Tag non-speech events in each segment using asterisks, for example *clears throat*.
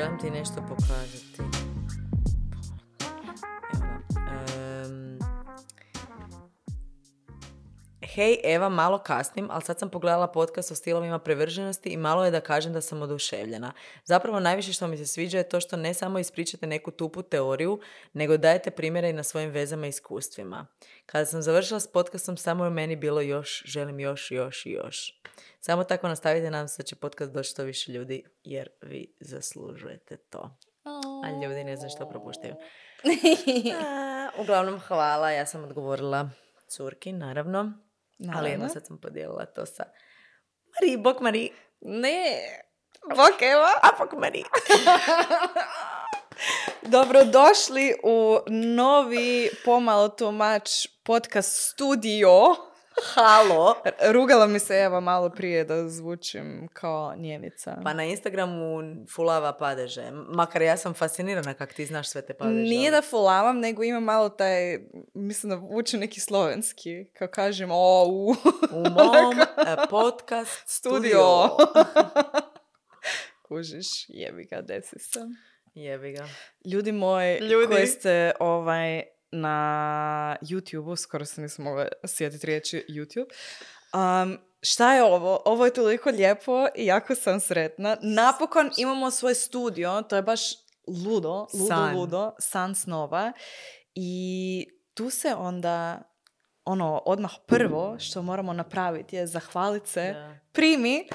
Želim ti nešto pokazati. Hej, Eva, malo kasnim, ali sad sam pogledala podcast o stilovima prevrženosti i malo je da kažem da sam oduševljena. Zapravo najviše što mi se sviđa je to što ne samo ispričate neku tupu teoriju, nego dajete primjere i na svojim vezama i iskustvima. Kada sam završila s podcastom, samo je meni bilo još, želim još, još i još. Samo tako nastavite, nam se da će podcast doći što više ljudi, jer vi zaslužujete to. A ljudi ne znaju što propuštaju. *laughs* A, uglavnom, hvala. Ja sam odgovorila curki, naravno. Ali evo, sad sam podijelila to sa Mari, bok Mari. Ne. Bok Eva. A bok Mari. *laughs* Dobrodošli u novi pomalo tumač podcast studio. Halo. Rugala mi se Eva malo prije da zvučim kao njevica. Pa na Instagramu fulava padeže. Makar ja sam fascinirana kak ti znaš sve te padeže. Nije da fulavam, nego ima malo taj, mislim da vuče neki slovenski, kao kažem, o, u. U mom *laughs* eh, podcast studio. *laughs* Kužiš, jebi ga, desi se. Jebi ga. Ljudi moji, Ljudi. koji ste ovaj, na YouTube-u, skoro se nisam mogla sjetiti riječi YouTube. Um, šta je ovo? Ovo je toliko lijepo i jako sam sretna. Napokon imamo svoj studio, to je baš ludo, ludo, San. ludo, san snova. I tu se onda, ono, odmah prvo što moramo napraviti je zahvaliti se Da. primi.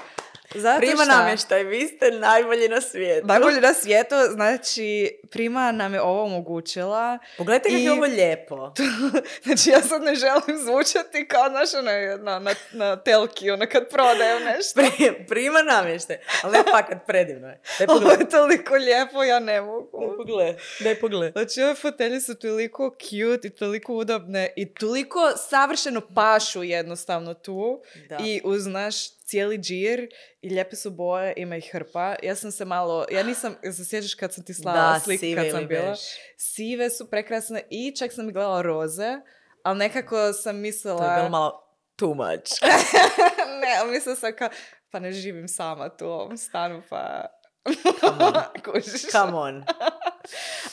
Zato Prima šta- namještaj, vi ste najbolji na svijetu. Najbolji na svijetu, znači Prima nam je ovo omogućila. Pogledajte kako I- je ovo lijepo. *laughs* Znači ja sad ne želim zvučati kao naš ono, na, na, na telki, ono kad prodaju nešto. Pri- Prima namještaj. Ali fakat predivno je. Daj *laughs* Ovo je toliko lijepo, ja ne mogu. Daj pogledaj. Daj pogledaj. Znači ove fotelje su toliko cute i toliko udobne i toliko savršeno pašu jednostavno tu. Da. I uz naš cijeli džir i lijepe su boje, ima ih hrpa. Ja sam se malo, ja nisam, se sjećaš kad sam ti slala Da, sive kad sam bila? bež. Sive su prekrasne i čak sam gledala roze, ali nekako sam mislila... To je bilo malo too much. *laughs* ne, ali mislila sam kao, pa ne živim sama tu u ovom stanu, pa... Come on. *laughs* Come on.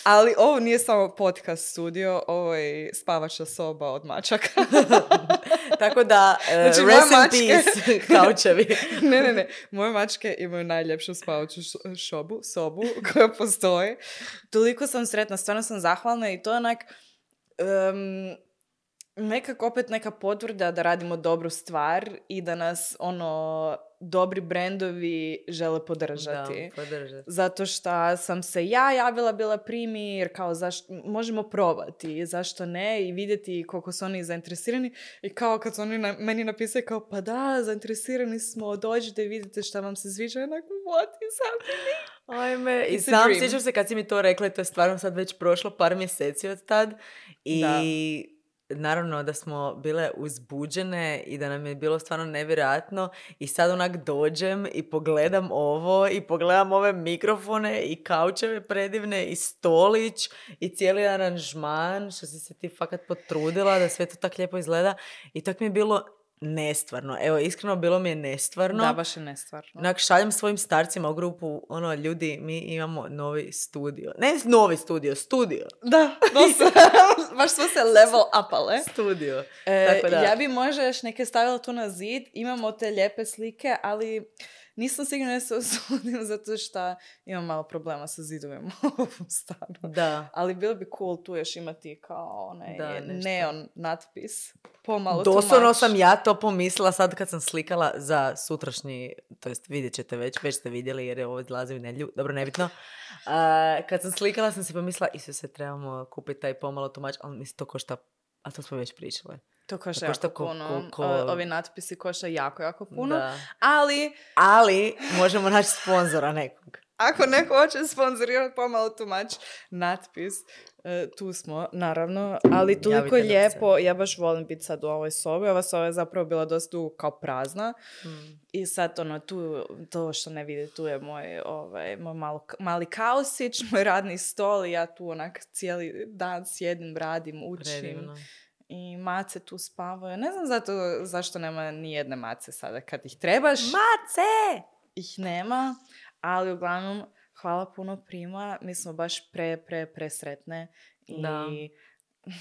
Ali ovo nije samo podcast studio, ovo je spavača soba od mačaka. *laughs* Tako da, uh, *laughs* Znači, rest in peace, kaučevi. ne, ne, ne. Moje mačke imaju najljepšu spavaču šobu, sobu koja postoji. Toliko sam sretna, stvarno sam zahvalna i to je onak... em, nekako opet neka potvrda da radimo dobru stvar i da nas ono dobri brendovi žele podržati. Da, podržati. Zato što sam se ja javila bila primi, jer kao zašto, možemo probati, zašto ne, i vidjeti koliko su oni zainteresirani. I kao kad su oni na, meni napisali kao, pa da, zainteresirani smo, dođite i vidite šta vam se sviđa. Onako, what is happening? Ajme, i sam sjećam se kad si mi to rekla, to je stvarno sad već prošlo par mjeseci od tad. I naravno da smo bile uzbuđene i da nam je bilo stvarno nevjerojatno i sad onak dođem i pogledam ovo i pogledam ove mikrofone i kaučeve predivne i stolić i cijeli aranžman što si se ti fakat potrudila da sve to tak lijepo izgleda i tak mi je bilo nestvarno. Evo, iskreno bilo mi je nestvarno. Da, baš je nestvarno. Onak šaljem svojim starcima u grupu, ono, ljudi, mi imamo novi studio. Ne novi studio, studio. Da, doslovno. *laughs* baš smo se level upale. Studio. E, Tako da. Ja bi možda još neke stavila tu na zid. Imamo te lijepe slike, ali nisam sigurna da se *laughs* osudim zato što imam malo problema sa zidovima u ovom stanu. Da. Ali bilo bi cool tu još imati kao onaj Da, neon natpis. Pomalo Doslovno sam ja to pomislila sad kad sam slikala za sutrašnji, to jest vidjet ćete već, već ste vidjeli jer je ovo izlazi u nedjelju, dobro nebitno. A, kad sam slikala sam si pomislila, Isuse, trebamo kupiti taj pomalo tumač, ali mislim to košta, a to smo već pričale. To košta jako ko- puno. ko- ko- Ovi natpisi košta jako, jako puno. Da. Ali Ali možemo naći sponzora nekog. ako neko hoće sponzorirati pomalo tumač natpis, e, tu smo, naravno. Ali toliko Javite se. lijepo, ja baš volim biti sad u ovoj sobi. Ova soba je zapravo bila dosta dugo kao prazna. Mm. I sad ono, tu, to što ne vidi, tu je moj, ovaj, moj malo, mali kausić, moj radni stol i ja tu onak cijeli dan sjedim, radim, učim. Predivno. I mace tu spavaju. Ne znam zato, zašto nema ni jedne mace sada. Kad ih trebaš, Mace! ih nema. Ali uglavnom, hvala puno Prima. Mi smo baš pre, pre, presretne. I... Da. *laughs*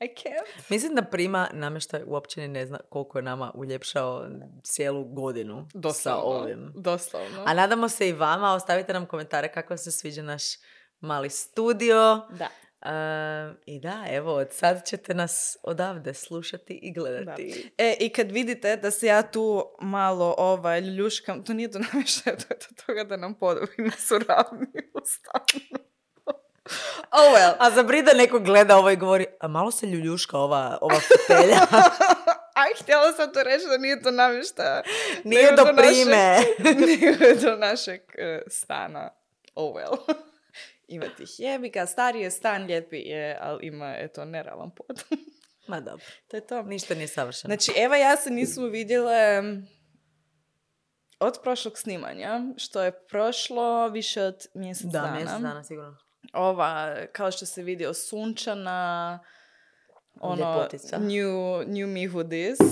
I can't. Mislim da prima namještaj uopće ni ne zna koliko je nama uljepšao cijelu godinu sa Doslovno. ovim. Doslovno. A nadamo se i vama, ostavite nam komentare kako se sviđa naš mali studio. Da. E, I da, evo, od sad ćete nas odavde slušati i gledati. E, i kad vidite da se ja tu malo ovaj, ljuškam, to nije do namještaja, to je do toga da nam podobi nisu ravni u stanu. *laughs* oh well. A za Brida neko gleda ovo i govori, a malo se ljuljuška ova, ova fotelja. *laughs* Aj, htjela sam to reći da nije to namještaja. Nije do našeg- prime. *laughs* nego je do našeg eh, stana. Oh well. Ima tih jebika, stari je stan, lijepi je, ali ima, eto, neravan pod. Ma dobro, *laughs* to je to. ništa nije savršeno. Znači, Eva ja se nismo vidjele od prošlog snimanja, što je prošlo više od mjesec da, dana. mjesec dana sigurno. Ova, kao što se vidi, sunčana, ono, Ljepotica. new, new me who this.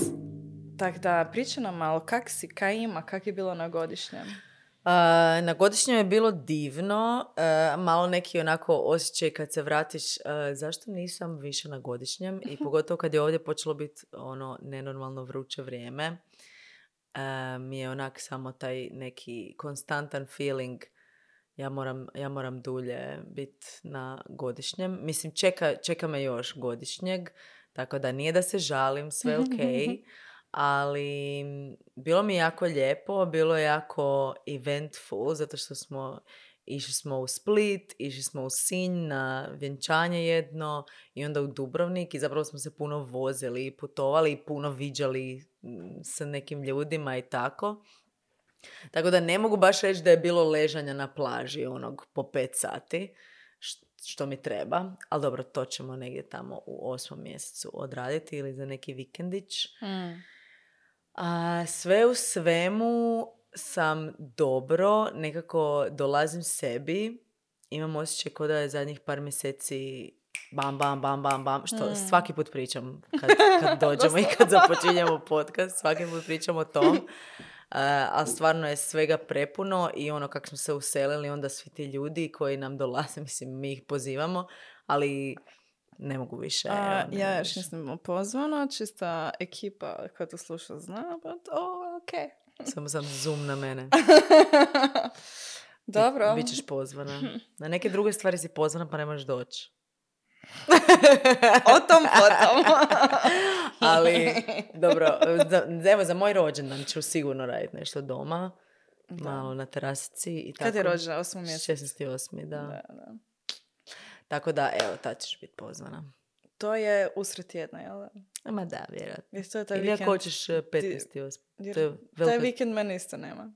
Tako da, priča nam malo, kak si, kaj ima, kak je bilo na godišnjem? A, na godišnjem je bilo divno, e, malo neki onako osjećaj kad se vratiš, e, zašto nisam više na godišnjem i *laughs* pogotovo kad je ovdje počelo biti ono nenormalno vruće vrijeme, mi je onak samo taj neki konstantan feeling ja moram, ja moram dulje biti na godišnjem. Mislim, čeka, čeka me još godišnjeg, tako da nije da se žalim, sve ok. *laughs* Ali bilo mi jako lijepo, bilo je jako eventful, zato što smo išli smo u Split, išli smo u Sinj na vjenčanje jedno i onda u Dubrovnik i zapravo smo se puno vozili i putovali i puno viđali mm, sa nekim ljudima i tako. Tako da ne mogu baš reći da je bilo ležanja na plaži onog po pet sati, što mi treba. Ali dobro, to ćemo negdje tamo u osmom mjesecu odraditi ili za neki vikendić. A sve u svemu sam dobro, nekako dolazim sebi. Imam osjećaj kao da je zadnjih par mjeseci bam, bam, bam, bam, bam, što svaki put pričam kad, kad *laughs* dođemo i kad započinjemo podcast, svaki put pričam o tom. *laughs* Uh, ali stvarno je svega prepuno i ono kako smo se uselili, onda svi ti ljudi koji nam dolaze, *laughs* mislim, mi ih pozivamo, ali ne mogu više. A, evo, ja još nisam pozvana, čista ekipa koja to sluša zna, but oh, ok. Samo sam zoom na mene. *laughs* Dobro. Bićeš pozvana. Na neke druge stvari si pozvana pa ne možeš doći. *laughs* o tom potom. *laughs* Ali, dobro, za, evo za moj rođendan ću sigurno raditi nešto doma. Malo na terasici i tako. Kad je rođena? Osmom mjesecu? 16.8. Da. Da, da. Tako da, evo, tad ćeš biti pozvana. To je usred tjedna, jel da? Ma da, vjerojatno. Jer to je taj Ili ako hoćeš eh, 15.8. Jer To je Taj velika... vikend meni isto nema.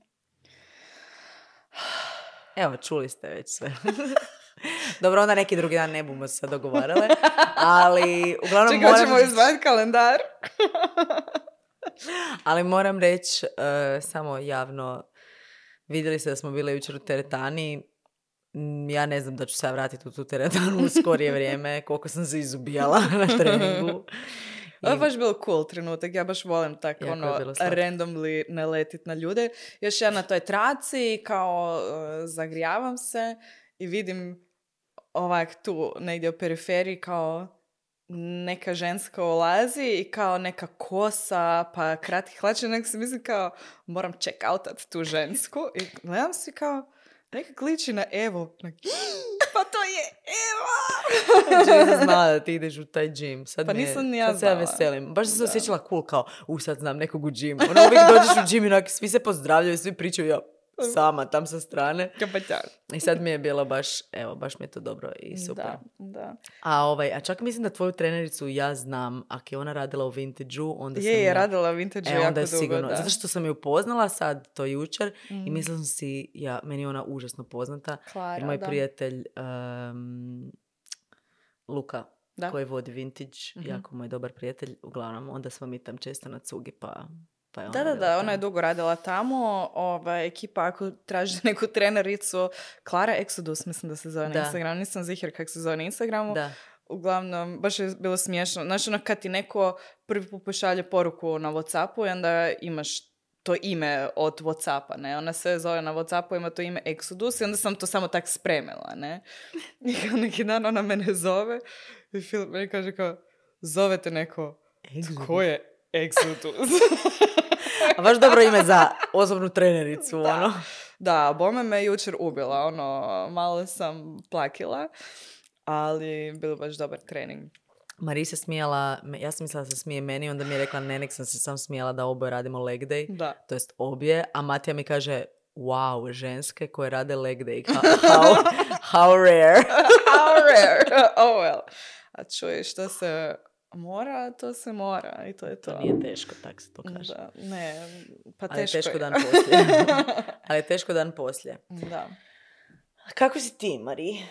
*sighs* Evo, čuli ste već sve. *laughs* Dobro, onda neki drugi dan ne bumo se dogovarale. Ali, uglavnom Čekaj, moram... ćemo izvaditi kalendar. *laughs* Ali moram reći e, samo javno, vidjeli ste da smo bile jučer u teretani. Mm, Ja ne znam da ću se ja vratiti u tu teretanu u skorije *laughs* vrijeme, koliko sam se izubijala *laughs* na treningu. I- *laughs* Ovo je baš bilo cool trenutak, ja baš volim tako Jako ono randomly naletit na ljude. Još ja na toj traci kao uh, zagrijavam se i vidim ovak tu negdje u periferiji kao neka ženska ulazi i kao neka kosa pa kratki hlače, nek se mislim kao moram check outat tu žensku i gledam si kao neka kliči na Evu. Onak, *gasps* Pa to je Eva! Nisam *laughs* znala da ti ideš u taj gym. Sad Pa nisam ni ja sad se ja veselim. Baš sam se osjećala cool kao, u sad znam nekog u gymu. Ono uvijek dođeš u gym i onak, svi se pozdravljaju, svi pričaju, ja *laughs* sama tam sa strane. I sad mi je bilo baš, evo, baš mi je to dobro i super. Da, da. A, ovaj, a čak mislim da tvoju trenericu ja znam, ako je ona radila u Vintage-u, onda sam Je, je ja- radila vintage E, jako onda je dugo, sigurno. da. Zato što sam ju upoznala sad, to jučer, i Mhm. mislila sam si, ja, meni je ona užasno poznata. Klara, Jer moj da. prijatelj em, Luka, Da. koji vodi Vintage, Mhm. jako moj dobar prijatelj, uglavnom, onda smo mi tam često na cugi, pa, pa je ona Da, da, da, ona je dugo radila tamo. Ova ekipa, ako traži *laughs* neku trenericu, Klara Exodus, mislim da se zove na. Instagramu. Nisam zihar kako se zove na Instagramu. Da, Uglavnom, baš je bilo smiješno. Znači, ono, kad ti neko prvi put pošalje poruku na Whatsappu i onda imaš to ime od Whatsappa, ne. Ona se zove na Whatsappu, ima to ime Exodus i onda sam to samo tak spremila, ne. *laughs* I neki dan ona mene zove i Filip meni kaže kao, zovete neko, ko je Exodus? *laughs* A baš dobro ime za osobnu trenericu, ono. Da, bome me jučer ubila, ono, malo sam plakila, ali bilo baš dobar trening. Marisa se smijala, ja sam mislila da se smije meni, onda mi je rekla ne, nek sam se sam smijala da oboje radimo leg day, Da. to jest obje, a Matija mi kaže, wow, ženske koje rade leg day, how, *laughs* how, how rare. *laughs* How rare. oh well. A čuj, što se mora, to se mora i to je to. To nije teško, tak se to kaže. Da, ne, pa Ali je teško teško je. dan poslije. *laughs* Ali teško dan poslije. da. Kako si ti, Mari?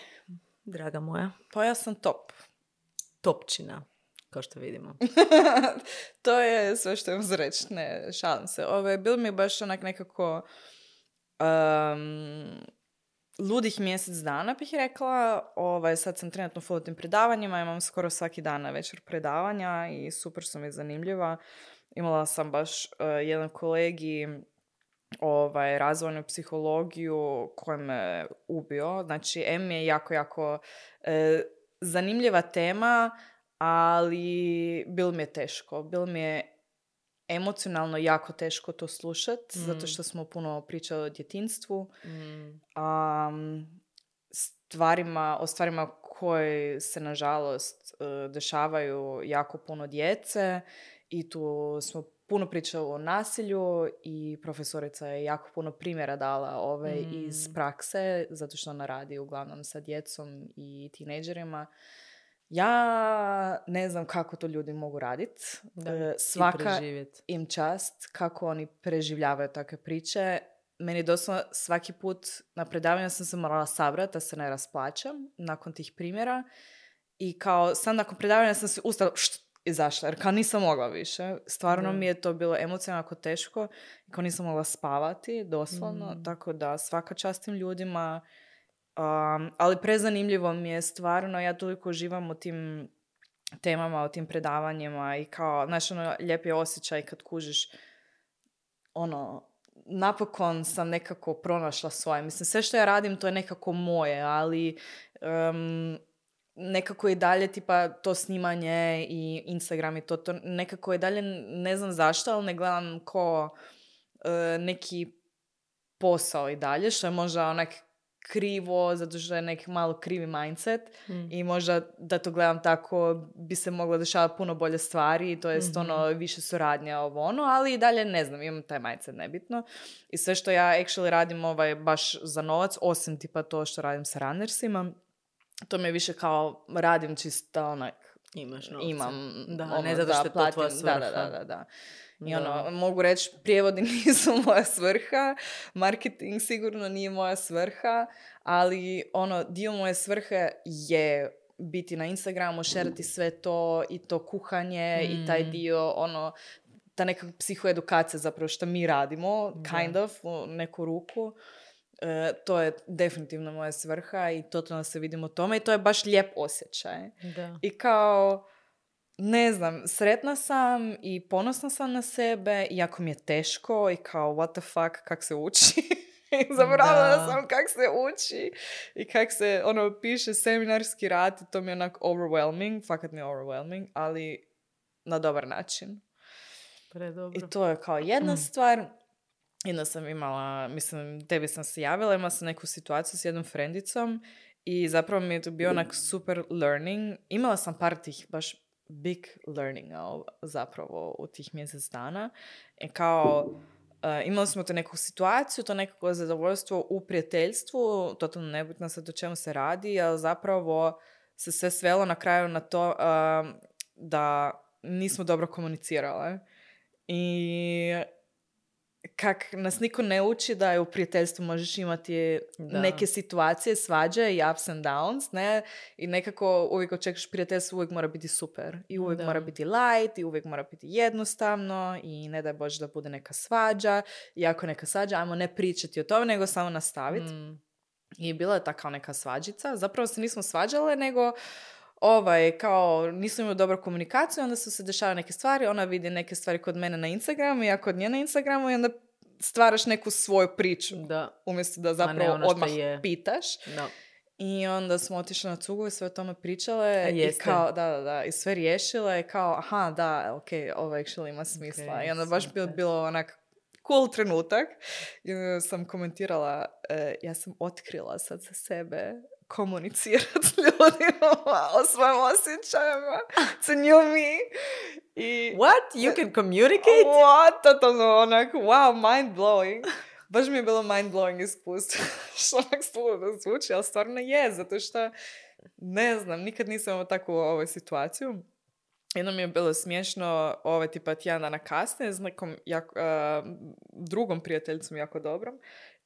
Draga moja. Pa ja sam top. Topčina, kao što vidimo. *laughs* to je sve što imam za reći. Ne, šalim se. Ove, bilo mi baš onak nekako um, ludih mjesec dana, bih rekla. Ovaj, sad sam trenutno full tim predavanjima, imam skoro svaki dan na večer predavanja i super su mi zanimljiva. Imala sam baš uh, jedan kolegi ovaj, razvojnu psihologiju koji me ubio. Znači, M je jako, jako e, zanimljiva tema, ali bilo mi je teško. Bilo mi je emocionalno jako teško to slušat, zato što smo puno pričali o djetinstvu, um, stvarima, o stvarima koje se nažalost e, dešavaju jako puno djece i tu smo puno pričali o nasilju i profesorica je jako puno primjera dala ove iz prakse, zato što ona radi uglavnom sa djecom i tinejdžerima. Ja ne znam kako to ljudi mogu raditi. I Svaka im čast kako oni preživljavaju takve priče. Meni doslovno svaki put na predavanju sam se morala sabrati da se ne rasplaćam nakon tih primjera. I kao sam nakon predavanja sam se ustala, št, izašla, jer kao nisam mogla više. Stvarno mi je to bilo emocionalno teško. Kao nisam mogla spavati, doslovno. Mm. Tako da svaka čast tim ljudima. Um, ali prezanimljivo mi je stvarno, ja toliko uživam u tim temama, u tim predavanjima i kao, znaš, ono, lijep je osjećaj kad kužiš, ono, napokon sam nekako pronašla svoje. Mislim, sve što ja radim, to je nekako moje, ali em, nekako i dalje, tipa, to snimanje i Instagram i to, to nekako i dalje, ne znam zašto, ali ne gledam ko e, neki posao i dalje, što je možda onak krivo, zato što je neki malo krivi mindset i možda da to gledam tako bi se moglo dešavati puno bolje stvari, to jest ono više suradnja ovo ono, ali i dalje ne znam, imam taj mindset nebitno. I sve što ja actually radim ovaj baš za novac, osim tipa to što radim sa runnersima, to mi je više kao radim čisto onak Imaš novce. imam Da, ono, ne zato što je to tvoja svrha. da, da, da, da. I Da. ono, mogu reći, prijevodi *laughs* nisu moja svrha, marketing sigurno nije moja svrha, ali ono, dio moje svrhe je biti na Instagramu, šerati sve to i to kuhanje i taj Mm. dio, ono, ta neka psihoedukacija zapravo što mi radimo, Da. kind of, u neku ruku. E, to je definitivno moja svrha i totalno se vidimo tome i to je baš lijep osjećaj. Da. I kao, ne znam, sretna sam i ponosna sam na sebe, iako mi je teško i kao, what the fuck, kak se uči. *laughs* Zaboravila Da. sam kak se uči i kak se, ono, piše seminarski rad i to mi je onak overwhelming, fakat mi je overwhelming, ali na dobar način. Predobro. I to je kao jedna Mm. stvar. Jedna sam imala, mislim, tebi sam se javila, imala sam neku situaciju s jednom frendicom i zapravo mi je to bio onak super learning. Imala sam par tih baš big learninga o- zapravo u tih mjesec dana. I kao, uh, imali smo to neku situaciju, to nekako zadovoljstvo u prijateljstvu, totalno nebitno sad o čemu se radi, ali zapravo se sve svelo na kraju na to um, da nismo dobro komunicirale. I kak nas niko ne uči da je u prijateljstvu možeš imati Da. neke situacije, svađe i ups and downs, ne? I nekako uvijek očekuješ prijateljstvo, uvijek mora biti super. I uvijek Da. mora biti light, i uvijek mora biti jednostavno, i ne daj Bože da bude neka svađa. I ako neka svađa, ajmo ne pričati o tome, nego samo nastaviti. Mm. I bila je ta kao neka svađica. Zapravo se nismo svađale, nego ovaj, kao, nismo imali dobru komunikaciju, onda su se dešavale neke stvari, ona vidi neke stvari kod mene na Instagramu, ja kod nje na Instagramu i onda stvaraš neku svoju priču. Da. Umjesto da zapravo ono odmah je. pitaš. Da. I onda smo otišli na cugu i sve o tome pričale. I kao, da, da, da, i sve riješile. I kao, aha, da, ok, ovo actually ima smisla. Ok, I onda baš bilo, bilo onak cool trenutak. I sam komentirala, e, ja sam otkrila sad za sebe komunicirati s ljudima *laughs* o svojim osjećajima. It's a new me. I What? You can communicate? What? Totalno onak, wow, mind blowing. Baš mi je bilo mind blowing iskustvo. *laughs* što onak stvarno zvuči, ali stvarno je, zato što ne znam, nikad nisam imala takvu ovaj, situaciju. Jednom mi je bilo smiješno, ovaj tipa tjedan dana kasnije, s nekom jako, a, drugom prijateljicom jako dobrom.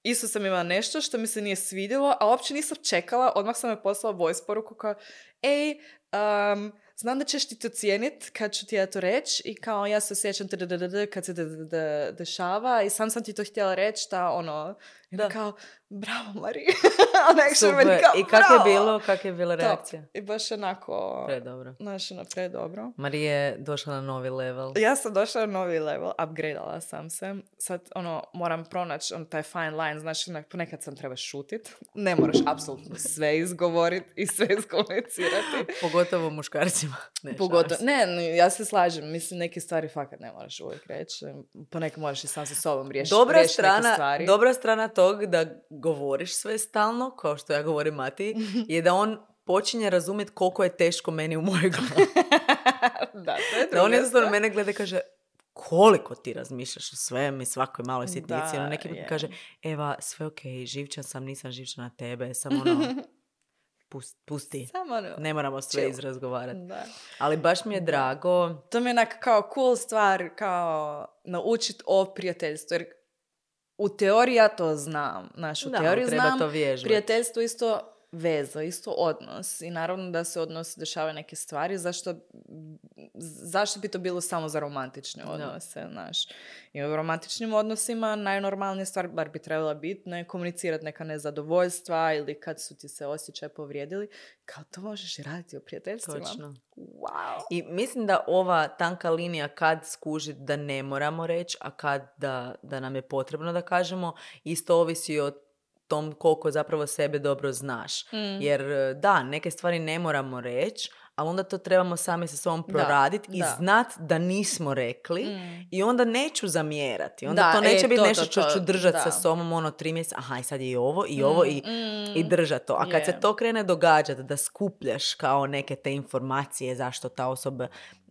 Isto sam imala nešto što mi se nije svidjelo, a uopće nisam čekala, odmah sam je poslala voice poruku kao, ej, um, znam da ćeš ti to cijenit kad ću ti ja to reći i kao ja se osjećam kad se dešava i sam sam ti to htjela reći da ono, Da. kao, bravo Mari. *laughs* Actually Super. meni kao, I kak je bilo? Kak je bila Top. reakcija? I baš onako, Predobro. znaš, ono, predobro. Marija je došla na novi level. Ja sam došla na novi level, upgradeala sam se. Sad, ono, moram pronaći on, taj fine line, znači, ponekad sam treba šutit. Ne moraš apsolutno sve izgovoriti i sve iskomunicirati. *laughs* Pogotovo muškarcima. *laughs* Ne, Pogotovo, ne, ja se slažem, mislim, neke stvari fakat ne moraš uvijek reći. Ponekad moraš i sam sa sobom riješiti Dobra neke strana, stvari. dobra strana tog da govoriš sve stalno, kao što ja govorim Mati, *laughs* je da on počinje razumjeti koliko je teško meni u mojoj glavi. *laughs* da, to je Da on jednostavno mene gleda i kaže koliko ti razmišljaš o svem i svakoj maloj sitnici. Da, ono, neki je. kaže, Eva, sve ok, živčan sam, nisam živčan na tebe, samo ono, *laughs* pus- pusti. Samo ono, Ne moramo sve chill. izrazgovarati. da. Ali baš mi je drago, To mi je onak kao cool stvar, kao naučit o prijateljstvu. Jer u teoriji ja to znam. Znaš, u da, teoriji treba znam. to vježbati. Prijateljstvo isto veza, isto odnos. I naravno da se odnos dešavaju neke stvari. Zašto, zašto bi to bilo samo za romantične odnose, znaš. I u romantičnim odnosima najnormalnija stvar, bar bi trebala biti, ne komunicirati neka nezadovoljstva ili kad su ti se osjećaj povrijedili. Kao to možeš i raditi o prijateljstvima. Točno. Wow. I mislim da ova tanka linija kad skužit da ne moramo reći, a kad da, da nam je potrebno da kažemo, isto ovisi o tom koliko zapravo sebe dobro znaš. Mm. Jer e, da, neke stvari ne moramo reći, ali onda to trebamo sami sa sobom proraditi i znat da nismo rekli Mm. i onda neću zamjerati. Onda Da, to neće e, biti to, nešto to, što to, ću držati sa sobom ono tri mjeseca, aha i sad je i ovo i ovo i, Mm, i držati to. A kad se je. to krene događati, da skupljaš kao neke te informacije zašto ta osoba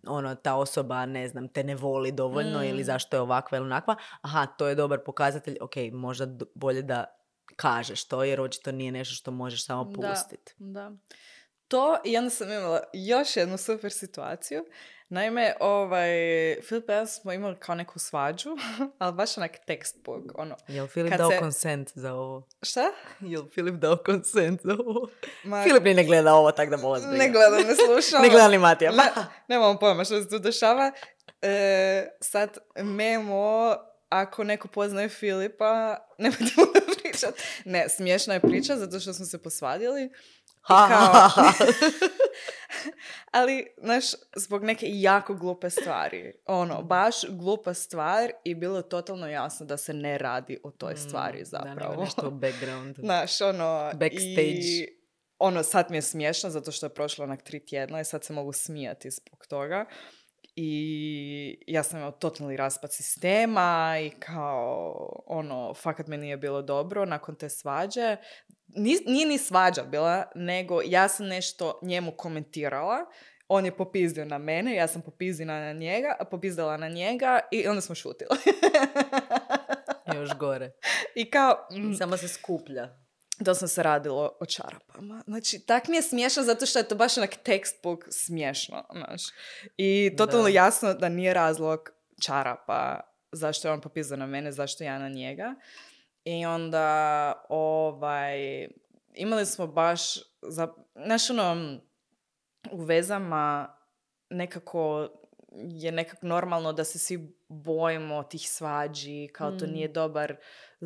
ono, ta osoba, ne znam, te ne voli dovoljno Mm. ili zašto je ovakva ili onakva, aha, to je dobar pokazatelj, ok, možda bolje da kažeš to, jer očito nije nešto što možeš samo Da. pustiti. Da. To i onda sam imala još jednu super situaciju. Naime, ovaj, Filip i ja smo imali kao neku svađu, *laughs* ali baš onak textbook, ono. Jel Filip dao se- konsent za ovo? Šta? Jel Filip dao konsent za ovo? Ma, Filip ni ne gleda ovo, tako da zbriga. ne gledam, ne slušam. *laughs* Ne gleda ni Matija. Ne, nemam pojma što se tu dešava. E, sad, Memo, ako neko poznaje Filipa, *laughs* nemojte mu da pričat. Ne, smiješna je priča zato što smo se posvadili. Ha, kao- ha, ha. *laughs* Ali, znaš, zbog neke jako glupe stvari. Ono, baš glupa stvar i bilo je totalno jasno da se ne radi o toj stvari Da, zapravo. nego nešto u background. *laughs* Znaš, ono... Backstage. I, ono, sad mi je smiješno zato što je prošlo onak tri tjedna i sad se mogu smijati zbog toga. I ja sam imala totalni raspad sistema i kao, ono, fakat mi nije bilo dobro nakon te svađe. Nije ni svađa bila, nego ja sam nešto njemu komentirala, on je popizdio na mene, ja sam popizdila na njega, popizdala na njega i onda smo šutili. Još gore. *laughs* I kao, mm, Samo se skuplja. Da sam se radilo o čarapama. Znači, tak mi je smiješno zato što je to baš onak textbook smiješno, znaš. I totalno Da. jasno da nije razlog čarapa zašto je on popisao na mene, zašto ja na njega. I onda, ovaj, imali smo baš, za, znaš, ono, u vezama nekako je nekako normalno da se svi bojimo tih svađi, kao to Mm. nije dobar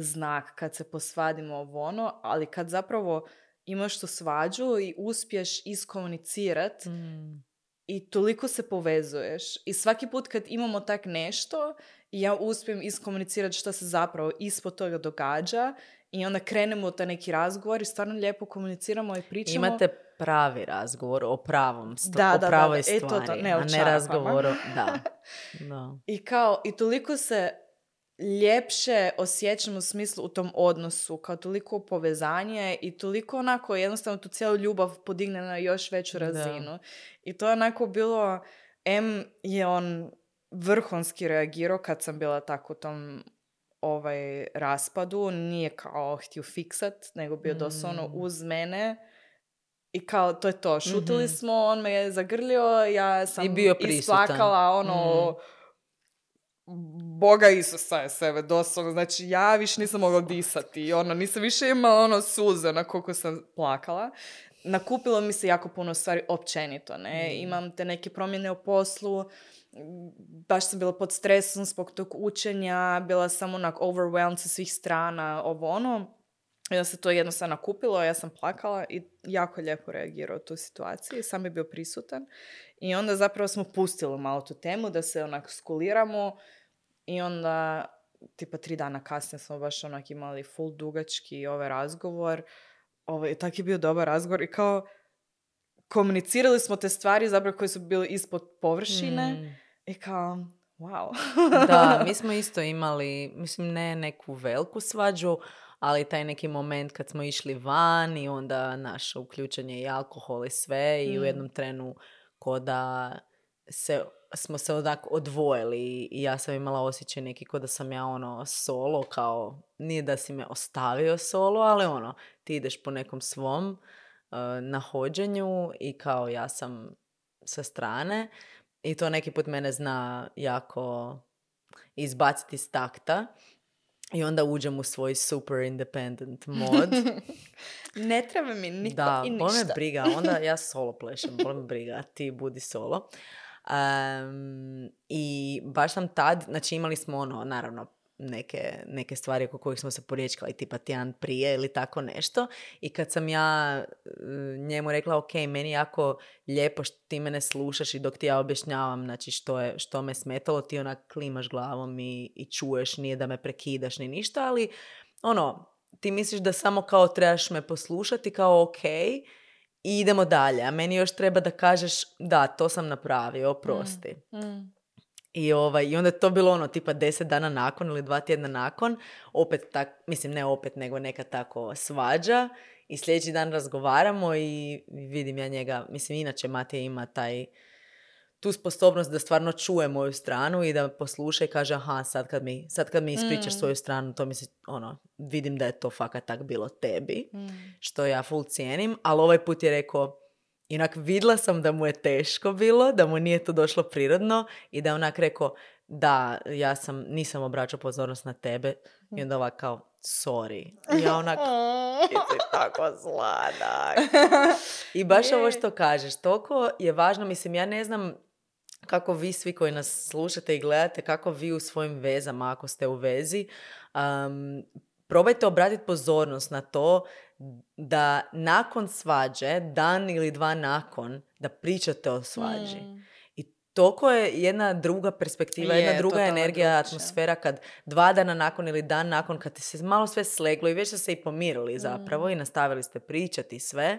znak kad se posvadimo ovo ono, ali kad zapravo imaš tu svađu i uspješ iskomunicirat Mm. i toliko se povezuješ. I svaki put kad imamo tak nešto, ja uspijem iskomunicirati što se zapravo ispod toga događa i onda krenemo u taj neki razgovor i stvarno lijepo komuniciramo i pričamo. Imate pravi razgovor o pravom st- Da, o da, da, pravoj da. E, to, to, stvari, ne o a ne razgovoru, da. *laughs* da. I kao, i toliko se ljepše osjećam u smislu u tom odnosu, kao toliko povezanje i toliko onako jednostavno tu cijelu ljubav podigne na još veću Da. razinu. I to je onako bilo, M je on vrhunski reagirao kad sam bila tako u tom ovaj raspadu, nije kao htio fiksat, nego bio doslovno Mm. uz mene i kao to je to, šutili Mhm. smo, on me je zagrlio, ja sam I bio isplakala ono, Boga Isusa je sebe doslovno, znači ja više nisam mogla disati. I ono, nisam više imala ono suze na koliko sam plakala. Nakupilo mi se jako puno stvari općenito, ne, imam te neke promjene u poslu, baš sam bila pod stresom zbog tog učenja, bila sam onak overwhelmed sa svih strana, ovo ono. I onda se to jednostavno nakupilo, ja sam plakala i jako lijepo reagirao u tu situaciju, sam je bio prisutan. I onda zapravo smo pustili malo tu temu da se onak skuliramo i onda tipa tri dana kasnije smo baš onak imali full dugački ovaj razgovor. Ovaj, tak je bio dobar razgovor i kao komunicirali smo te stvari zapravo koje su bile ispod površine Mm. i kao wow. Da, *laughs* mi smo isto imali, mislim ne neku veliku svađu, ali taj neki moment kad smo išli van i onda naše uključenje i alkohol i sve i u Mm. jednom trenu ko da se, smo se odak odvojili i ja sam imala osjećaj neki ko da sam ja ono solo kao, nije da si me ostavio solo, ali ono, ti ideš po nekom svom uh, nahođenju i kao ja sam sa strane i to neki put mene zna jako izbaciti iz takta i onda uđem u svoj super independent mod. *laughs* ne treba mi niko da, i ništa. briga, onda ja *laughs* solo plešem, boli me briga, ti budi solo. Em, I baš sam tad, znači imali smo ono, naravno, neke, neke stvari oko kojih smo se poriječkali, tipa tjedan prije ili tako nešto. I kad sam ja e, njemu rekla, ok, meni jako lijepo što ti mene slušaš i dok ti ja objašnjavam znači, što, je, što me smetalo, ti onak klimaš glavom i, i čuješ, nije da me prekidaš ni ništa, ali ono, ti misliš da samo kao trebaš me poslušati kao ok i idemo dalje, a meni još treba da kažeš da, to sam napravio, oprosti. Mm. I, ovaj, I onda je to bilo ono tipa deset dana nakon ili dva tjedna nakon, opet tak, mislim ne opet, nego neka tako svađa i sljedeći dan razgovaramo i vidim ja njega, mislim inače Matija ima taj tu sposobnost da stvarno čuje moju stranu i da posluša i kaže aha, sad kad mi, sad kad mi ispričaš Mm. svoju stranu, to mi se, ono, vidim da je to fakat tak bilo tebi, Mm. što ja full cijenim, ali ovaj put je rekao, inak vidla sam da mu je teško bilo, da mu nije to došlo prirodno i da je onak rekao, da, ja sam, nisam obraćao pozornost na tebe i onda ovak kao, sorry. I ja onak, *laughs* ti si tako sladak. *laughs* I baš ovo što kažeš, toliko je važno, mislim, ja ne znam kako vi svi koji nas slušate i gledate, kako vi u svojim vezama, ako ste u vezi, um, probajte obratiti pozornost na to da nakon svađe, dan ili dva nakon, da pričate o svađi. Mm. I toliko je jedna druga perspektiva, jedna Je, druga totalno energija, drugčija. atmosfera kad dva dana nakon ili dan nakon, kad se malo sve sleglo i već ste se i pomirili zapravo i nastavili ste pričati sve,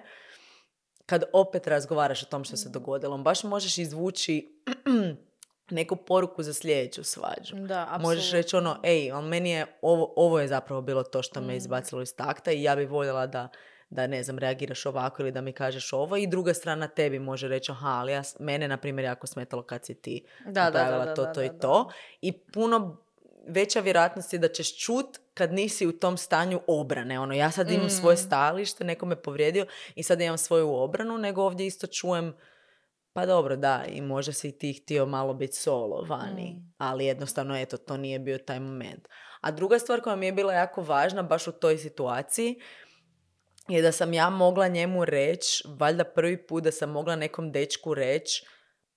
kad opet razgovaraš o tom što se dogodilo, baš možeš izvući *clears throat* neku poruku za sljedeću svađu. Da, Možeš reći ono, ej, ali meni je, ovo, ovo je zapravo bilo to što me izbacilo iz takta i ja bih voljela da, da, ne znam, reagiraš ovako ili da mi kažeš ovo. I druga strana tebi može reći, aha, ali ja, mene, na primjer, jako smetalo kad si ti Da, da, napravila da, to, da, to da, i to. I puno veća vjerojatnost je da ćeš čut kad nisi u tom stanju obrane. Ono, ja sad imam svoje Mm. stajalište, neko me povrijedio i sad imam svoju obranu, nego ovdje isto čujem pa dobro, da, i možda si ti htio malo biti solo vani, Mm. ali jednostavno, eto, to nije bio taj moment. A druga stvar koja mi je bila jako važna baš u toj situaciji je da sam ja mogla njemu reći, valjda prvi put da sam mogla nekom dečku reći,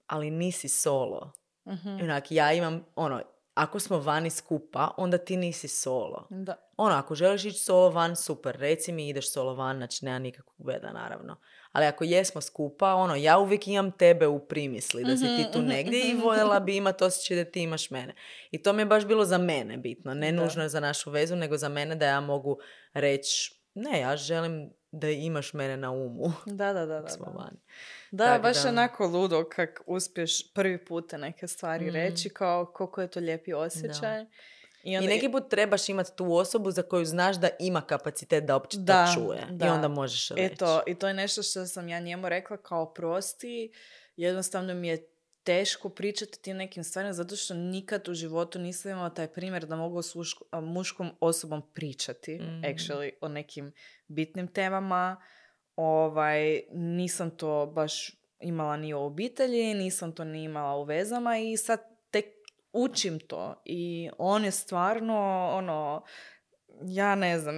ali nisi solo. Mhm. I Onak, ja imam, ono, ako smo vani skupa, onda ti nisi solo. Da. Ono, ako želiš ići solo van, super, reci mi ideš solo van, znači nema nikakvog beda, naravno. Ali ako jesmo skupa, ono, ja uvijek imam tebe u primisli, da si ti tu Mhm, mhm, negdje i mhm, voljela bi *laughs* imati osjećaj da ti imaš mene. I to mi je baš bilo za mene bitno, ne Da. nužno za našu vezu, nego za mene da ja mogu reći, ne, ja želim da imaš mene na umu. Da, da, da. Da, smo da. vani. da Tak baš da. onako ludo kak uspješ prvi puta neke stvari Mm. reći, kao koliko je to lijepi osjećaj. I, I onda, neki put trebaš imati tu osobu za koju znaš da ima kapacitet da uopće Da, to čuje. I da. onda možeš reći. Eto, i to je nešto što sam ja njemu rekla kao prosti. Jednostavno mi je teško pričati tim nekim stvarima zato što nikad u životu nisam imala taj primjer da mogu s muškom osobom pričati Mhm. actually o nekim bitnim temama. Ovaj, nisam to baš imala ni u obitelji, nisam to ni imala u vezama i sad tek učim to i on je stvarno ono ja ne znam,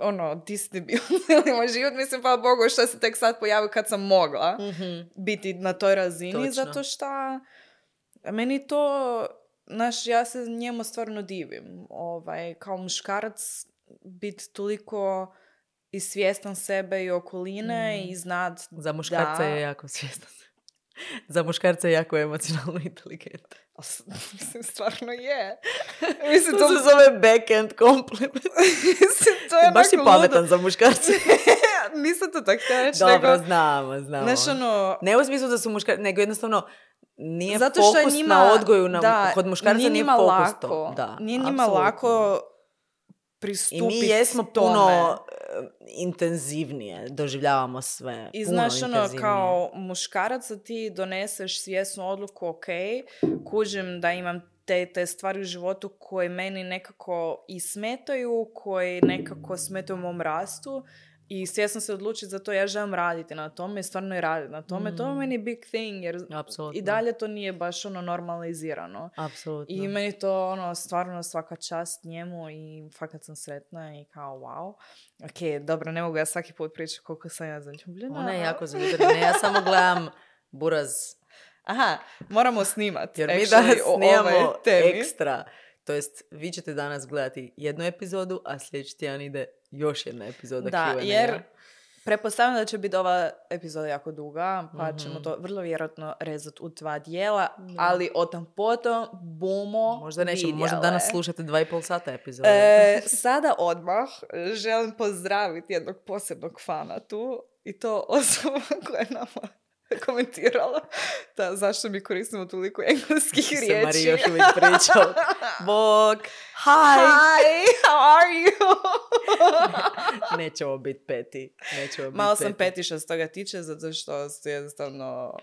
ono, ti si debil *laughs* cijeli moj život, mislim, pa Bogu, što se tek sad pojavio kad sam mogla Mhm. biti na toj razini, Točno. zato što meni to, znaš, ja se njemu stvarno divim, ovaj, kao muškarac biti toliko i svjestan sebe i okoline Mm. i znat Za muškarca da, je jako svjestan. Za muškarca je jako emocionalno *laughs* s- Mislim, stvarno je. *laughs* Mislim, To to, se zove backend compliment. *laughs* mislim, to je Baš si ludo. pametan za muškarce. Nisam to tako reći, Dobro, nego, znamo, znamo. znaš, ono, Ne u smislu da su muškarci, nego jednostavno nije Zato što fokus njima, na odgoju na, da, kod muškarca nije, fokus lako, to. Da, nije njima apsolutno. lako I pristupiti mi jesmo tome. puno intenzivnije, doživljavamo sve. I znaš, ono, kao muškarac da ti doneseš svjesnu odluku, ok, kužim da imam te, te stvari u životu koje meni nekako i smetaju, koje nekako smetaju u mom rastu i svjesno se odlučiti za to, ja želim raditi na tome i stvarno i raditi na tome. To je Mm. meni big thing, jer Apsolutno. i dalje to nije baš ono normalizirano. Apsolutno. I meni to ono stvarno svaka čast njemu i fakat sam sretna i kao wow. Ok, dobro, ne mogu ja svaki put pričati koliko sam ja zaljubljena. Ona je jako zaljubljena. Ja samo gledam buraz. Aha, moramo snimat. Jer mi danas o snimamo ekstra. To jest, vi ćete danas gledati jednu epizodu, a sljedeći tjedan ide još jedna epizoda Da, Q&A. jer pretpostavljam da će biti ova epizoda jako duga, pa Mhm. ćemo to vrlo vjerojatno rezati u dva dijela, Da. ali o tom potom bumo Možda nećemo, možda danas slušate dva i pol sata epizode. E, *laughs* sada odmah želim pozdraviti jednog posebnog fana tu i to osoba *laughs* koja je nama *laughs* komentirala da zašto mi koristimo toliko engleskih se riječi. Još uvijek priča. *laughs* Bog, hi! Hi, how are you? *laughs* Nećemo biti peti. Nećemo biti Malo sam peti. petiša s toga tiče, zato što su jednostavno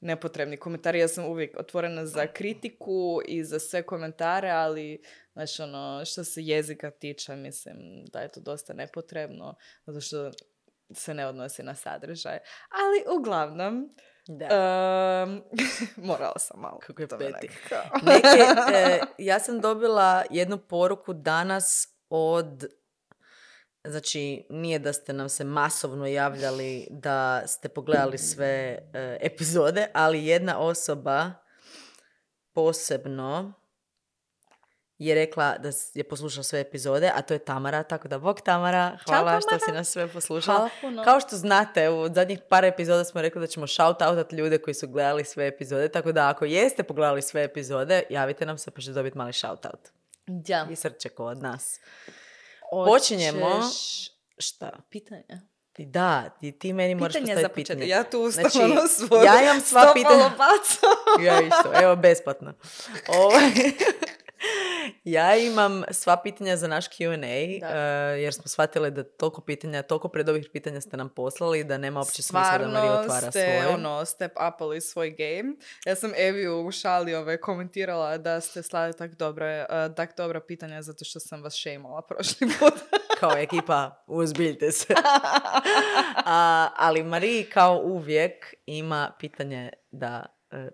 nepotrebni komentari. Ja sam uvijek otvorena za kritiku i za sve komentare, ali znaš, ono, što se jezika tiče, mislim da je to dosta nepotrebno, zato što se ne odnosi na sadržaj. Ali uglavnom, Da. em, *laughs* morala sam malo. Kako je peti. Neke, e, *laughs* ja sam dobila jednu poruku danas od Znači, nije da ste nam se masovno javljali da ste pogledali sve e, epizode, ali jedna osoba posebno je rekla da je poslušala sve epizode, a to je Tamara, tako da bog Tamara, hvala što si Tamara. nas sve poslušala. Hvala. Kao što znate, u zadnjih par epizoda smo rekli da ćemo shout outat ljude koji su gledali sve epizode, tako da ako jeste pogledali sve epizode, javite nam se pa ćete dobiti mali shout out. Da. I srčeko od nas. Počinjemo. Hoćeš Šta? Pitanje. I Da, ti, ti meni moraš Pitanje za postaviti pitanje. Ja tu Znači, svoju ja imam sva *laughs* pitanja. Ja isto, evo besplatno. Ovaj, *laughs* ja imam sva pitanja za naš Q&A, Da. eh, jer smo shvatili da toliko pitanja, toliko predovih pitanja ste nam poslali da nema uopće smisla da Marija otvara ste svoj. ono, step upali svoj game. Ja sam Evi u šali ove komentirala da ste slali tak dobre, uh, tak dobra pitanja zato što sam vas šejmala prošli *laughs* put. Kao ekipa, uzbiljte se. *laughs* A, ali Mariji kao uvijek ima pitanje da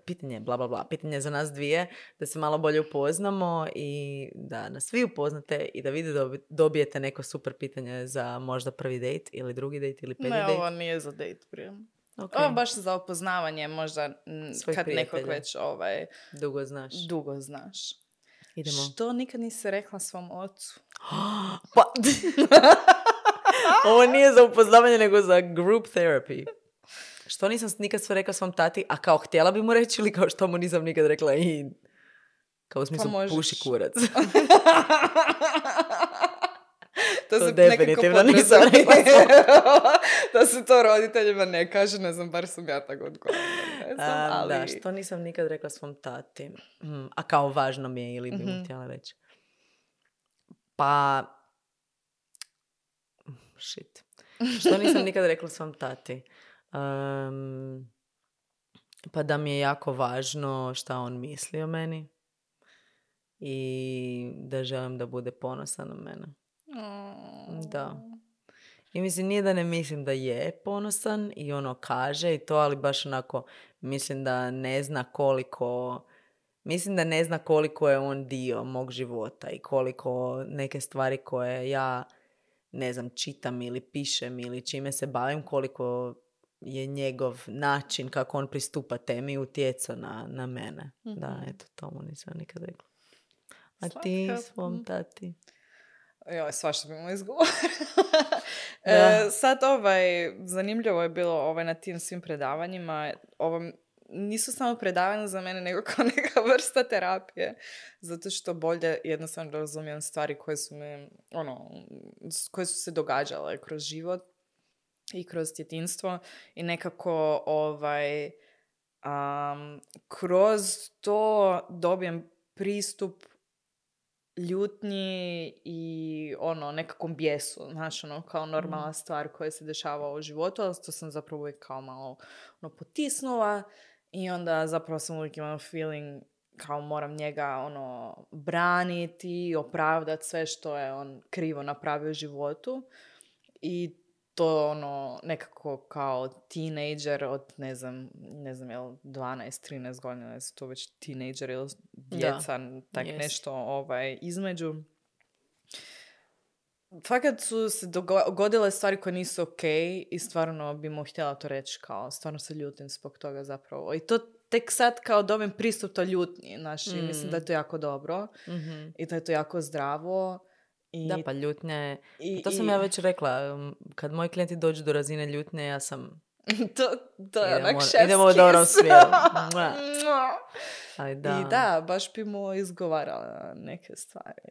pitanje, bla, bla, bla, pitanje za nas dvije, da se malo bolje upoznamo i da nas svi upoznate i da vi dobi- dobijete neko super pitanje za možda prvi dejt ili drugi dejt ili peti ne, dejt. ovo nije za date prijem. Ok, Ovo baš za opoznavanje možda m, kad nekog već ovaj, Dugo znaš. dugo znaš. Idemo. Što nikad nisi rekla svom ocu? *gasps* Pa... *laughs* Ovo nije za upoznavanje, nego za group therapy. Što nisam nikad sve rekla svom tati, a kao htjela bi mu reći ili kao što mu nisam nikad rekla i... Kao u smislu možeš. puši kurac. *laughs* To, To se definitivno nisam potreba- *laughs* da se to roditeljima ne kaže, ne znam, bar sam ja tako odgovorila. Ne znam, A, ali... Da, što nisam nikad rekla svom tati. Mm, a kao važno mi je ili bi mu Mhm. htjela reći. Pa... Shit. Što nisam nikad rekla svom tati? Em, pa da mi je jako važno šta on misli o meni. I da želim da bude ponosan na mene. Mm. Da. I mislim, nije da ne mislim da je ponosan i ono kaže i to, ali baš onako mislim da ne zna koliko, mislim da ne zna koliko je on dio mog života i koliko neke stvari koje ja, ne znam, čitam ili pišem ili čime se bavim, koliko je njegov način kako on pristupa temi utjecao na, na mene. Da, Mhm. eto, to mu nisam nikad rekla. A ti Slatka. svom Mhm. tati? Joj, svašta bi mu izgovorila. *laughs* E, sad ovaj, zanimljivo je bilo ovaj, na tim svim predavanjima. Ovo, nisu samo predavanja za mene, nego *laughs* kao neka vrsta terapije. Zato što bolje jednostavno razumijem stvari koje su me, ono, koje su se događale kroz život i kroz djetinstvo i nekako ovaj, am, kroz to dobijem pristup ljutnji i ono, nekakvom bijesu, znaš, ono, kao normalna stvar koja se dešava u životu, ali to sam zapravo uvijek kao malo ono, potisnula i onda zapravo sam uvijek imala feeling kao moram njega ono braniti opravdati sve što je on krivo napravio u životu i to ono nekako kao teenager od ne znam, ne znam jel 12, 13 godina, jesu to već teenager ili djeca, tak jest. nešto ovaj, između. Fakat su se dogodile stvari koje nisu ok i stvarno bi mu htjela to reći kao, stvarno se ljutim zbog toga zapravo. I to tek sad kao dobim pristup to ljutnji, znaš, i mislim da je to jako dobro Mhm. i da je to jako zdravo. I, Da, pa ljutnja je... i- To sam i- ja već rekla. um, Kad moji klijenti dođu do razine ljutnje, ja sam... *laughs* to, to je Idemo- onak šefski. idemo u dobrom smjeru. *laughs* Ali da. I da, baš bi mu izgovarala neke stvari.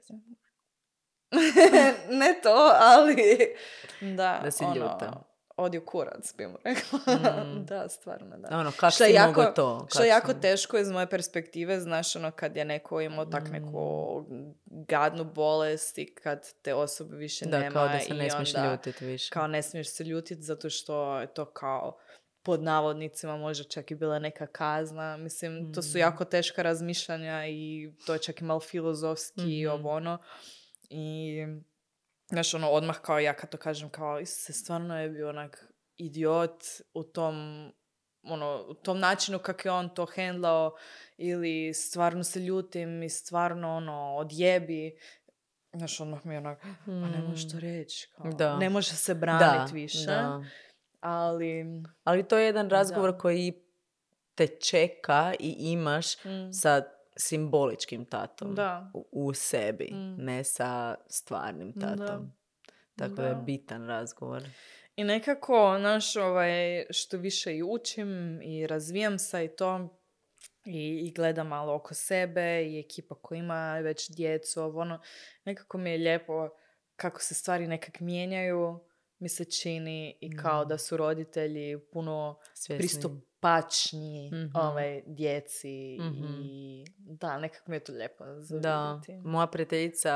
*laughs* ne to, ali da, Da si ono, ljuta. Odi u kurac, bi mu rekla. Mm. *laughs* da, stvarno, da. Ono, kako Što je jako- to? Što je Kak jako teško iz moje perspektive, znaš, ono, kad je neko imao tak neku gadnu bolest i kad te osobe više Da, nema kao da se ne smiješ ljutiti više. kao ne smiješ se ljutiti zato što je to kao pod navodnicima možda čak i bila neka kazna. Mislim, to su Mm. jako teška razmišljanja i to je čak i malo filozofski i Mhm. ovo ono. I, znaš, ono, odmah kao ja kad to kažem, kao, Isuse, stvarno je bio onak idiot u tom ono, u tom načinu kako je on to hendlao ili stvarno se ljutim i stvarno ono, odjebi. Znaš, odmah mi je onak, a ne možeš to reći. Kao. Da. Ne može se braniti više. da. Ali... Ali to je jedan razgovor Da. koji te čeka i imaš mm, sa simboličkim tatom Da. u, sebi, Mm. ne sa stvarnim tatom. Da. Tako da je bitan razgovor. I nekako, znaš, ovaj, što više i učim i razvijam se i to i, i gledam malo oko sebe i ekipa koja ima već djecu, ovo, ono, nekako mi je lijepo kako se stvari nekak mijenjaju, mi se čini i kao Mm. da su roditelji puno Svjesni. Pristupačniji Mhm. ovaj, djeci Mhm. i da, nekako mi je to lijepo Da, vidjeti. moja prijateljica,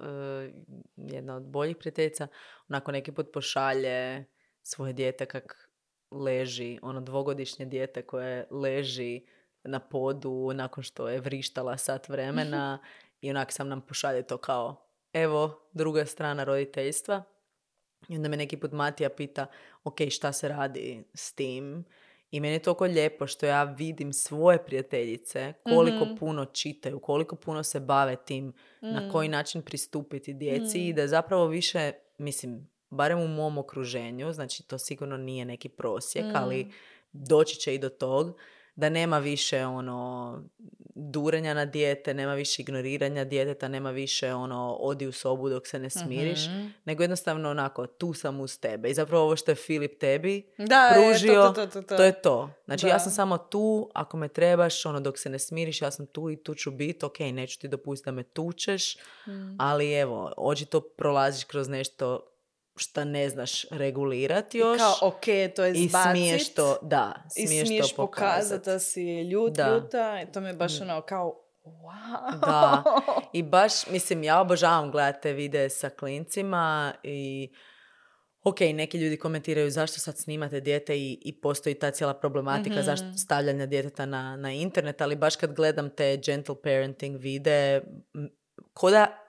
eh, jedna od boljih prijateljica, onako neki put pošalje svoje dijete kak leži, ono dvogodišnje dijete koje leži na podu nakon što je vrištala sat vremena *laughs* i onak sam nam pošalje to kao evo druga strana roditeljstva. I onda me neki put Matija pita ok šta se radi s tim i meni je toliko lijepo što ja vidim svoje prijateljice koliko Mhm. puno čitaju, koliko puno se bave tim na Mm. koji način pristupiti djeci i Mm. da zapravo više, mislim, barem u mom okruženju, znači to sigurno nije neki prosjek, ali Mm. doći će i do tog, da nema više ono durenja na dijete, nema više ignoriranja djeteta, nema više ono odi u sobu dok se ne smiriš, Mhm. nego jednostavno onako tu sam uz tebe. I zapravo ovo što je Filip tebi Da, pružio, to, to, to, to, to je to. Znači ja Da. sam samo tu, ako me trebaš, ono dok se ne smiriš, ja sam tu i tu ću biti, ok, neću ti dopustiti da me tučeš, Mm. ali evo, očito prolaziš kroz nešto što ne znaš regulirati još. Kao, ok, to je I zbacit. smiješ to, da, I smiješ, smiješ to pokazati pokazati. da si ljut, Da. ljuta. I to mi je baš ono kao, wow. Da. *laughs* I baš, mislim, ja obožavam gledati te videe sa klincima i ok, neki ljudi komentiraju zašto sad snimate dijete i, i postoji ta cijela problematika Mhm. zašto stavljanja djeteta na, na internet, ali baš kad gledam te gentle parenting videe, m,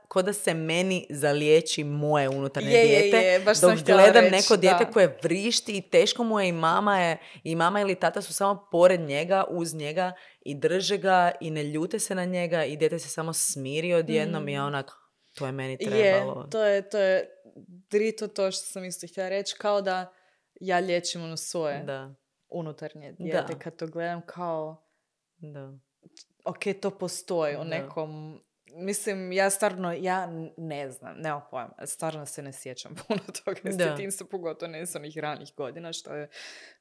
ko da, se meni zaliječi moje unutarnje Je, je, dijete, je, baš sam dok htjela gledam reći, neko dijete da. koje vrišti i teško mu je i mama je, i mama ili tata su samo pored njega, uz njega i drže ga i ne ljute se na njega i dijete se samo smiri odjednom i ja onak, to je meni Mm. Je, trebalo. to je, to je drito to što sam isto htjela reći, kao da ja liječim ono svoje Da, unutarnje dijete. Da. Kad to gledam kao, da. ok, to postoji u nekom... Mislim, ja stvarno, ja ne znam, nema pojma, stvarno se ne sjećam *laughs* puno toga iz djetinjstva, pogotovo ne iz onih ranih godina, što je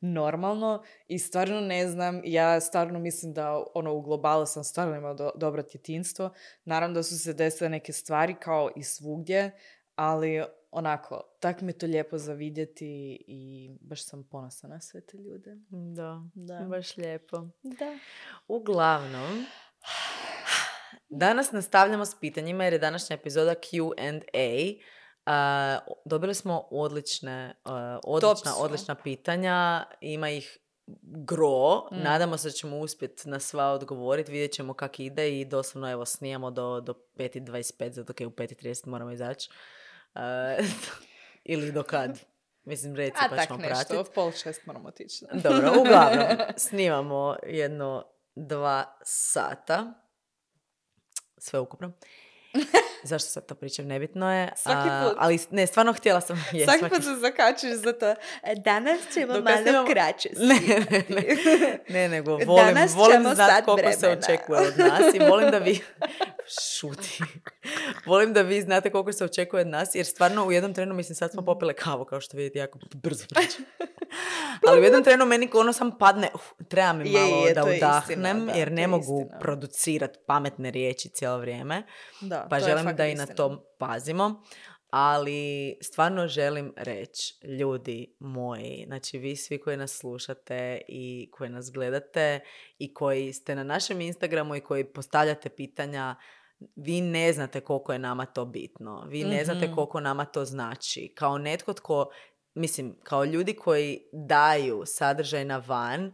normalno i stvarno ne znam, ja stvarno mislim da ono u globalu sam stvarno imala do, dobro djetinjstvo, naravno da su se desile neke stvari kao i svugdje, ali onako, tak mi je to lijepo za vidjeti i baš sam ponosna na sve te ljude. Da, Da. baš lijepo. Da. Uglavnom, danas nastavljamo s pitanjima jer je današnja epizoda Q&A. A, dobili smo odlične, a, odlična, odlična pitanja. Ima ih gro. Mm. Nadamo se da ćemo uspjeti na sva odgovoriti. Vidjet ćemo kak ide i doslovno evo snijamo do, do 5.25, zato kaj u 5.30 moramo izaći. A, *laughs* ili do kad? Mislim, reci A pa tak ćemo nešto, pratiti. v pol šest moramo otići. Dobro, uglavnom, *laughs* snimamo jedno dva sata. Sve ukupno. *laughs* Zašto sad to pričam? Nebitno je. Svaki a, put. ali ne, stvarno htjela sam... Je, *laughs* Svaki put se zakačiš za to. "E, Danas ćemo Dok malo snimamo- kraće *laughs* Ne, ne, ne. *laughs* Ne, nego volim, Danas volim sat koliko se vremena. očekuje od nas i volim da vi... Šuti. volim da vi znate koliko se očekuje od nas, jer stvarno u jednom trenu, mislim, sad smo popile kavu, kao što vidite, jako brzo pričam. Ali u jednom trenu meni ono sam padne, uf, treba mi malo je, da je istina, udahnem, da, jer ne mogu istina. producirati pametne riječi cijelo vrijeme. Da, Pa želim fakat da i na istina. to pazimo. Ali stvarno želim reći, ljudi moji, znači vi svi koji nas slušate i koji nas gledate i koji ste na našem Instagramu i koji postavljate pitanja, vi ne znate koliko je nama to bitno. Vi ne znate Mhm. koliko nama to znači. Kao netko tko, mislim, kao ljudi koji daju sadržaj na van,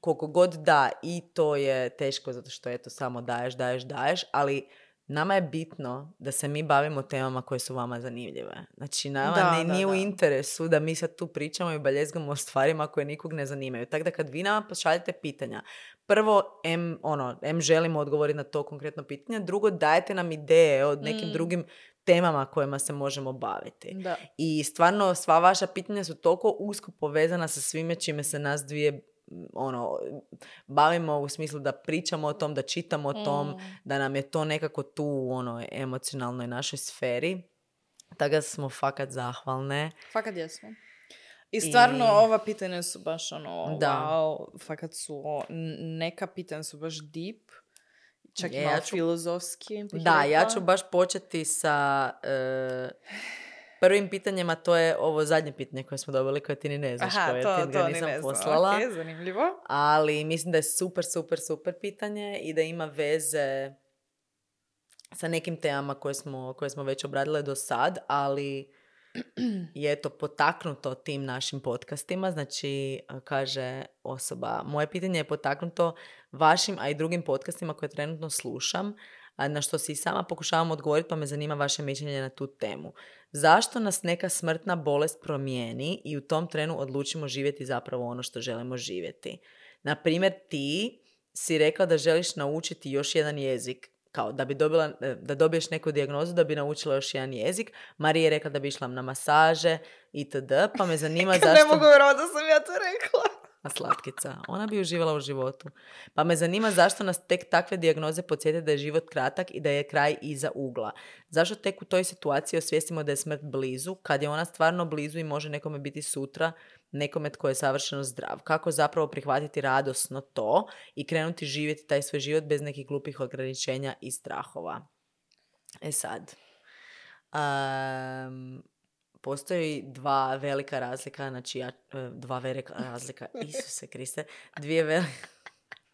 koliko god da i to je teško zato što eto samo daješ, daješ, daješ, ali nama je bitno da se mi bavimo temama koje su vama zanimljive. Znači nama Da, ne, da, nije u da. interesu da mi sad tu pričamo i baljezgamo o stvarima koje nikog ne zanimaju. Tako da kad vi nama pošaljete pitanja, prvo, em, ono, em želimo odgovoriti na to konkretno pitanje, drugo, dajte nam ideje od nekim Mm. drugim temama kojima se možemo baviti. Da. I stvarno sva vaša pitanja su toliko usko povezana sa svime čime se nas dvije m, ono, bavimo u smislu da pričamo o tom, da čitamo o tom, Mm. da nam je to nekako tu u ono emocionalnoj našoj sferi. Tako da smo fakat zahvalne. Fakat jesmo. I stvarno I- ova pitanja su baš ono, Da. wow, fakat su, o, neka pitanja su baš deep, čak i Je, malo ja ću- filozofski. Da, ja ću baš početi sa e, prvim pitanjem, a to je ovo zadnje pitanje koje smo dobili, koje ti ni ne znaš Aha, koje, to, ti ga to ni nisam ne znam. poslala. Ok, zanimljivo. ali mislim da je super, super, super pitanje i da ima veze sa nekim temama koje smo, koje smo već obradile do sad, ali je to potaknuto tim našim podcastima, znači kaže osoba, moje pitanje je potaknuto vašim, a i drugim podcastima koje trenutno slušam, na što si i sama pokušavam odgovoriti, pa me zanima vaše mišljenje na tu temu. Zašto nas neka smrtna bolest promijeni i u tom trenu odlučimo živjeti zapravo ono što želimo živjeti? Na primjer, ti si rekla da želiš naučiti još jedan jezik, kao da bi dobila, da dobiješ neku dijagnozu da bi naučila još jedan jezik. Marija je rekla da bi išla na masaže itd. Pa me *laughs* zanima Ne zašto... mogu vjerovati da sam ja to rekla. Slatkica. Ona bi uživala u životu. Pa me zanima zašto nas tek takve dijagnoze podsjete da je život kratak i da je kraj iza ugla. Zašto tek u toj situaciji osvijestimo da je smrt blizu, kad je ona stvarno blizu i može nekome biti sutra, nekome tko je savršeno zdrav. Kako zapravo prihvatiti radosno to i krenuti živjeti taj svoj život bez nekih glupih ograničenja i strahova. E sad, um, postoji dva velika razlika, znači ja, e, dva velika razlika, *laughs* Isuse Kriste, dvije velike...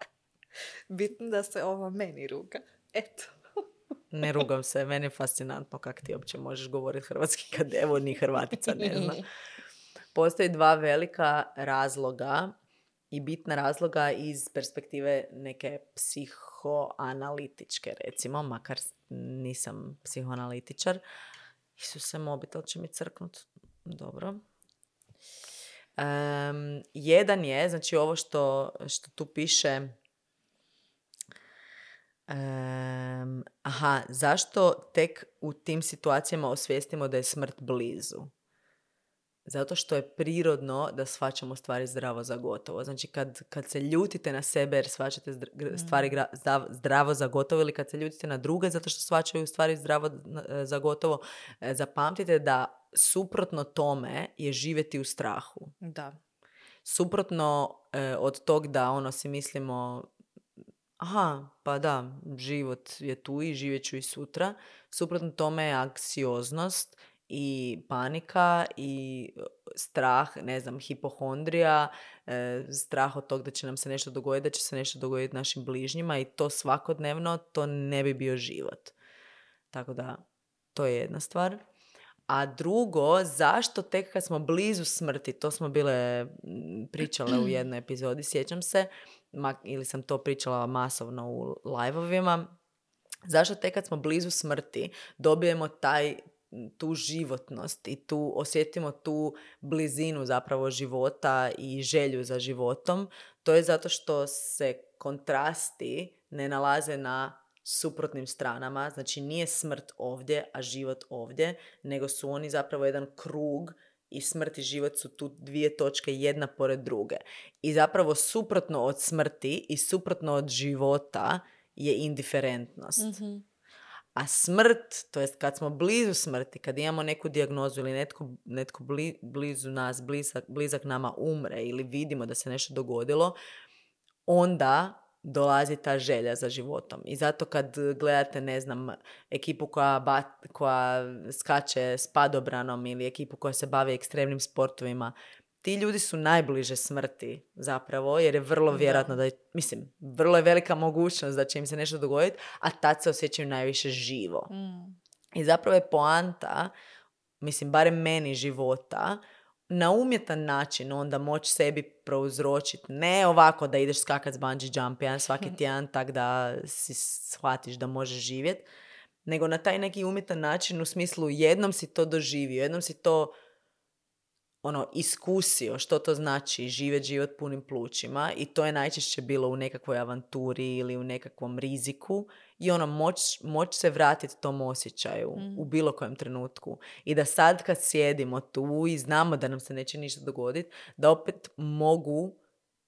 *laughs* Bitno da se ova meni ruga. Eto. *laughs* ne rugam se, meni je fascinantno kako ti uopće možeš govoriti hrvatski kad evo ni Hrvatica ne zna. Postoji dva velika razloga i bitna razloga iz perspektive neke psihoanalitičke, recimo, makar nisam psihoanalitičar. Isuse, mobitel će mi crknut. Dobro. Um, jedan je, znači ovo što, što tu piše, um, aha, zašto tek u tim situacijama osvijestimo da je smrt blizu? Zato što je prirodno da shvaćamo stvari zdravo za gotovo. Znači kad, kad se ljutite na sebe jer shvaćate stvari mm. zdravo za gotovo ili kad se ljutite na druge zato što shvaćaju stvari zdravo e, za gotovo, e, zapamtite da suprotno tome je živjeti u strahu. Da. Suprotno e, od tog da ono si mislimo aha, pa da, život je tu i živjet ću i sutra. Suprotno tome je anksioznost i panika i e, strah, ne znam, hipohondrija, e, strah od tog da će nam se nešto dogoditi, da će se nešto dogoditi našim bližnjima i to svakodnevno, to ne bi bio život. Tako da, to je jedna stvar. A drugo, zašto tek kad smo blizu smrti, to smo bile pričale u *clears throat* jednoj epizodi, sjećam se, ili sam to pričala masovno u live zašto tek kad smo blizu smrti dobijemo taj tu životnost i tu osjetimo tu blizinu zapravo života i želju za životom, to je zato što se kontrasti ne nalaze na suprotnim stranama, znači nije smrt ovdje, a život ovdje, nego su oni zapravo jedan krug i smrt i život su tu dvije točke jedna pored druge. I zapravo suprotno od smrti i suprotno od života je indiferentnost. mm a smrt, to jest kad smo blizu smrti, kad imamo neku dijagnozu ili netko, netko blizu nas, blizak, blizak nama umre ili vidimo da se nešto dogodilo, onda dolazi ta želja za životom. I zato kad gledate, ne znam, ekipu koja, bat, koja skače s padobranom ili ekipu koja se bavi ekstremnim sportovima, ti ljudi su najbliže smrti zapravo, jer je vrlo vjerojatno da, mislim, vrlo je velika mogućnost da će im se nešto dogoditi, a tad se osjećaju najviše živo. Mm. I zapravo je poanta, mislim, barem meni života, na umjetan način onda moći sebi prouzročiti, ne ovako da ideš skakat s bungee jump jedan svaki *laughs* tjedan tak da si shvatiš da možeš živjeti, nego na taj neki umjetan način u smislu jednom si to doživio, jednom si to ono, iskusio što to znači živjeti život punim plućima i to je najčešće bilo u nekakvoj avanturi ili u nekakvom riziku i ono, moć, moć se vratiti tom osjećaju u mm. bilo kojem trenutku. I da sad kad sjedimo tu i znamo da nam se neće ništa dogoditi, da opet mogu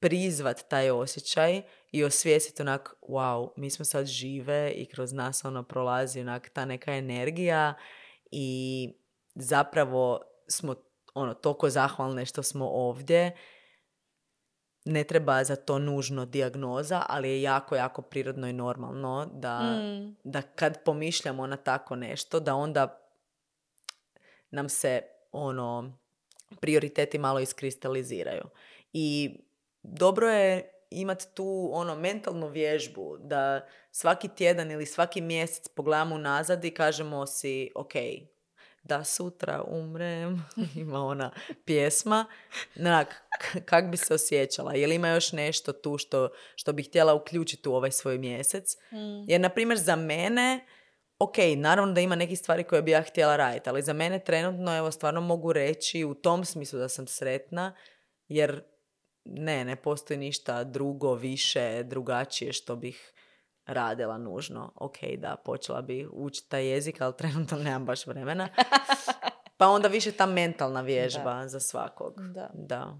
prizvat taj osjećaj i osvijestiti onak, wow, mi smo sad žive i kroz nas ono prolazi onak ta neka energija i zapravo smo ono, toliko zahvalne što smo ovdje. Ne treba za to nužno dijagnoza, ali je jako, jako prirodno i normalno da, mm. da kad pomišljamo na tako nešto, da onda nam se ono prioriteti malo iskristaliziraju. I dobro je imati tu ono mentalnu vježbu da svaki tjedan ili svaki mjesec pogledamo nazad i kažemo si ok, da sutra umrem, *laughs* ima ona pjesma, Nak, kak bi se osjećala? Je li ima još nešto tu što, što bih htjela uključiti u ovaj svoj mjesec? Mm. Jer, na primjer, za mene, ok, naravno da ima neki stvari koje bi ja htjela raditi, ali za mene trenutno, evo, stvarno mogu reći u tom smislu da sam sretna, jer ne, ne postoji ništa drugo, više, drugačije što bih radila nužno. Ok, da, počela bi učiti taj jezik, ali trenutno *laughs* nemam baš vremena. Pa onda više ta mentalna vježba za svakog. Da. da.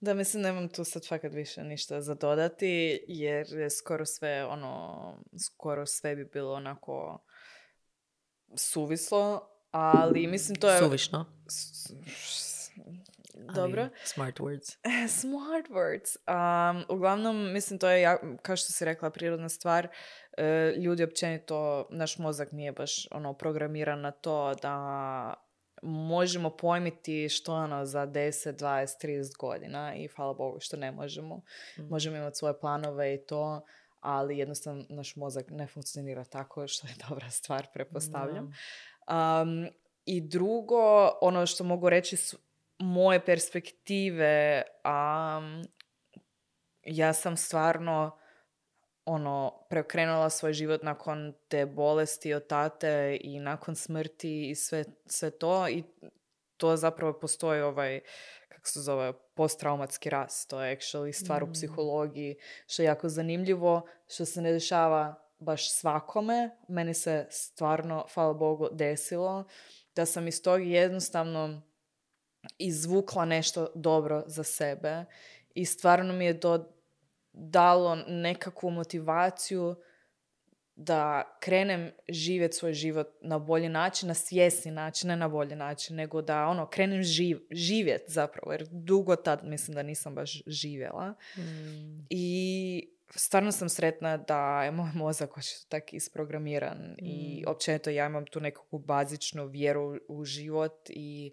Da, mislim, nemam tu sad fakat više ništa za dodati, jer je skoro sve, ono, skoro sve bi bilo onako suvislo, ali mislim to je... Suvišno. S- Dobro. Ali smart words. *laughs* Smart words. Um, uglavnom, mislim, to je, ja- kao što si rekla, prirodna stvar. E, ljudi općenito, naš mozak nije baš ono programiran na to da možemo pojmiti što ono za 10, 20, 30 godina i hvala Bogu što ne možemo. Možemo imati svoje planove i to, ali jednostavno naš mozak ne funkcionira tako, što je dobra stvar, pretpostavljam. Um, I drugo, ono što mogu reći moje perspektive, um, ja sam stvarno ono, preokrenula svoj život nakon te bolesti od tate i nakon smrti i sve, sve to i to zapravo postoji ovaj, kako se zove, posttraumatski rast. To je actually stvar u psihologiji, što je jako zanimljivo, što se ne dešava baš svakome. Meni se stvarno, hvala Bogu, desilo da sam iz tog jednostavno izvukla nešto dobro za sebe i stvarno mi je to dalo nekakvu motivaciju da krenem živjeti svoj život na bolji način, na svjesni način, ne na bolji način, nego da ono, krenem živ, živjet zapravo, jer dugo tad mislim da nisam baš živjela. I stvarno sam sretna da je moj mozak očito tak isprogramiran i općenito ja imam tu nekakvu bazičnu vjeru u život i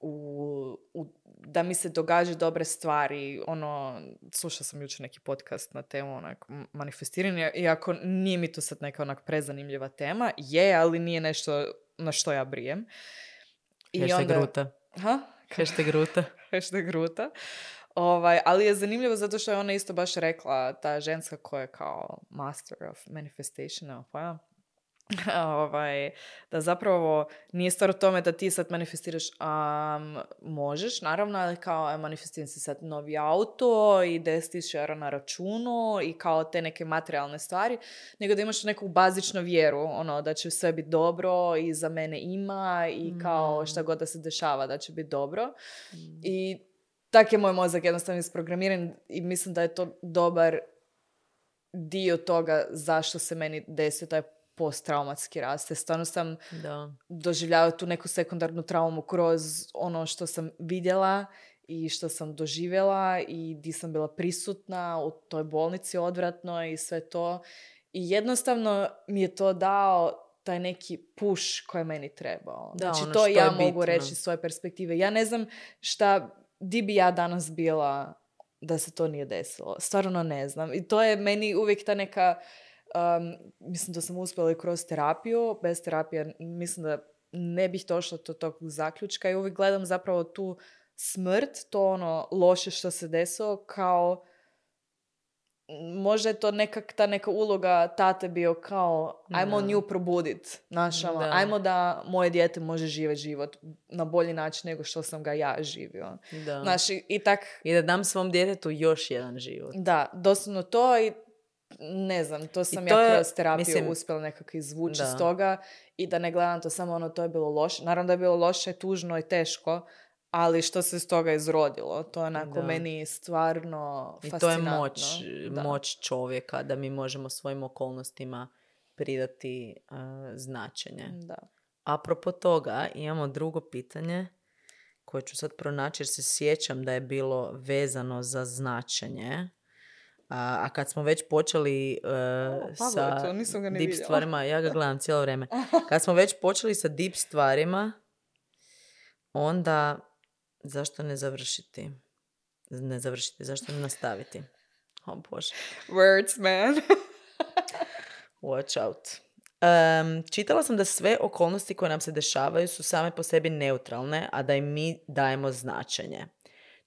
u, u- da mi se događaju dobre stvari. Ono, slušala sam jučer neki podcast na temu onak, manifestiranja, iako nije mi to sad neka onak prezanimljiva tema, je, ali nije nešto na što ja brijem. Hashtag ruta. Ha? Hashtag ruta. *laughs* hashtag Ruta. Ovaj, ali je zanimljivo zato što je ona isto baš rekla, ta ženska koja je kao master of manifestation, nema pojma, *laughs* ovaj, da zapravo nije stvar u tome da ti sad manifestiraš, um, možeš, naravno, ali kao e, manifestiram si sad novi auto i 10.000 eura na računu i kao te neke materijalne stvari, nego da imaš neku bazičnu vjeru, ono, da će sve biti dobro i za mene ima i kao šta god da se dešava da će biti dobro. I tak je moj mozak jednostavno isprogramiran i mislim da je to dobar dio toga zašto se meni desio taj posttraumatski rast. Jer Stvarno sam Da. doživljavao tu neku sekundarnu traumu kroz ono što sam vidjela i što sam doživjela i di sam bila prisutna u toj bolnici odvratnoj i sve to. I jednostavno mi je to dao taj neki push koji je meni trebao. Da, znači ono to ja mogu bitno. reći svoje perspektive. Ja ne znam šta, di bi ja danas bila da se to nije desilo. Stvarno ne znam. I to je meni uvijek ta neka, um, mislim da sam uspjela i kroz terapiju, bez terapije mislim da ne bih došla do tog zaključka i uvijek gledam zapravo tu smrt, to ono loše što se desilo kao možda je to nekak ta neka uloga tate bio kao ajmo Da. nju probudit, znaš, ono, Da. ajmo da moje dijete može živjeti život na bolji način nego što sam ga ja živio. Da. Znaš, i, i tak, I da dam svom djetetu još jedan život. da, doslovno to i ne znam, to sam to ja je, kroz terapiju mislim, uspjela nekako izvući iz toga i da ne gledam to samo ono, to je bilo loše. Naravno da je bilo loše, tužno i teško, ali što se iz toga izrodilo, to je onako Da. meni stvarno I to je fascinantno. moć, Da. moć čovjeka da mi možemo svojim okolnostima pridati uh, značenje. Da. Apropo toga, imamo drugo pitanje koje ću sad pronaći jer se sjećam da je bilo vezano za značenje. A, a kad smo već počeli uh, Pavle, sa to nisam ga ni deep vidjela. stvarima, ja ga gledam *laughs* cijelo vrijeme. *laughs* Kad smo već počeli sa deep stvarima, onda zašto ne završiti? Ne završiti, zašto ne nastaviti? O Bože. Words, man. *laughs* Watch out. Em, čitala sam da sve okolnosti koje nam se dešavaju su same po sebi neutralne, a da im mi dajemo značenje.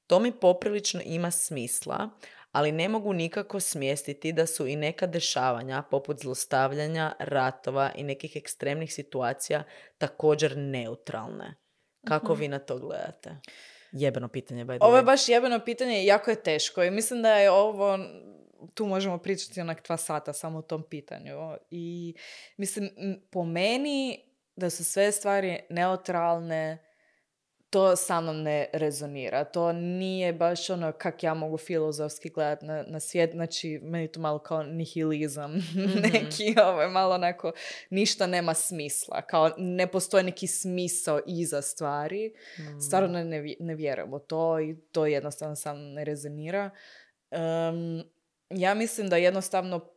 To mi poprilično ima smisla, ali ne mogu nikako smjestiti da su i neka dešavanja, poput zlostavljanja, ratova i nekih ekstremnih situacija, također neutralne. Kako vi na to gledate? Jebeno pitanje, by the Ovo je baš jebeno pitanje i jako je teško i mislim da je ovo, tu možemo pričati onak dva sata samo o tom pitanju. I mislim, po meni da su sve stvari neutralne to sa mnom ne rezonira. To nije baš ono kak ja mogu filozofski gledati na, na svijet. Znači, meni to malo kao nihilizam. *laughs* neki, ovo je malo onako, ništa nema smisla. Kao ne postoji neki smisao iza stvari. Mm. Stvarno ne, ne vjerujem u to i to jednostavno sa mnom ne rezonira. Em, ja mislim da jednostavno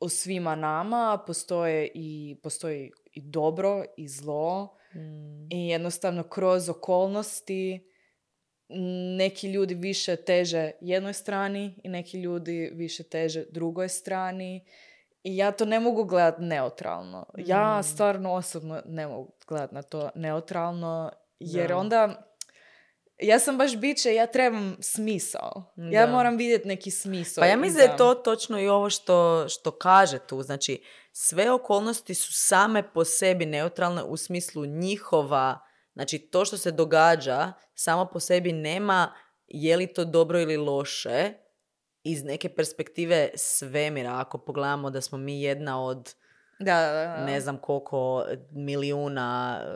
u svima nama postoje i, postoji i dobro i zlo. Mm. I jednostavno kroz okolnosti neki ljudi više teže jednoj strani i neki ljudi više teže drugoj strani. I ja to ne mogu gledat neutralno. Ja Mm. stvarno osobno ne mogu gledat na to neutralno jer Da. onda ja sam baš biće, ja trebam smisao. Ja Da. moram vidjeti neki smisao. Pa ja mislim da je to točno i ovo što, što kaže tu. Znači, sve okolnosti su same po sebi neutralne u smislu njihova, znači to što se događa samo po sebi nema je li to dobro ili loše iz neke perspektive svemira. Ako pogledamo da smo mi jedna od Da, da, da. ne znam koliko milijuna e,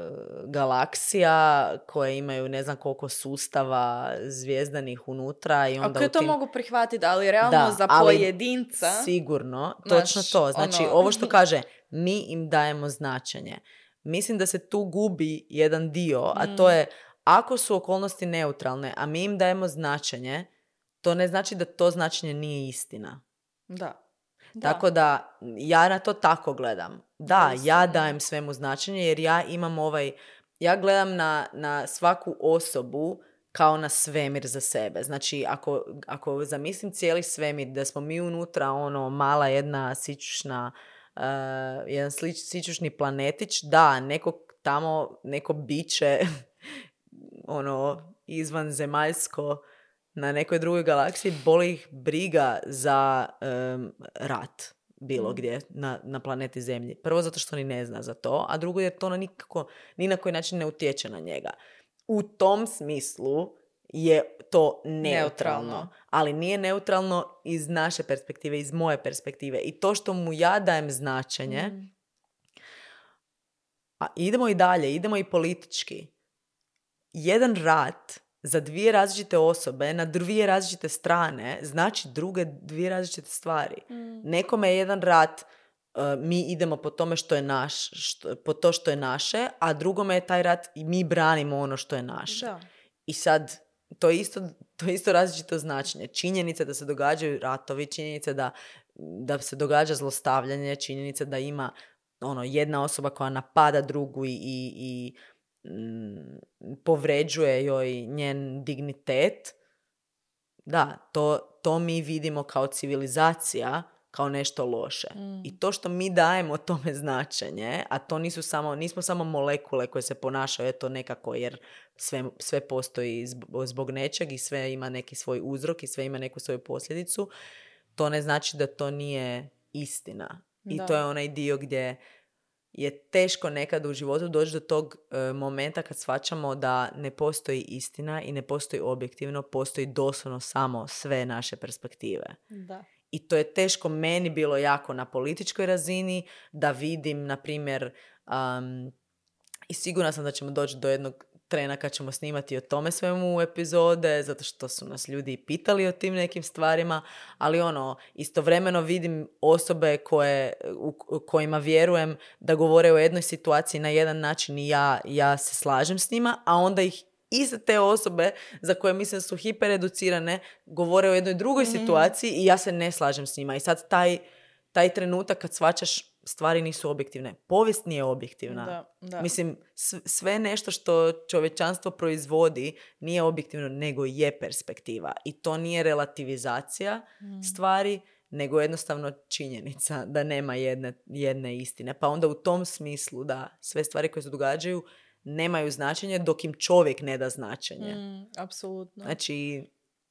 galaksija koje imaju ne znam koliko sustava zvijezdanih unutra i onda u je to tim... mogu prihvatiti, ali realno Da, za ali pojedinca... Sigurno, točno to. Znači, ono- ovo što *laughs* kaže, mi im dajemo značenje. Mislim da se tu gubi jedan dio, a to Mm. je ako su okolnosti neutralne, a mi im dajemo značenje, to ne znači da to značenje nije istina. Da. Da. Tako da ja na to tako gledam. Da, Doista, ja da. dajem svemu značenje jer ja imam ovaj, ja gledam na, na svaku osobu kao na svemir za sebe. Znači, ako, ako zamislim cijeli svemir, da smo mi unutra ono mala jedna sičušna, uh, jedan slič, sičušni planetić, da, neko tamo, neko biće *laughs* ono izvanzemaljsko na nekoj drugoj galaksiji boli ih briga za em, rat bilo Mm. gdje na, na planeti Zemlji. Prvo zato što ni ne zna za to, a drugo jer to na nikako, ni na koji način ne utječe na njega. U tom smislu je to neutralno, Neutralno. ali nije neutralno iz naše perspektive, iz moje perspektive. I to što mu ja dajem značenje, Mm. a idemo i dalje, idemo i politički. Jedan rat za dvije različite osobe na dvije različite strane znači druge dvije različite stvari. Mm. Nekome je jedan rat uh, mi idemo po tome što je naš, što, po to što je naše, a drugome je taj rat i mi branimo ono što je naše. Da. I sad, to je isto, to je isto različito značenje. Činjenica da se događaju ratovi, činjenica da, da se događa zlostavljanje, činjenica da ima ono, jedna osoba koja napada drugu i, i, i povređuje joj njen dignitet. Da, to, to mi vidimo kao civilizacija, kao nešto loše. Mm. I to što mi dajemo tome značenje, a to nisu samo, nismo samo molekule koje se ponašaju eto nekako jer sve, sve postoji zb- zbog nečeg i sve ima neki svoj uzrok i sve ima neku svoju posljedicu, to ne znači da to nije istina. I Da. to je onaj dio gdje je teško nekad u životu doći do tog e, momenta kad shvaćamo da ne postoji istina i ne postoji objektivno, postoji doslovno samo sve naše perspektive. Da. I to je teško meni bilo jako na političkoj razini da vidim, na primjer, um, i sigurna sam da ćemo doći do jednog trena kad ćemo snimati o tome svemu epizode, zato što su nas ljudi i pitali o tim nekim stvarima, ali ono, istovremeno vidim osobe koje, u, u kojima vjerujem da govore o jednoj situaciji na jedan način i ja, ja se slažem s njima, a onda ih iste te osobe za koje mislim su hipereducirane govore o jednoj drugoj Mhm. situaciji i ja se ne slažem s njima. I sad taj, taj trenutak kad svačaš stvari nisu objektivne. Povijest nije objektivna. Da, da. Mislim, sve nešto što čovječanstvo proizvodi nije objektivno, nego je perspektiva. I to nije relativizacija Mm. stvari, nego jednostavno činjenica da nema jedne, jedne istine. Pa onda u tom smislu da sve stvari koje se događaju nemaju značenje dok im čovjek ne da značenje. Mm, apsolutno. Znači,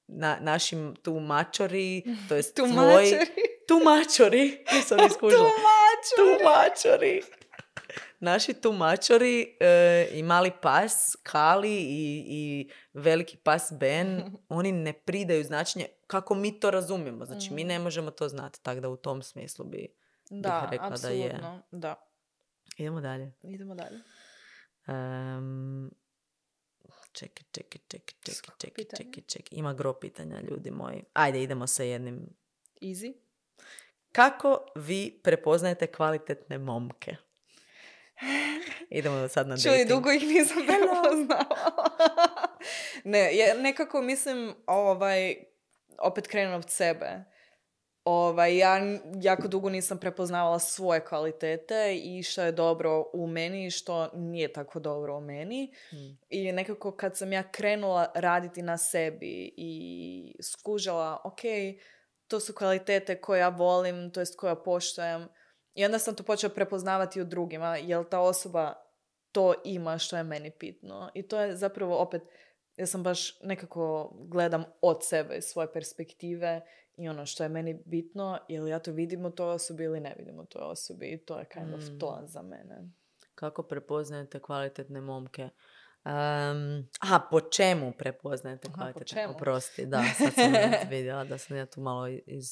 na, našim tumačori, to jest *laughs* tvoj... Tumačori, nisam *laughs* iskužila. Tumačeri. tumačori. Naši tumačori e, i mali pas Kali i, i veliki pas Ben, *laughs* oni ne pridaju značenje kako mi to razumijemo. Znači, mi Mm. ne možemo to znati, tako da u tom smislu bi... Da, rekla da je. apsolutno. Da. Idemo dalje. Idemo dalje. Em, Čekaj, čekaj, čekaj, čekaj, čekaj, čekaj, čekaj. Ima gro pitanja, ljudi moji. Ajde, idemo sa jednim. Easy. Kako vi prepoznajete kvalitetne momke? Idemo sad na dating. dugo ih nisam prepoznala. *laughs* ne, je, nekako mislim, ovaj, opet krenem od sebe. Ovaj, ja jako dugo nisam prepoznavala svoje kvalitete i što je dobro u meni i što nije tako dobro u meni. Mm. I nekako kad sam ja krenula raditi na sebi i skužala, ok, to su kvalitete koje ja volim, to jest koje ja poštujem. I onda sam to počela prepoznavati u drugima, jel ta osoba to ima što je meni bitno. I to je zapravo opet, ja sam baš nekako gledam od sebe, svoje perspektive i ono što je meni bitno, jel ja to vidim u toj osobi ili ne vidim u toj osobi. I to je kind of Mm. to za mene. Kako prepoznajete kvalitetne momke? Um, aha, po čemu prepoznajete čemu? Oprosti, da, *laughs* sad sam vidjela da sam ja tu malo iz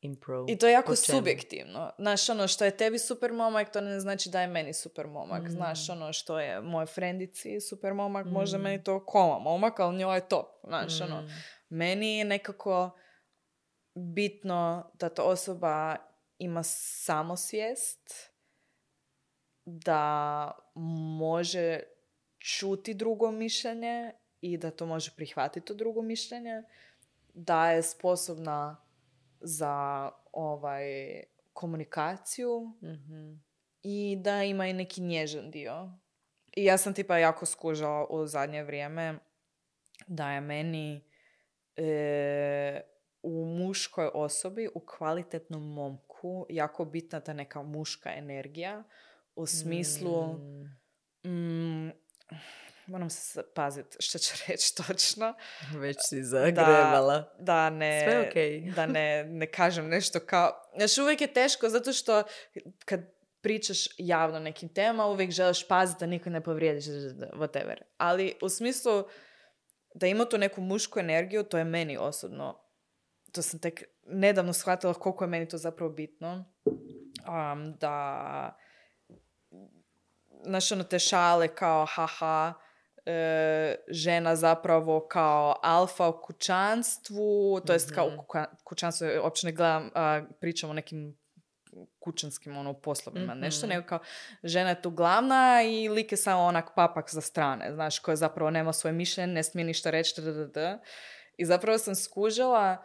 improv. I to je jako subjektivno. Znaš, ono što je tebi super momak, to ne znači da je meni super momak. Mm. Znaš, ono što je moje frendici super momak, možda Mm. meni to koma momak, ali njoj je top. Znaš, ono, Mm. meni je nekako bitno da ta osoba ima samosvijest, da može čuti drugo mišljenje i da to može prihvatiti to drugo mišljenje, da je sposobna za ovaj komunikaciju Mhm. i da ima i neki nježan dio. I ja sam tipa jako skužala u zadnje vrijeme da je meni e, u muškoj osobi, u kvalitetnom momku, jako bitna ta neka muška energija u smislu Mm, mm, moram se paziti što ću *laughs* reći točno, već si zagrebala. da ne, Sve okej. *laughs* da ne, ne kažem nešto kao... Znaš, uvijek je teško zato što kad pričaš javno nekim temama, uvijek želiš paziti da niko ne povrijediš, whatever. Ali u smislu da ima tu neku mušku energiju, to je meni osobno, to sam tek nedavno shvatila koliko je meni to zapravo bitno, um, da znaš ono te šale kao haha, e, žena zapravo kao alfa u kućanstvu, to jest kao u Mhm. kućanstvu, uopće ne gledam, a, pričam o nekim kućanskim ono, poslovima, nešto, Mhm. nego kao žena je tu glavna i lik je samo onak papak za strane, znaš, koja zapravo nema svoje mišljenje, ne smije ništa reći, tdd. I zapravo sam skužila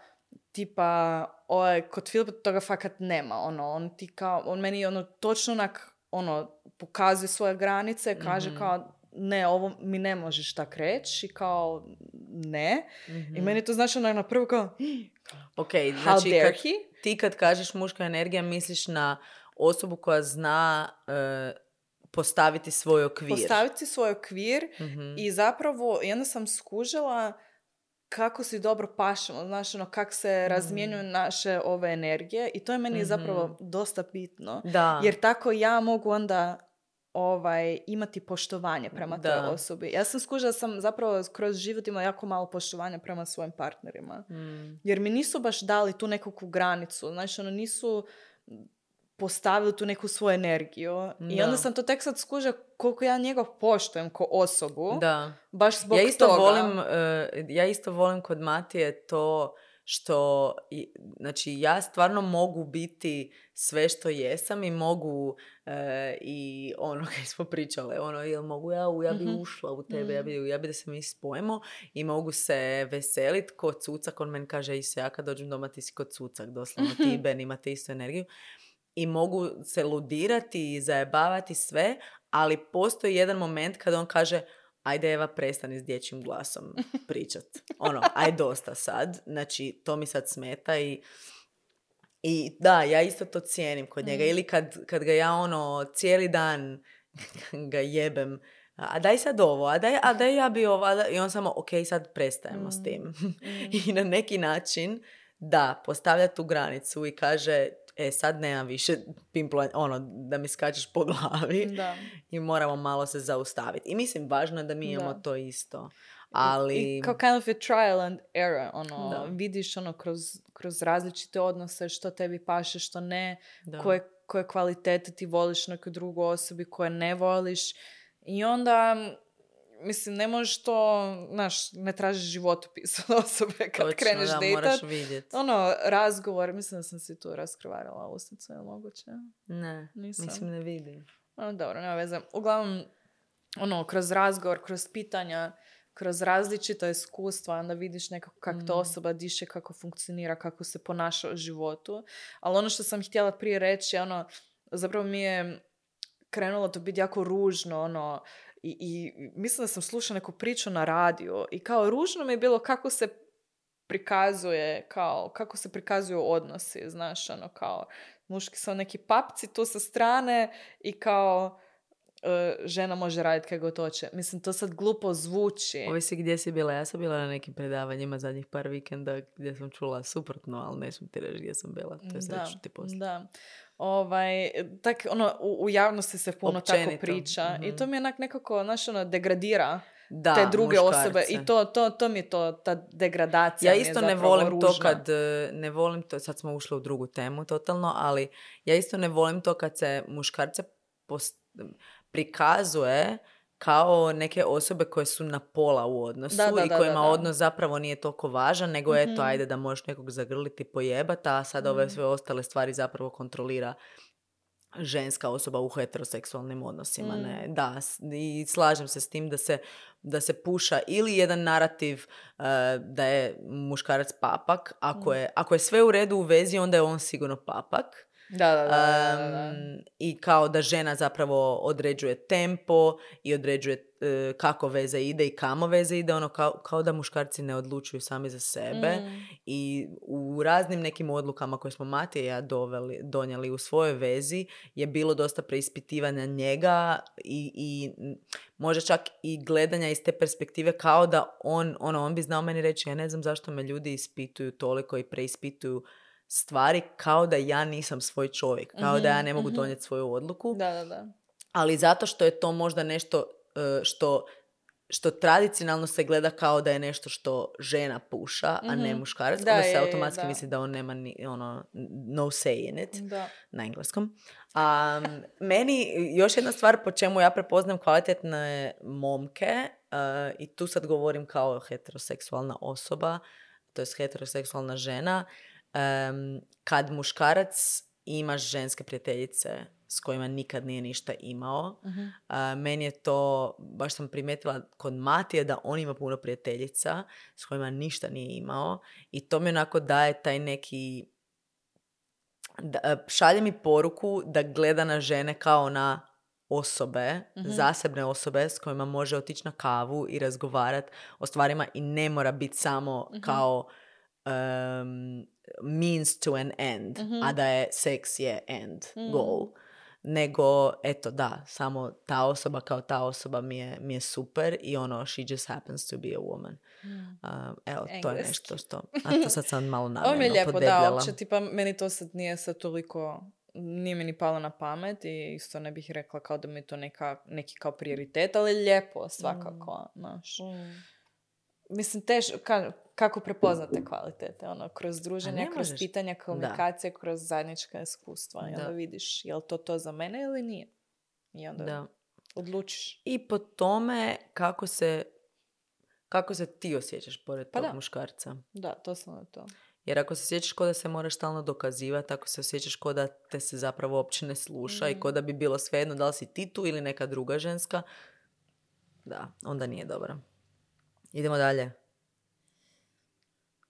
tipa, ovaj, kod Filipa toga fakat nema, ono, on ti kao, on meni ono točno onak, ono, pokazuje svoje granice, kaže Mhm. kao, ne, ovo mi ne možeš tak reći i kao, ne. I meni to znači onak na prvo kao, *gasps* Ok, how znači dare kad, he? ti kad kažeš muška energija misliš na osobu koja zna e, postaviti svoj okvir. Postaviti svoj okvir Mhm. i zapravo, onda sam skužila kako si dobro pašemo, znaš, ono, kak se razmjenjuju naše ove energije i to je meni Mhm. zapravo dosta bitno. Da. Jer tako ja mogu onda ovaj, imati poštovanje prema toj Da. osobi. Ja sam skužila sam zapravo kroz život imala jako malo poštovanja prema svojim partnerima. Mm. Jer mi nisu baš dali tu nekakvu granicu. Znači, ono, nisu postavili tu neku svoju energiju. I Da. onda sam to tek sad skužila koliko ja njega poštujem ko osobu. Da. Baš zbog Ja isto toga. volim, e, ja isto volim kod Matije to što, i- znači ja stvarno mogu biti sve što jesam i mogu e, i ono *laughs* kaj smo pričale, ono jel mogu ja, ja bi Mhm. ušla u tebe, ja Mhm. bi, ja bi da se mi spojimo i mogu se veselit ko cucak, on meni kaže isto ja kad dođem doma ti si kod cucak, doslovno ti i Ben imate istu energiju i mogu se ludirati i zajebavati sve, ali postoji jedan moment kada on kaže ajde Eva prestani s dječjim glasom pričat. *laughs* Ono, aj dosta sad. Znači, to mi sad smeta i i da, ja isto to cijenim kod njega. Mm. Ili kad, kad ga ja ono cijeli dan *laughs* ga jebem. A daj sad ovo, a daj, a daj ja bi ovo. a daj- I on samo, ok, sad prestajemo s Mm. tim. *laughs* Mm. I na neki način, da, postavlja tu granicu i kaže, e, sad nemam više pimpla, ono, da mi skačeš po glavi Da. i moramo malo se zaustaviti. I mislim, važno je da mi imamo Da. to isto. Ali... I kao kind of a trial and error, ono, Da. vidiš ono kroz, kroz različite odnose što tebi paše, što ne, da. koje, koje kvalitete ti voliš nekoj drugoj osobi, koje ne voliš. I onda mislim, ne možeš to, znaš, ne tražiš životopis od *laughs* osobe kad Točno, kreneš da, dejtat. moraš vidjeti. Ono, razgovor, mislim da sam si tu raskrvarila usnicu, je moguće? Ne, Nisam. mislim ne vidim. Ono, dobro, nema veze. Uglavnom, ono, kroz razgovor, kroz pitanja, kroz različita iskustva, onda vidiš nekako kako to Mm. osoba diše, kako funkcionira, kako se ponaša u životu. Ali ono što sam htjela prije reći, ono, zapravo mi je krenulo to biti jako ružno, ono, i, i mislim da sam slušala neku priču na radiju i kao ružno mi je bilo kako se prikazuje, kao, kako se prikazuju odnosi, znaš, ono, kao, muški su neki papci tu sa strane i kao, e, žena može raditi kako god hoće. Mislim, to sad glupo zvuči. Ovisi gdje si bila. Ja sam bila na nekim predavanjima zadnjih par vikenda gdje sam čula suprotno, ali ne smijem ti reći gdje sam bila. To je da, ti poslati. da. Ovaj, tak, ono, u, u javnosti se puno tako Općenito, priča i mhm. to mi onak nekako, znaš, ono, degradira Da, te druge osobe muškarce. i to, to, to mi je to, ta degradacija Ja isto ne volim to ružna. kad, e, ne volim to, sad smo ušli u drugu temu totalno, ali ja isto ne volim to kad se muškarce pos- prikazuje kao neke osobe koje su na pola u odnosu Da, da, i kojima da, da. odnos zapravo nije toliko važan, nego eto, Mhm. ajde da možeš nekog zagrliti pojebat, a sad ove Mhm. sve ostale stvari zapravo kontrolira ženska osoba u heteroseksualnim odnosima. Mm. Ne? Da, i slažem se s tim da se, da se puša ili jedan narativ e, da je muškarac papak. Ako, Mm. je, ako je sve u redu u vezi, onda je on sigurno papak. Da, da, da, da, da, da. Um, I kao da žena zapravo određuje tempo i određuje e, kako veza ide i kamo veza ide, ono kao, kao da muškarci ne odlučuju sami za sebe. Mm. I u raznim nekim odlukama koje smo Matija i ja doveli, donijeli u svojoj vezi je bilo dosta preispitivanja njega i, i možda čak i gledanja iz te perspektive kao da on, ono, on bi znao meni reći ja ne znam zašto me ljudi ispituju toliko i preispituju stvari kao da ja nisam svoj čovjek, kao da ja ne mogu Mhm, mhm. donijeti svoju odluku Da, da, da. ali zato što je to možda nešto e, što što tradicionalno se gleda kao da je nešto što žena puša, a ne Mhm. muškarac, Da, onda se automatski da. misli da on nema ni, ono, no say in it Da. na engleskom. A, meni još jedna stvar po čemu ja prepoznam kvalitetne momke e, i tu sad govorim kao heteroseksualna osoba, to je heteroseksualna žena, em, kad muškarac ima ženske prijateljice s kojima nikad nije ništa imao, Mhm. a, meni je to, baš sam primijetila kod Matije da on ima puno prijateljica s kojima ništa nije imao i to mi onako daje taj neki da, e, šalje mi poruku da gleda na žene kao na osobe, Mhm. zasebne osobe s kojima može otići na kavu i razgovarati o stvarima i ne mora biti samo Mhm. kao um, means to an end, Mhm. a da je seks je end Mm. goal. Nego, eto da, samo ta osoba kao ta osoba mi je, mi je super i ono, she just happens to be a woman. Mm. Um, evo, to je Engleski. nešto što... *laughs* A to sad sam malo namjerno Ovo mi je lijepo, da, uopće, tipa, meni to sad nije sad toliko, nije mi ni palo na pamet i isto ne bih rekla kao da mi je to neka, neki kao prioritet, ali lijepo svakako, znaš. Mm. Mislim, teš, ka- kako prepoznate kvalitete, ono, kroz druženje, kroz pitanja, komunikacije, kroz zajednička iskustva. I onda Da. vidiš, je li to to za mene ili nije? I onda Da. odlučiš. I po tome kako se, kako se ti osjećaš pored Pa tog da. muškarca. Da, to sam to. Jer ako se osjećaš ko da se moraš stalno dokazivati, ako se osjećaš ko da te se zapravo uopće ne sluša i Mm. ko da bi bilo svejedno da li si ti tu ili neka druga ženska, da, onda nije dobro. Idemo dalje.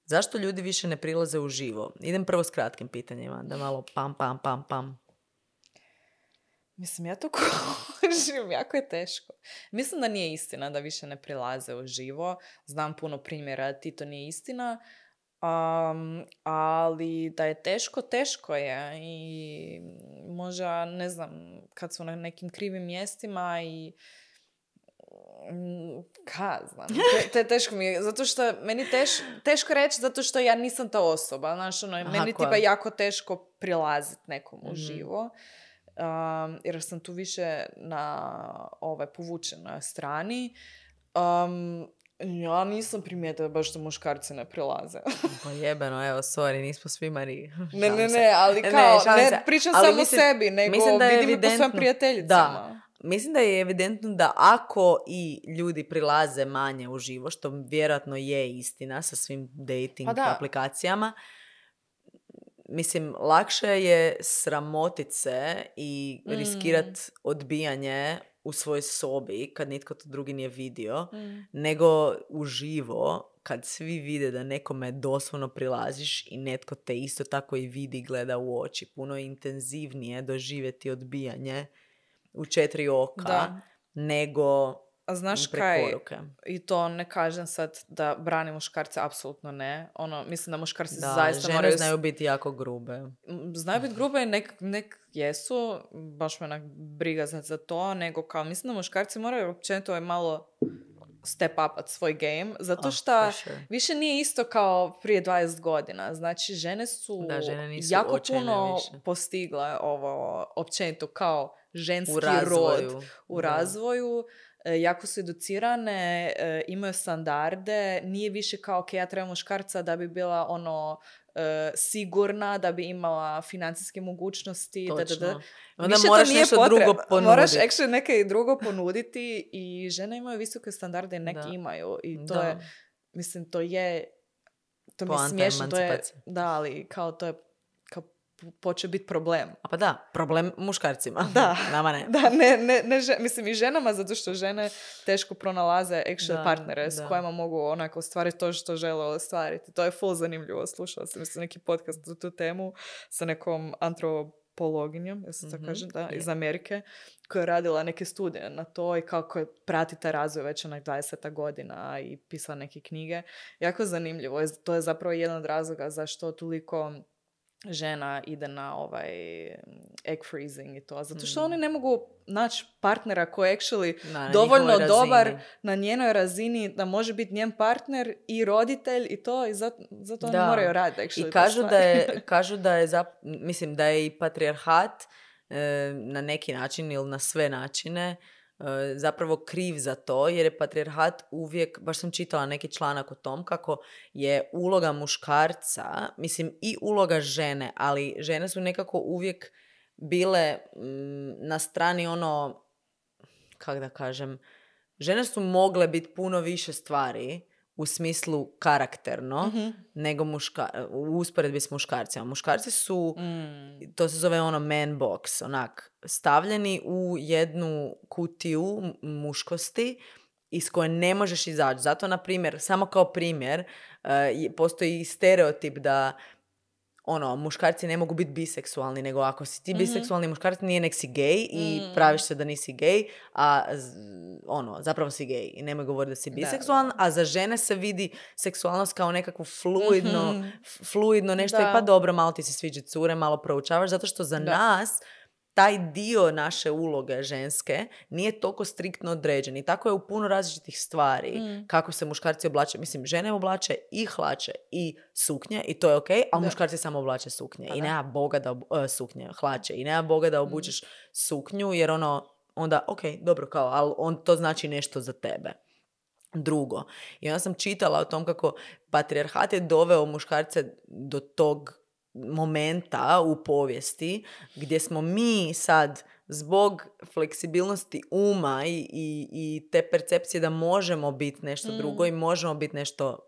Zašto ljudi više ne prilaze u živo? Idem prvo s kratkim pitanjima, da malo pam, pam, pam, pam. Mislim, ja to *laughs* kužim, jako je teško. Mislim da nije istina da više ne prilaze u živo. Znam puno primjera, ti to nije istina. Um, ali da je teško, teško je. I možda, ne znam, kad su na nekim krivim mjestima i ka znam, te, te- teško mi je, zato što meni teš, teško reći zato što ja nisam ta osoba, znaš, ono, Aha, meni tipa jako teško prilaziti nekom Mhm. uživo, um, jer sam tu više na ovaj, povučenoj strani. Um, ja nisam primijetila baš da muškarci ne prilaze. *laughs* Pa jebeno, evo, sorry, nismo svi Mari. *laughs* ne, ne, ne, ali Ne, kao, ne, se. pričam Ali samo mislim- sebi, nego mislim da je vidim i po svojim evidentno- prijateljicama. Mislim da je evidentno da ako i ljudi prilaze manje u živo, što vjerojatno je istina sa svim dating Pa da. aplikacijama, mislim, lakše je sramotit se i Mm. riskirat odbijanje u svojoj sobi kad nitko to drugi nije vidio, Mm. nego uživo kad svi vide da nekome doslovno prilaziš i netko te isto tako i vidi i gleda u oči. Puno je intenzivnije doživjeti odbijanje u četiri oka Da. nego A znaš kaj, i to ne kažem sad da brani muškarce, apsolutno ne. Ono, mislim da muškarci Da, zaista žene moraju... znaju biti jako grube. Znaju biti grube i nek, nek jesu, baš me onak briga za, za to, nego kao mislim da muškarci moraju općenito ovaj malo step upat svoj game, zato Oh, što for sure. više nije isto kao prije 20 godina. Znači, žene su Da, žene nisu jako puno više. postigle ovo općenito kao ženski U razvoju. rod u Da. razvoju. e, jako su educirane, e, imaju standarde, nije više kao ok, ja trebam muškarca da bi bila ono e, sigurna, da bi imala financijske mogućnosti, da, da, da. Točno. Onda Više to moraš nije nešto potreba. drugo ponuditi. Moraš actually neke drugo ponuditi i žene imaju visoke standarde neki Da. imaju. I to Da. je, mislim, to je, to mi je smiješno, to je, da, ali kao to je, poče biti problem. A pa da, problem muškarcima. Da. *laughs* Nama ne. Da, ne, ne, ne že- mislim i ženama, zato što žene teško pronalaze actual Da, partnere s da. kojima mogu onako ostvariti to što žele ostvariti. To je full zanimljivo. Slušala sam mislim, neki podcast na tu temu sa nekom antropologinjom, ja se to Mhm, kažem, da, iz Amerike, koja je radila neke studije na to i kako je prati taj razvoj već onak 20 godina i pisala neke knjige. Jako zanimljivo. To je zapravo jedan od razloga zašto toliko žena ide na ovaj egg freezing i to. Zato što Mm. oni ne mogu naći partnera koji je actually Na, na dovoljno dobar razini. na njenoj razini da može biti njen partner i roditelj i to i zato, zato oni Da. moraju raditi actually I kažu da je, *laughs* kažu da je, zap- mislim da je i patrijarhat e, na neki način ili na sve načine zapravo kriv za to, jer je patrijarhat uvijek, baš sam čitala neki članak o tom, kako je uloga muškarca, mislim i uloga žene, ali žene su nekako uvijek bile mm, na strani ono, kak da kažem, žene su mogle biti puno više stvari u smislu karakterno Mhm. nego muška, u usporedbi s muškarcima. Muškarci su, Mm. to se zove ono man box, onak, stavljeni u jednu kutiju muškosti iz koje ne možeš izaći. Zato, na primjer, samo kao primjer, eh, postoji stereotip da ono, muškarci ne mogu biti biseksualni, nego ako si ti Mhm. biseksualni muškarac, nije nek si gej i Mm. praviš se da nisi gej, a z- ono, zapravo si gej i nemoj govoriti da si Da, biseksualan, a za žene se vidi seksualnost kao nekakvo fluidno, Mhm. f- fluidno nešto i Da. pa dobro, malo ti se sviđa cure, malo proučavaš, zato što za Da. nas taj dio naše uloge ženske nije toliko striktno određen i tako je u puno različitih stvari Mm. kako se muškarci oblače. Mislim, žene oblače i hlače i suknje i to je ok, a Da. muškarci samo oblače suknje. Pa I nema boga da, ob- e, suknje, hlače. I nema boga da obučeš suknju jer ono, onda, ok, dobro, kao, ali on, to znači nešto za tebe. Drugo, i onda sam čitala o tom kako patrijarhat je doveo muškarce do tog momenta u povijesti gdje smo mi sad zbog fleksibilnosti uma i, i, i te percepcije da možemo biti nešto Mm. drugo i možemo biti nešto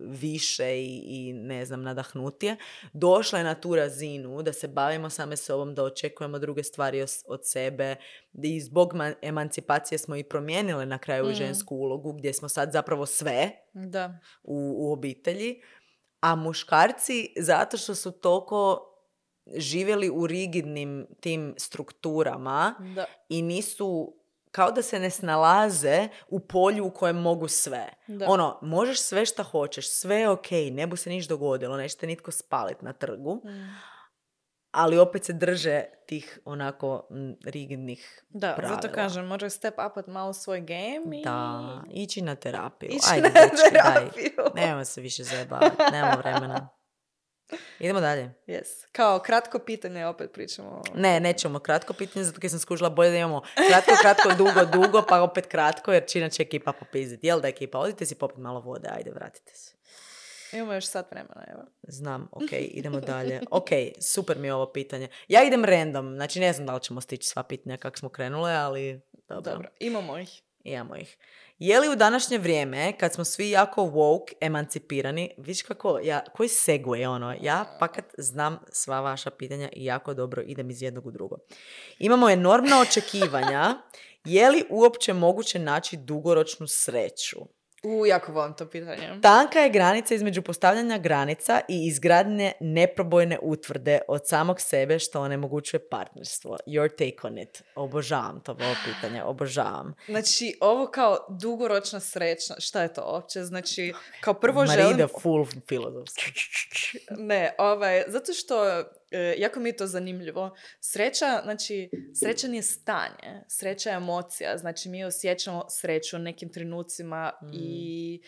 više i, i ne znam, nadahnutije, došla je na tu razinu da se bavimo same sobom, da očekujemo druge stvari os- od sebe i zbog ma- emancipacije smo i promijenile na kraju Mm. žensku ulogu gdje smo sad zapravo sve Da. u, u obitelji, a muškarci zato što su toliko živjeli u rigidnim tim strukturama Da. i nisu kao da se ne snalaze u polju u kojem mogu sve. Da. Ono, možeš sve šta hoćeš, sve je ok, ne bu se niš dogodilo, neće te nitko spalit na trgu, Mm. Ali opet se drže tih onako rigidnih Da, pravila. zato kažem, može step upat malo svoj game i... Da, ići na terapiju. Ići Ajde, na dečki, daj. terapiju. *laughs* Nemojmo se više zajebavati, nemamo vremena. Idemo dalje. Yes. Kao kratko pitanje, opet pričamo. Ne, nećemo kratko pitanje, zato kad sam skužila bolje da imamo kratko, kratko, dugo, dugo, pa opet kratko, jer će inače ekipa popizditi. Jel da ekipa? Odite si popit malo vode, ajde, vratite se. Imamo još sat vremena, evo. Znam, *laughs* ok, idemo dalje. Ok, super mi je ovo pitanje. Ja idem random, znači ne znam da li ćemo stići sva pitanja kako smo krenule, ali dobro. Dobro, imamo ih. Imamo ih. Je li u današnje vrijeme, kad smo svi jako woke, emancipirani, viš kako, ja, koji segway ono, ja pakat znam sva vaša pitanja i jako dobro idem iz jednog u drugo. Imamo enormna očekivanja, *laughs* je li uopće moguće naći dugoročnu sreću? U, jako volim to pitanje. Tanka je granica između postavljanja granica i izgradnje neprobojne utvrde od samog sebe što onemogućuje partnerstvo. Your take on it. Obožavam to ovo pitanje, obožavam. Znači, ovo kao dugoročna sreća, šta je to uopće? Znači, kao prvo Marida želim... full filozofski. Ne, ovaj, zato što e, jako mi je to zanimljivo. Sreća, znači, sreća nije stanje, sreća je emocija. Znači, mi osjećamo sreću u nekim trenucima i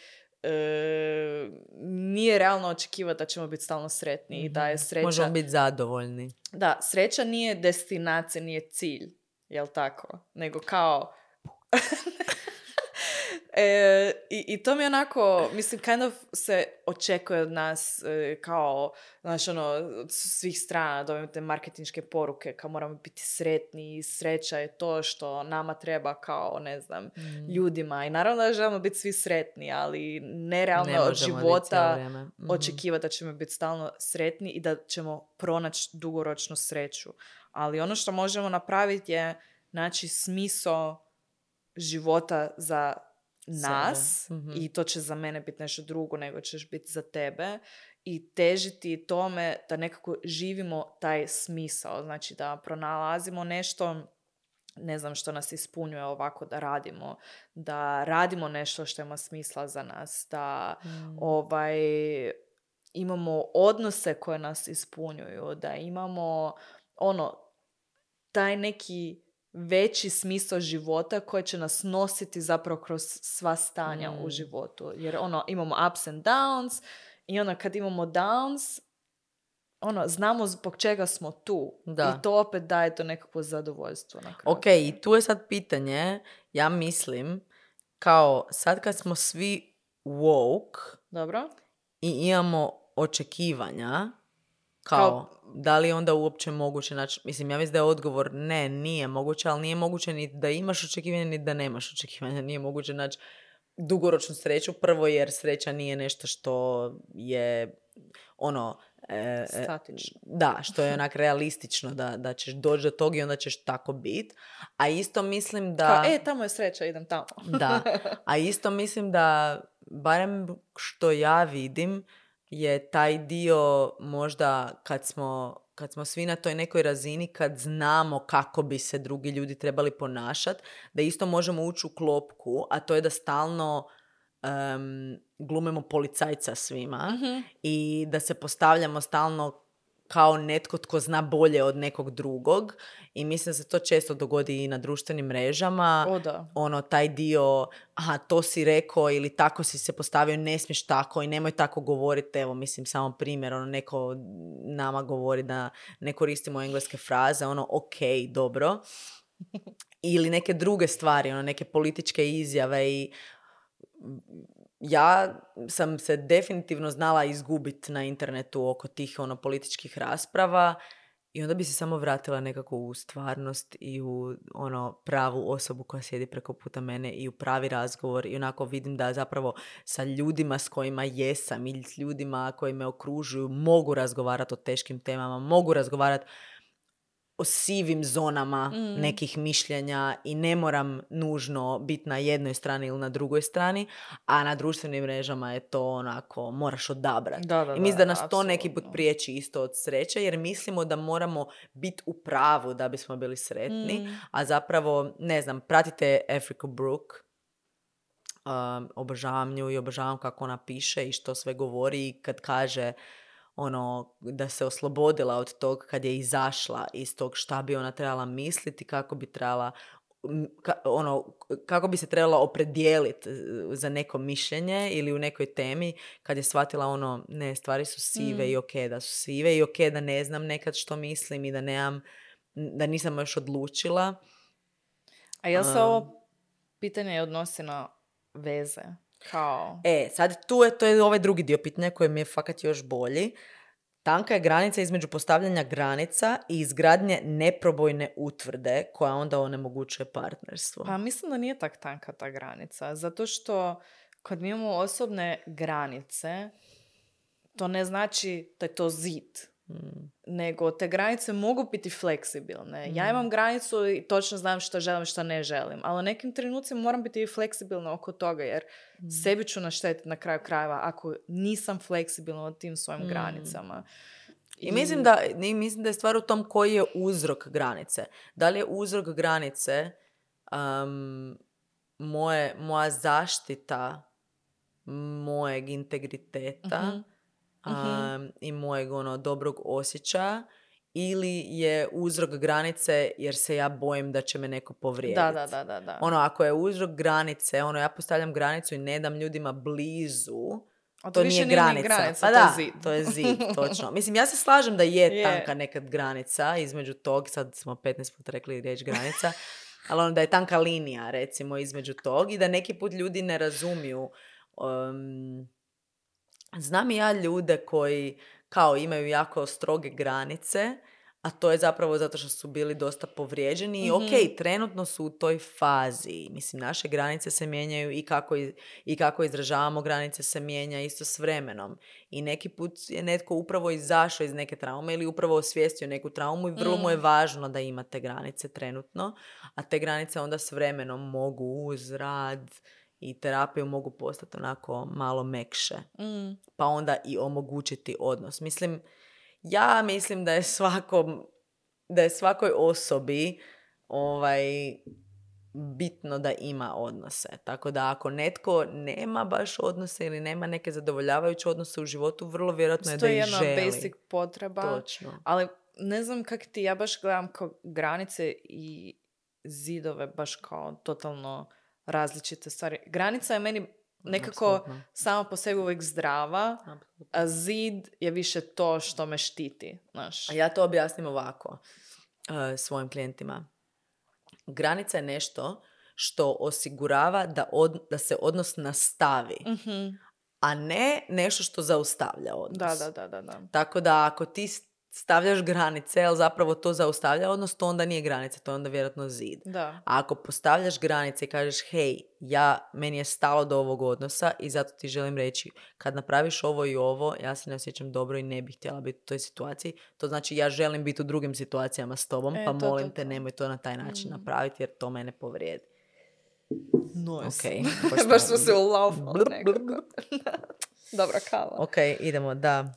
e, nije realno očekivati da ćemo biti stalno sretni i da je sreća... Možemo biti zadovoljni. Da, sreća nije destinacija, nije cilj, jel tako? Nego kao... *laughs* E, i, I to mi onako, mislim, kind of se očekuje od nas e, kao, znaš, ono, od svih strana dobijemo te marketinške poruke, kao moramo biti sretni i sreća je to što nama treba kao, ne znam, Mm. ljudima. I naravno da želimo biti svi sretni, ali nerealno Ne od života. Mhm. očekivati da ćemo biti stalno sretni i da ćemo pronaći dugoročnu sreću. Ali ono što možemo napraviti je naći smisao života za nas Mhm. i to će za mene biti nešto drugo nego ćeš biti za tebe i težiti tome da nekako živimo taj smisao, znači da pronalazimo nešto ne znam što nas ispunjuje ovako da radimo, da radimo nešto što ima smisla za nas, da Mm. ovaj imamo odnose koje nas ispunjuju, da imamo ono taj neki veći smisao života koji će nas nositi zapravo kroz sva stanja u Mm. životu. Jer ono, imamo ups and downs i ono kad imamo downs, ono, znamo zbog čega smo tu. Da. I to opet daje to nekakvo zadovoljstvo na kraju. Ok, i tu je sad pitanje, ja mislim, kao sad kad smo svi woke Dobro? i imamo očekivanja, kao, Kao- da li je onda uopće moguće naći, mislim, ja mislim da je odgovor ne, nije moguće, ali nije moguće ni da imaš očekivanja, ni da nemaš očekivanja, *laughs* nije moguće naći dugoročnu sreću, prvo jer sreća nije nešto što je ono... e, e, Statično. da, što je onak realistično da, da ćeš doći do tog i onda ćeš tako bit. A isto mislim da... Kao, e, tamo je sreća, idem tamo. Da, *laughs* a isto mislim da, barem što ja vidim, je taj dio možda kad smo, kad smo svi na toj nekoj razini, kad znamo kako bi se drugi ljudi trebali ponašati, da isto možemo ući u klopku, a to je da stalno em, glumimo policajca svima Mhm. i da se postavljamo stalno kao netko tko zna bolje od nekog drugog i mislim da se to često dogodi i na društvenim mrežama. O da. ono taj dio aha to si rekao ili tako si se postavio ne smiješ tako i nemoj tako govoriti evo mislim samo primjer ono neko nama govori da ne koristimo engleske fraze ono ok dobro. *laughs* Ili neke druge stvari ono neke političke izjave i ja sam se definitivno znala izgubiti na internetu oko tih ono političkih rasprava i onda bi se samo vratila nekako u stvarnost i u ono pravu osobu koja sjedi preko puta mene i u pravi razgovor i onako vidim da zapravo sa ljudima s kojima jesam ili s ljudima koji me okružuju mogu razgovarati o teškim temama, mogu razgovarati o sivim zonama Mm. nekih mišljenja i ne moram nužno biti na jednoj strani ili na drugoj strani, a na društvenim mrežama je to onako, moraš odabrati. Da, da, I mislim da nas to neki put priječi isto od sreće, jer mislimo da moramo biti u pravu da bismo bili sretni, Mm. a zapravo, ne znam, pratite Africa Brook, um, obožavam nju i obožavam kako ona piše i što sve govori i kad kaže ono da se oslobodila od tog kad je izašla iz tog šta bi ona trebala misliti, kako bi trebala ka- ono, kako bi se trebala opredijeliti za neko mišljenje ili u nekoj temi kad je shvatila ono, ne, stvari su sive Mm. i ok da su sive i ok da ne znam nekad što mislim i da nemam, da nisam još odlučila. A jel se Um, ovo pitanje odnosi na veze? Kao... E, sad tu je, to je ovaj drugi dio pitanja koji mi je fakat još bolji. Tanka je granica između postavljanja granica i izgradnje neprobojne utvrde koja onda onemogućuje partnerstvo. Pa mislim da nije tak tanka ta granica. Zato što kad mi imamo osobne granice, to ne znači da je to zid. Nego te granice mogu biti fleksibilne. Ja Mm. imam granicu i točno znam što želim, što ne želim. Ali u nekim trenucima moram biti i fleksibilna oko toga jer Mm. sebi ću naštetiti na kraju krajeva ako nisam fleksibilna od tim svojim Mm. granicama. I mislim da, i mislim da je stvar u tom koji je uzrok granice. Da li je uzrok granice um, moje, moja zaštita mojeg integriteta Mhm. um, i mojeg ono dobrog osjećaja ili je uzrok granice jer se ja bojim da će me neko povrijediti. Da, da, da, da, da. Ono, ako je uzrok granice, ono, ja postavljam granicu i ne dam ljudima blizu, A to, više nije ni granica. granica, pa to je da, zid. to je zid, *laughs* točno. Mislim, ja se slažem da je, Je. tanka nekad granica između tog, sad smo 15 puta rekli riječ granica, *laughs* ali ono da je tanka linija, recimo, između tog i da neki put ljudi ne razumiju. Um, znam i ja ljude koji kao imaju jako stroge granice, a to je zapravo zato što su bili dosta povrijeđeni i Mhm. ok, trenutno su u toj fazi. Mislim, naše granice se mijenjaju i kako, i, i kako izražavamo granice se mijenja isto s vremenom. I neki put je netko upravo izašao iz neke traume ili upravo osvijestio neku traumu i vrlo mu je Mm. važno da ima te granice trenutno, a te granice onda s vremenom mogu uz rad i terapiju mogu postati onako malo mekše Mm. pa onda i omogućiti odnos. Mislim, ja mislim da je svakom, da je svakoj osobi ovaj, bitno da ima odnose. Tako da ako netko nema baš odnose ili nema neke zadovoljavajuće odnose u životu, vrlo vjerojatno je To da je ih jedna želi. basic potreba. Točno. Ali ne znam kak ti, ja baš gledam kao granice i zidove baš kao totalno različite stvari. Granica je meni nekako Apsolutno. sama po sebi uvijek zdrava, Apsolutno. a zid je više to što me štiti, znaš. A Ja to objasnim ovako eh, svojim klijentima. Granica je nešto što osigurava da, od- da se odnos nastavi, Mhm. a ne nešto što zaustavlja odnos. Da, da, da, da, da. Tako da ako ti stavljaš granice, ali zapravo to zaustavlja odnos, to onda nije granica, to je onda vjerojatno zid. Da. A ako postavljaš granice i kažeš, hej, ja, meni je stalo do ovog odnosa i zato ti želim reći, kad napraviš ovo i ovo, ja se ne osjećam dobro i ne bih htjela biti u toj situaciji. To znači ja želim biti u drugim situacijama s tobom, E, pa to, to, molim te, to. nemoj to na taj način Mm. napraviti jer to mene povrijedi. Nice. Ok. *laughs* baš smo se ulaufali nekako. *laughs* Dobra kava. Ok, idemo, da.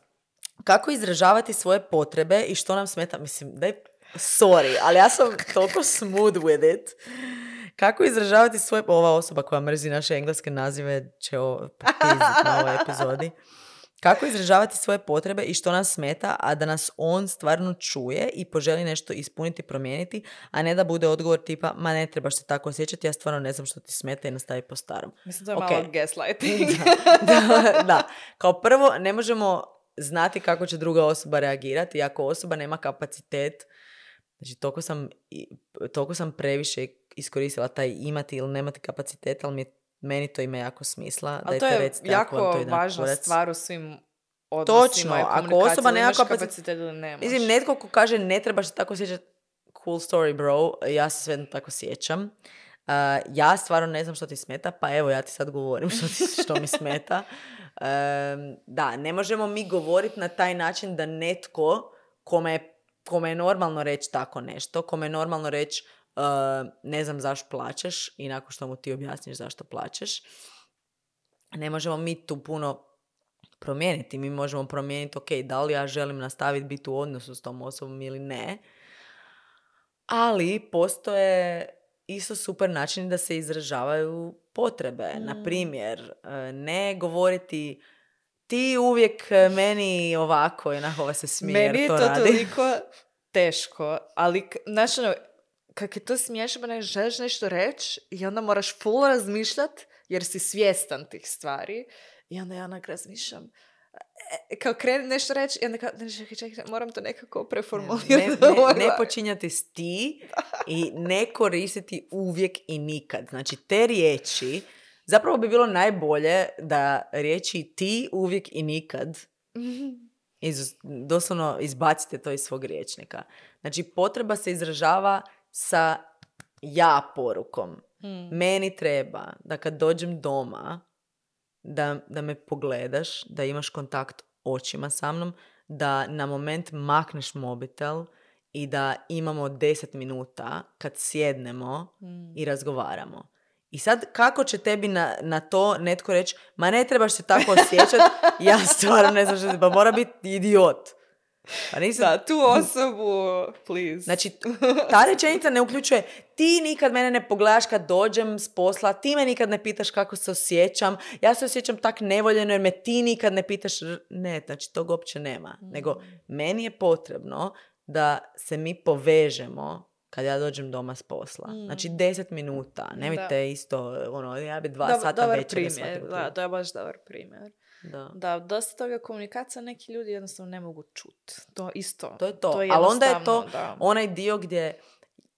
Kako izražavati svoje potrebe i što nam smeta? Mislim, daj, sorry, ali ja sam toliko smooth with it. Kako izražavati svoje... Ova osoba koja mrzi naše engleske nazive će ovo popizdit na ovoj epizodi. Kako izražavati svoje potrebe i što nas smeta, a da nas on stvarno čuje i poželi nešto ispuniti, promijeniti, a ne da bude odgovor tipa, ma ne trebaš se tako osjećati, ja stvarno ne znam što ti smeta i nastavi po starom. Mislim *laughs* da je Ok. malo gaslighting. da, da. Kao prvo, ne možemo znati kako će druga osoba reagirati i ako osoba nema kapacitet, znači toliko sam, toliko sam previše iskoristila taj imati ili nemati kapacitet, ali mi, meni to ima jako smisla. Ali Dajte to je recite vam jako to ide na važna kurac. stvar u svim odnosima Točno, ako osoba da nema kapacitet- kapacitet ili nemaš. Mislim, netko ko kaže ne trebaš se tako osjećati, cool story bro, ja se sve tako sjećam. Uh, ja stvarno ne znam što ti smeta, pa evo ja ti sad govorim što, ti, što mi smeta. *laughs* Da, ne možemo mi govoriti na taj način da netko kome je, kome je normalno reći tako nešto, kome je normalno reći uh, ne znam zašto plaćeš i nakon što mu ti objasniš zašto plaćeš, ne možemo mi tu puno promijeniti. Mi možemo promijeniti, ok, da li ja želim nastaviti biti u odnosu s tom osobom ili ne. Ali postoje isto super načini da se izražavaju potrebe. Mm. Na primjer, e, ne govoriti ti uvijek e, meni ovako i onako se smije Meni je to, to radi. toliko teško, ali znaš ono, kak je to smiješno, ne želiš nešto reći i onda moraš full razmišljat jer si svjestan tih stvari i onda ja onak razmišljam kao krenem nešto reći i onda kao, ne, čekaj, čekaj, moram to nekako preformulirati. Ne, ne, ne glavno. *laughs* počinjati s ti i ne koristiti uvijek i nikad. Znači, te riječi Zapravo bi bilo najbolje da riječi ti, uvijek i nikad *laughs* iz, doslovno izbacite to iz svog riječnika. Znači, potreba se izražava sa ja porukom. Hmm. Meni treba da kad dođem doma, da, da me pogledaš, da imaš kontakt očima sa mnom, da na moment makneš mobitel i da imamo 10 minuta kad sjednemo Hmm. i razgovaramo. I sad kako će tebi na, na to netko reći, ma ne trebaš se tako osjećati, ja stvarno ne znam što pa mora biti idiot. Pa nisam, Da, tu osobu, please. Znači, *laughs* ta rečenica ne uključuje ti nikad mene ne pogledaš kad dođem s posla, ti me nikad ne pitaš kako se osjećam, ja se osjećam tak nevoljeno jer me ti nikad ne pitaš. Ne, znači tog uopće nema. Nego meni je potrebno da se mi povežemo kad ja dođem doma s posla. Znači 10 minuta, nemojte isto, ono, ja bi dva Dobar- sata dobar večer. primjer, da, to je baš dobar primjer. Da. Da, dosta toga komunikacija neki ljudi jednostavno ne mogu čut. To isto. To je to. je Ali onda je to da. onaj dio gdje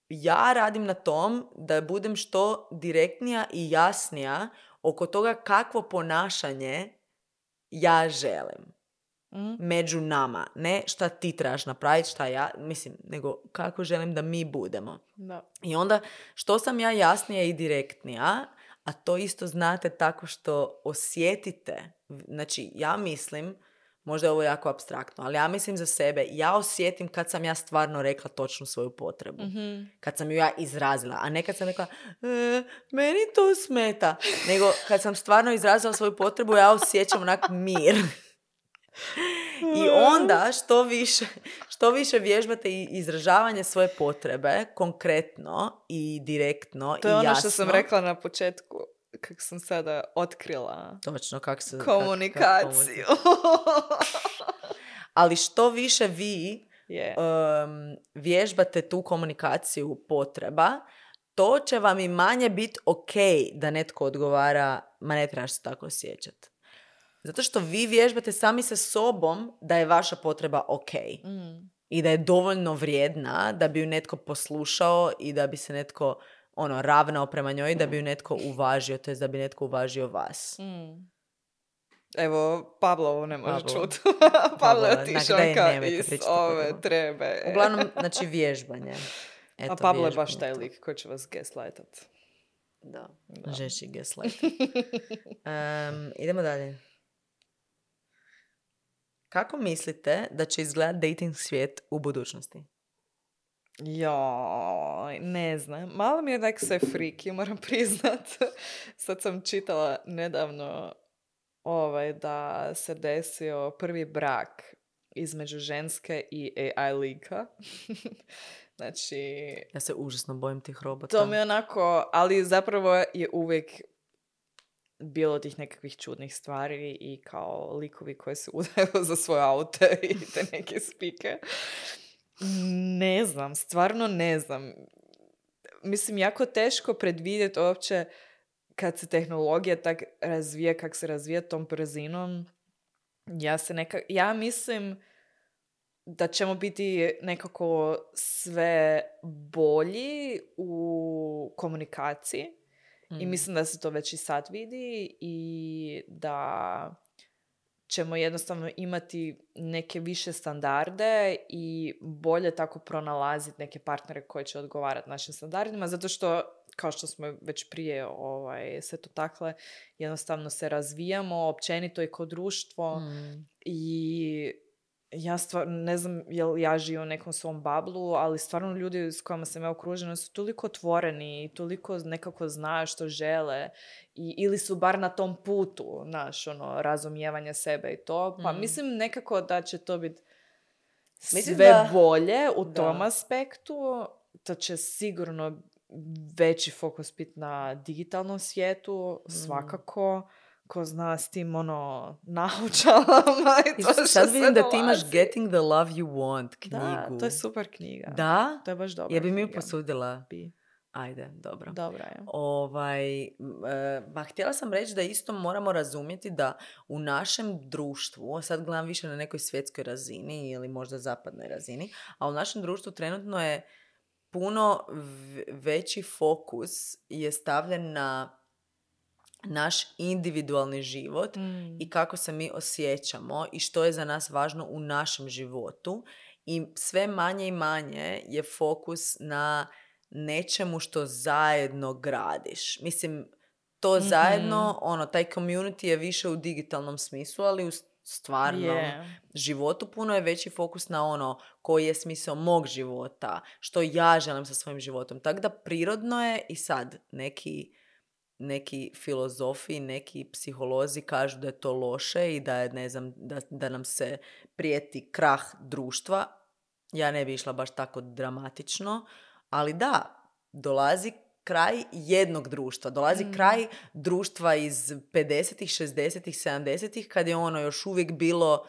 ja radim na tom da budem što direktnija i jasnija oko toga kakvo ponašanje ja želim Mhm. među nama. Ne šta ti trebaš napraviti, šta ja, mislim, nego kako želim da mi budemo. Da. I onda što sam ja jasnija i direktnija, a to isto znate tako što osjetite. Znači, ja mislim, možda je ovo jako abstraktno, ali ja mislim za sebe, ja osjetim kad sam ja stvarno rekla točnu svoju potrebu. Mhm. Kad sam ju ja izrazila, a ne kad sam rekla, "E, meni to smeta. *laughs* Nego kad sam stvarno izrazila svoju potrebu, ja osjećam onak mir. I onda što više, što više vježbate i izražavanje svoje potrebe konkretno i direktno To i je ono jasno. što sam rekla na početku, kako sam sada otkrila Točno, se... kak- kak komunikaciju. Ali što više vi je. um, vježbate tu komunikaciju potreba, to će vam i manje biti ok da netko odgovara, ma ne trebaš se tako osjećati. Zato što vi vježbate sami sa sobom da je vaša potreba ok. Mm. I da je dovoljno vrijedna da bi ju netko poslušao i da bi se netko ono, ravnao prema njoj, da bi ju netko uvažio, to jest da bi netko uvažio vas. Mm. Evo, Pablo ovo ne može Pablo. čut. *laughs* Pablo je otišao nemojte iz ove trebe. Uglavnom, znači vježbanje. *laughs* Eto, A Pablo je baš taj lik koji će vas gaslightat. Da, Da. žeši gaslight. *laughs* Em, idemo dalje. Kako mislite da će izgledati dating svijet u budućnosti? Joj, ne znam. Malo mi je onak sve friki, moram priznat. *laughs* Sad sam čitala nedavno ovaj, da se desio prvi brak između ženske i AI lika. *laughs* znači, Ja se užasno bojim tih robota. to mi je onako, ali zapravo je uvijek bilo tih nekakvih čudnih stvari i kao likovi koji se *laughs* udaju za svoje aute i te neke spike. Ne znam, stvarno ne znam. Mislim, jako teško predvidjeti uopće kad se tehnologija tak razvija, kak se razvija tom brzinom. Ja se neka, ja mislim da ćemo biti nekako sve bolji u komunikaciji. I Mm. mislim da se to već i sad vidi i da ćemo jednostavno imati neke više standarde i bolje tako pronalaziti neke partnere koji će odgovarati našim standardima, zato što, kao što smo već prije ovaj, se to takle, jednostavno se razvijamo općenito i kao društvo Mm. i ja stvarno ne znam jel ja živim u nekom svom bablu, ali stvarno ljudi s kojima sam ja okružena su toliko otvoreni i toliko nekako znaju što žele i, ili su bar na tom putu, naš, ono, razumijevanja sebe i to. Pa Mm. mislim nekako da će to biti sve da- bolje u da. tom aspektu. To će sigurno veći fokus biti na digitalnom svijetu, Mm. Ko zna s tim ono naučalama i to Isuse, što sad vidim da ti imaš. Getting the Love You Want knjigu. Da, to je super knjiga. Da? To je baš dobra Ja bi mi ju posudila. Bi. Ajde, dobro. Dobra je. Ovaj, e, ma htjela sam reći da isto moramo razumjeti da u našem društvu, a sad gledam više na nekoj svjetskoj razini ili možda zapadnoj razini, a u našem društvu trenutno je puno veći fokus je stavljen na naš individualni život Mm. i kako se mi osjećamo i što je za nas važno u našem životu i sve manje i manje je fokus na nečemu što zajedno gradiš. Mislim, to Mhm. zajedno, ono, taj community je više u digitalnom smislu, ali u stvarnom Je. životu puno je veći fokus na ono koji je smisao mog života, što ja želim sa svojim životom. Tako da prirodno je i sad neki neki filozofi, neki psiholozi kažu da je to loše i da je, ne znam, da, da nam se prijeti krah društva. Ja ne bi išla baš tako dramatično, ali da, dolazi kraj jednog društva. Dolazi Mm. kraj društva iz 50-ih, 60-ih, 70-ih, kad je ono još uvijek bilo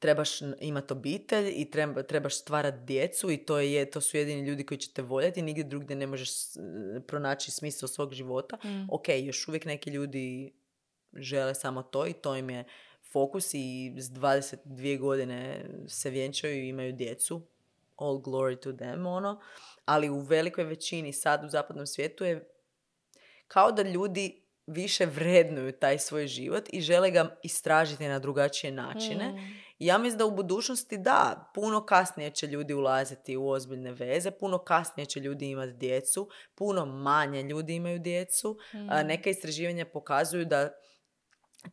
trebaš imati obitelj i treba, trebaš stvarati djecu i to, je, to su jedini ljudi koji će te voljeti, nigdje drugdje ne možeš pronaći smisao svog života. Mm. Ok, još uvijek neki ljudi žele samo to i to im je fokus i s 22 godine se vjenčaju i imaju djecu. All glory to them, ono. Ali u velikoj većini sad u zapadnom svijetu je kao da ljudi više vrednuju taj svoj život i žele ga istražiti na drugačije načine. Mm. Ja mislim da u budućnosti da, puno kasnije će ljudi ulaziti u ozbiljne veze, puno kasnije će ljudi imati djecu, puno manje ljudi imaju djecu. A, Mm. neka istraživanja pokazuju da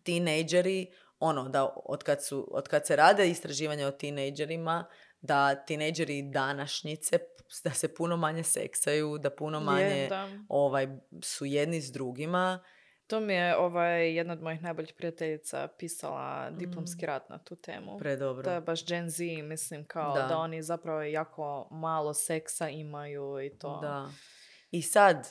tinejdžeri, ono, da od kad, su, od kad se rade istraživanja o tinejdžerima, da tinejdžeri današnjice, da se puno manje seksaju, da puno Je, manje da. ovaj, su jedni s drugima. To mi je ovaj, jedna od mojih najboljih prijateljica pisala diplomski rad na tu temu. Predobro. To je baš Gen Z, mislim, kao da. Da. oni zapravo jako malo seksa imaju i to. Da. I sad,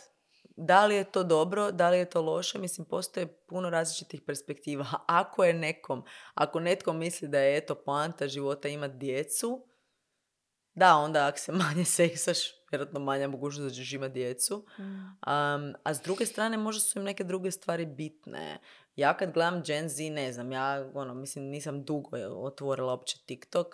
da li je to dobro, da li je to loše, mislim, postoje puno različitih perspektiva. *laughs* Ako je nekom, ako netko misli da je eto poanta života imati djecu, da, onda ako se *laughs* manje seksaš, vjerojatno manja mogućnost da ćeš imati djecu. Um, a s druge strane, možda su im neke druge stvari bitne. Ja kad gledam Gen Z, ne znam, ja ono, mislim, nisam dugo otvorila uopće TikTok,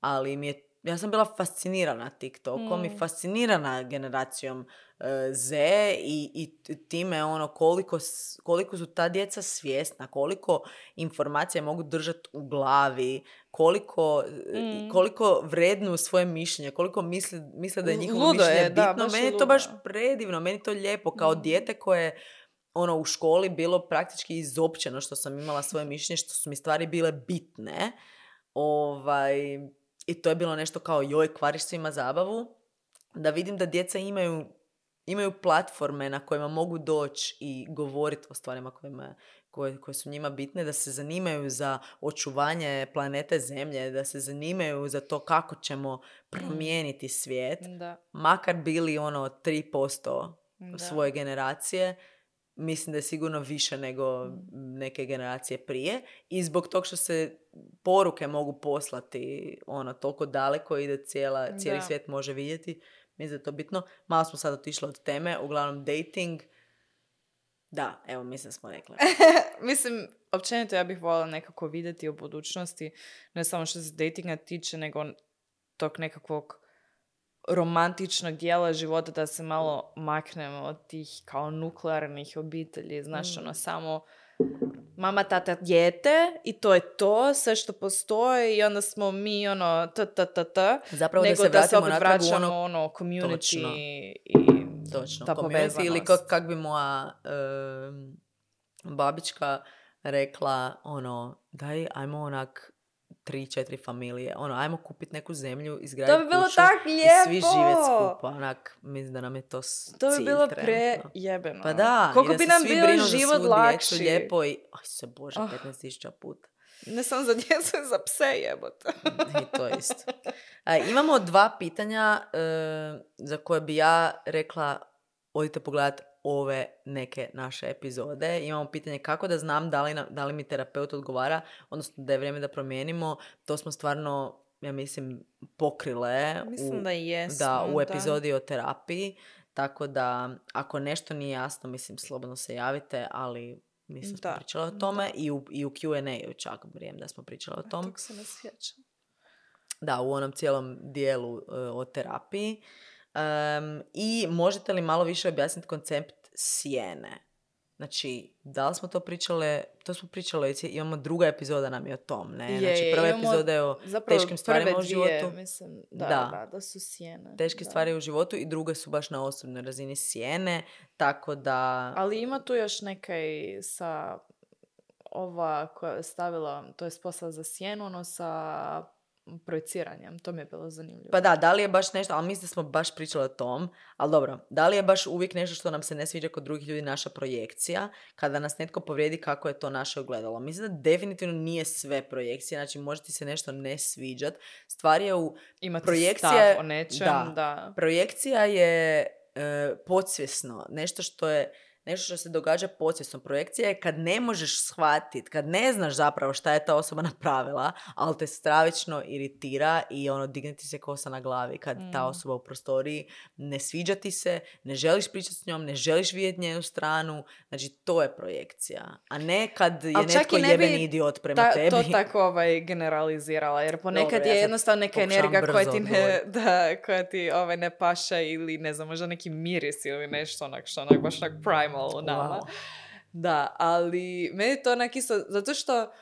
ali mi je, ja sam bila fascinirana TikTokom i Mm. fascinirana generacijom e, Z i, i time ono koliko, koliko su ta djeca svjesna, koliko informacija mogu držati u glavi, koliko, e, Mm. koliko vrednu svoje mišljenje, koliko misle, misle da je njihovo Ludo mišljenje je, da, bitno. je Meni je to baš predivno, meni je to lijepo kao Mm. dijete koje ono u školi bilo praktički izopćeno što sam imala svoje mišljenje, što su mi stvari bile bitne. Ovaj, I to je bilo nešto kao joj, kvariš svima zabavu. Da vidim da djeca imaju, imaju platforme na kojima mogu doći i govoriti o stvarima kojima, koje, koje su njima bitne, da se zanimaju za očuvanje planete Zemlje, da se zanimaju za to kako ćemo promijeniti svijet, Da. makar bili ono 3% da. svoje generacije, mislim da je sigurno više nego neke generacije prije i zbog tog što se poruke mogu poslati ono toliko daleko i da cijela, cijeli Da. svijet može vidjeti. Mislim da je to bitno. Malo smo sad otišli od teme, uglavnom dating. Da, evo mislim smo rekli. *laughs* Mislim, općenito ja bih voljela nekako vidjeti u budućnosti, ne samo što se datinga tiče, nego tog nekakvog romantičnog dijela života da se malo maknemo od tih kao nuklearnih obitelji, znaš, Mm. ono samo mama, tata, dijete i to je to, sve što postoji i onda smo mi ono t, t, t, t, Zapravo nego da se opet natrag u vraćamo ono ono community Točno. i Točno, ta community ili kak, kak bi moja em, babička rekla, ono, daj, ajmo onak tri, četiri familije, ono, ajmo kupiti neku zemlju, izgraditi To bi bilo kuću tak i lijepo! svi živjeti skupa, onak, mislim da nam je to s- To bi cilj bilo prejebeno. Pa da, Koliko da bi nam bio život lakši. lijepo i, aj se bože, Ah. 15.000 puta. Ne samo za djecu, *laughs* za pse jebote. *laughs* I to isto. A, imamo dva pitanja e, za koje bi ja rekla odite pogledat ove neke naše epizode. Imamo pitanje kako da znam da li, na- da li mi terapeut odgovara, odnosno da je vrijeme da promijenimo. To smo stvarno, ja mislim, pokrile Mislim u, da jesmo. da, u epizodi o terapiji. Tako da, ako nešto nije jasno, mislim, slobodno se javite, ali mislim da smo Da, pričali o tome i u, i u Q&A čak vrijeme da smo pričali o tom. Tog se ne sjećam. Da, u onom cijelom dijelu e, o terapiji. Em, I možete li malo više objasniti koncept sjene? Znači, da li smo to pričale, to smo pričale, imamo druga epizoda nam je o tom, ne? Je, znači, prva imamo epizoda je o teškim stvarima prve u životu. Dvije, mislim, da, Da. da, da, su sjene. Teške da. stvari u životu i druge su baš na osobnoj razini sjene, tako da... Ali ima tu još nekaj sa ova koja je stavila, to je posla za sjenu, ono sa projiciranjem. To mi je bilo zanimljivo. Pa da, da li je baš nešto, ali mislim da smo baš pričali o tom, ali dobro, da li je baš uvijek nešto što nam se ne sviđa kod drugih ljudi naša projekcija, kada nas netko povrijedi kako je to naše ogledalo. Mislim da definitivno nije sve projekcije, znači može ti se nešto ne sviđat. Stvar je u, Imati projekcija stav o nečem, da. da. projekcija je e, podsvjesno, nešto što je nešto što se događa podsvjesno. Projekcija je kad ne možeš shvatiti, kad ne znaš zapravo šta je ta osoba *laughs* napravila, ali te stravično iritira i ono digne ti se kosa na glavi kad ta Mm. osoba u prostoriji ne sviđa ti se, ne želiš pričati s njom, ne želiš vidjeti njenu stranu, znači to je projekcija. A ne kad je Ali netko ne jebeni idiot prema Ta, tebi. to tako ovaj, generalizirala, jer ponekad Dobro, ja je sad jednostavno neka energija koja ti, ne, *laughs* da, koja ti ovaj, ne paša ili ne znam, možda neki miris ili nešto onak što onak baš onak primal u nama. Wow. Da, ali meni to onak isto, zato što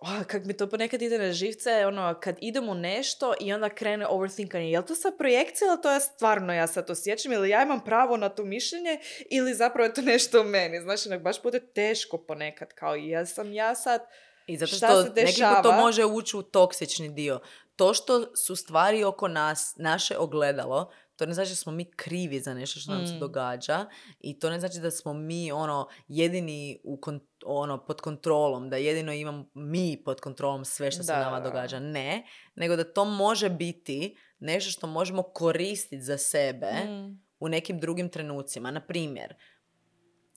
oh, kak mi to ponekad ide na živce, ono, kad idem u nešto i onda krene overthinkanje, je li to sad projekcija ili to ja stvarno ja sad osjećam ili ja imam pravo na to mišljenje ili zapravo je to nešto u meni. Znači, onak, baš bude teško ponekad, kao jesam ja sad I zato što put to može ući u toksični dio. To što su stvari oko nas, naše ogledalo, to ne znači da smo mi krivi za nešto što nam se Mm. događa i to ne znači da smo mi ono jedini u kon- ono pod kontrolom, da jedino imamo mi pod kontrolom sve što se Da, nama da, da. događa. Ne, nego da to može biti nešto što možemo koristiti za sebe Mm. u nekim drugim trenucima. Na primjer,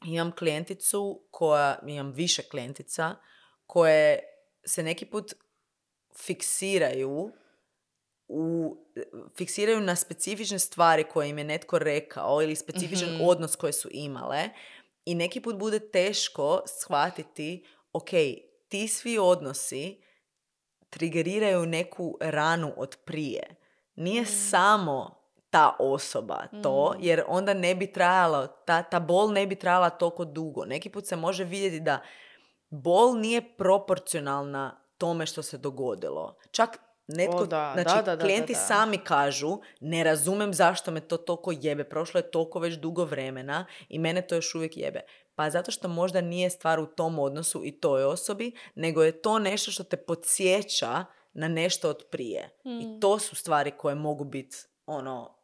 imam klijenticu koja, imam više klijentica koje se neki put fiksiraju u, fiksiraju na specifične stvari koje im je netko rekao ili specifičan Mhm. odnos koje su imale i neki put bude teško shvatiti ok, ti svi odnosi trigeriraju neku ranu od prije. Nije samo ta osoba to, Mm. jer onda ne bi trajalo, ta, ta bol ne bi trajala toliko dugo. Neki put se može vidjeti da bol nije proporcionalna tome što se dogodilo. Čak netko, O, da, znači da, da, klijenti da, da. sami kažu, ne razumem zašto me to toliko jebe, prošlo je toliko već dugo vremena i mene to još uvijek jebe. Pa zato što možda nije stvar u tom odnosu i toj osobi, nego je to nešto što te podsjeća na nešto od prije. I Mm. to su stvari koje mogu biti ono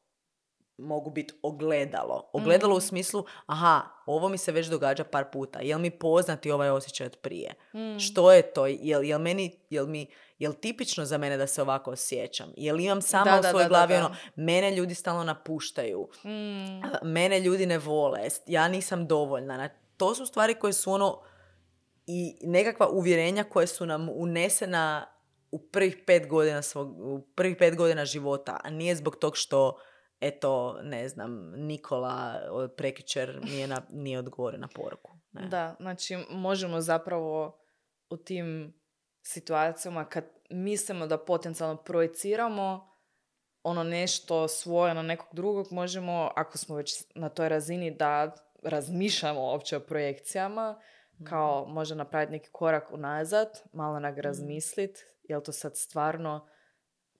mogu biti ogledalo. Ogledalo u Mm. smislu, aha, ovo mi se već događa par puta. Jel mi poznati ovaj osjećaj od prije? Mm. Što je to? Jel, jel meni, jel mi, jel tipično za mene da se ovako osjećam? Jel imam sama Da, u svojoj glavi da. ono, mene ljudi stalno napuštaju, Mm. mene ljudi ne vole, ja nisam dovoljna. Na- To su stvari koje su ono i nekakva uvjerenja koje su nam unesena u prvih pet godina svog, u prvih pet godina života, a nije zbog tog što eto, ne znam, Nikola od prekjučer nije, na, nije odgovorio na poruku. Ne. Da, znači možemo zapravo u tim situacijama kad mislimo da potencijalno projiciramo ono nešto svoje na nekog drugog, možemo, ako smo već na toj razini da razmišljamo uopće o projekcijama, kao može napraviti neki korak unazad, malo onak razmislit, je li to sad stvarno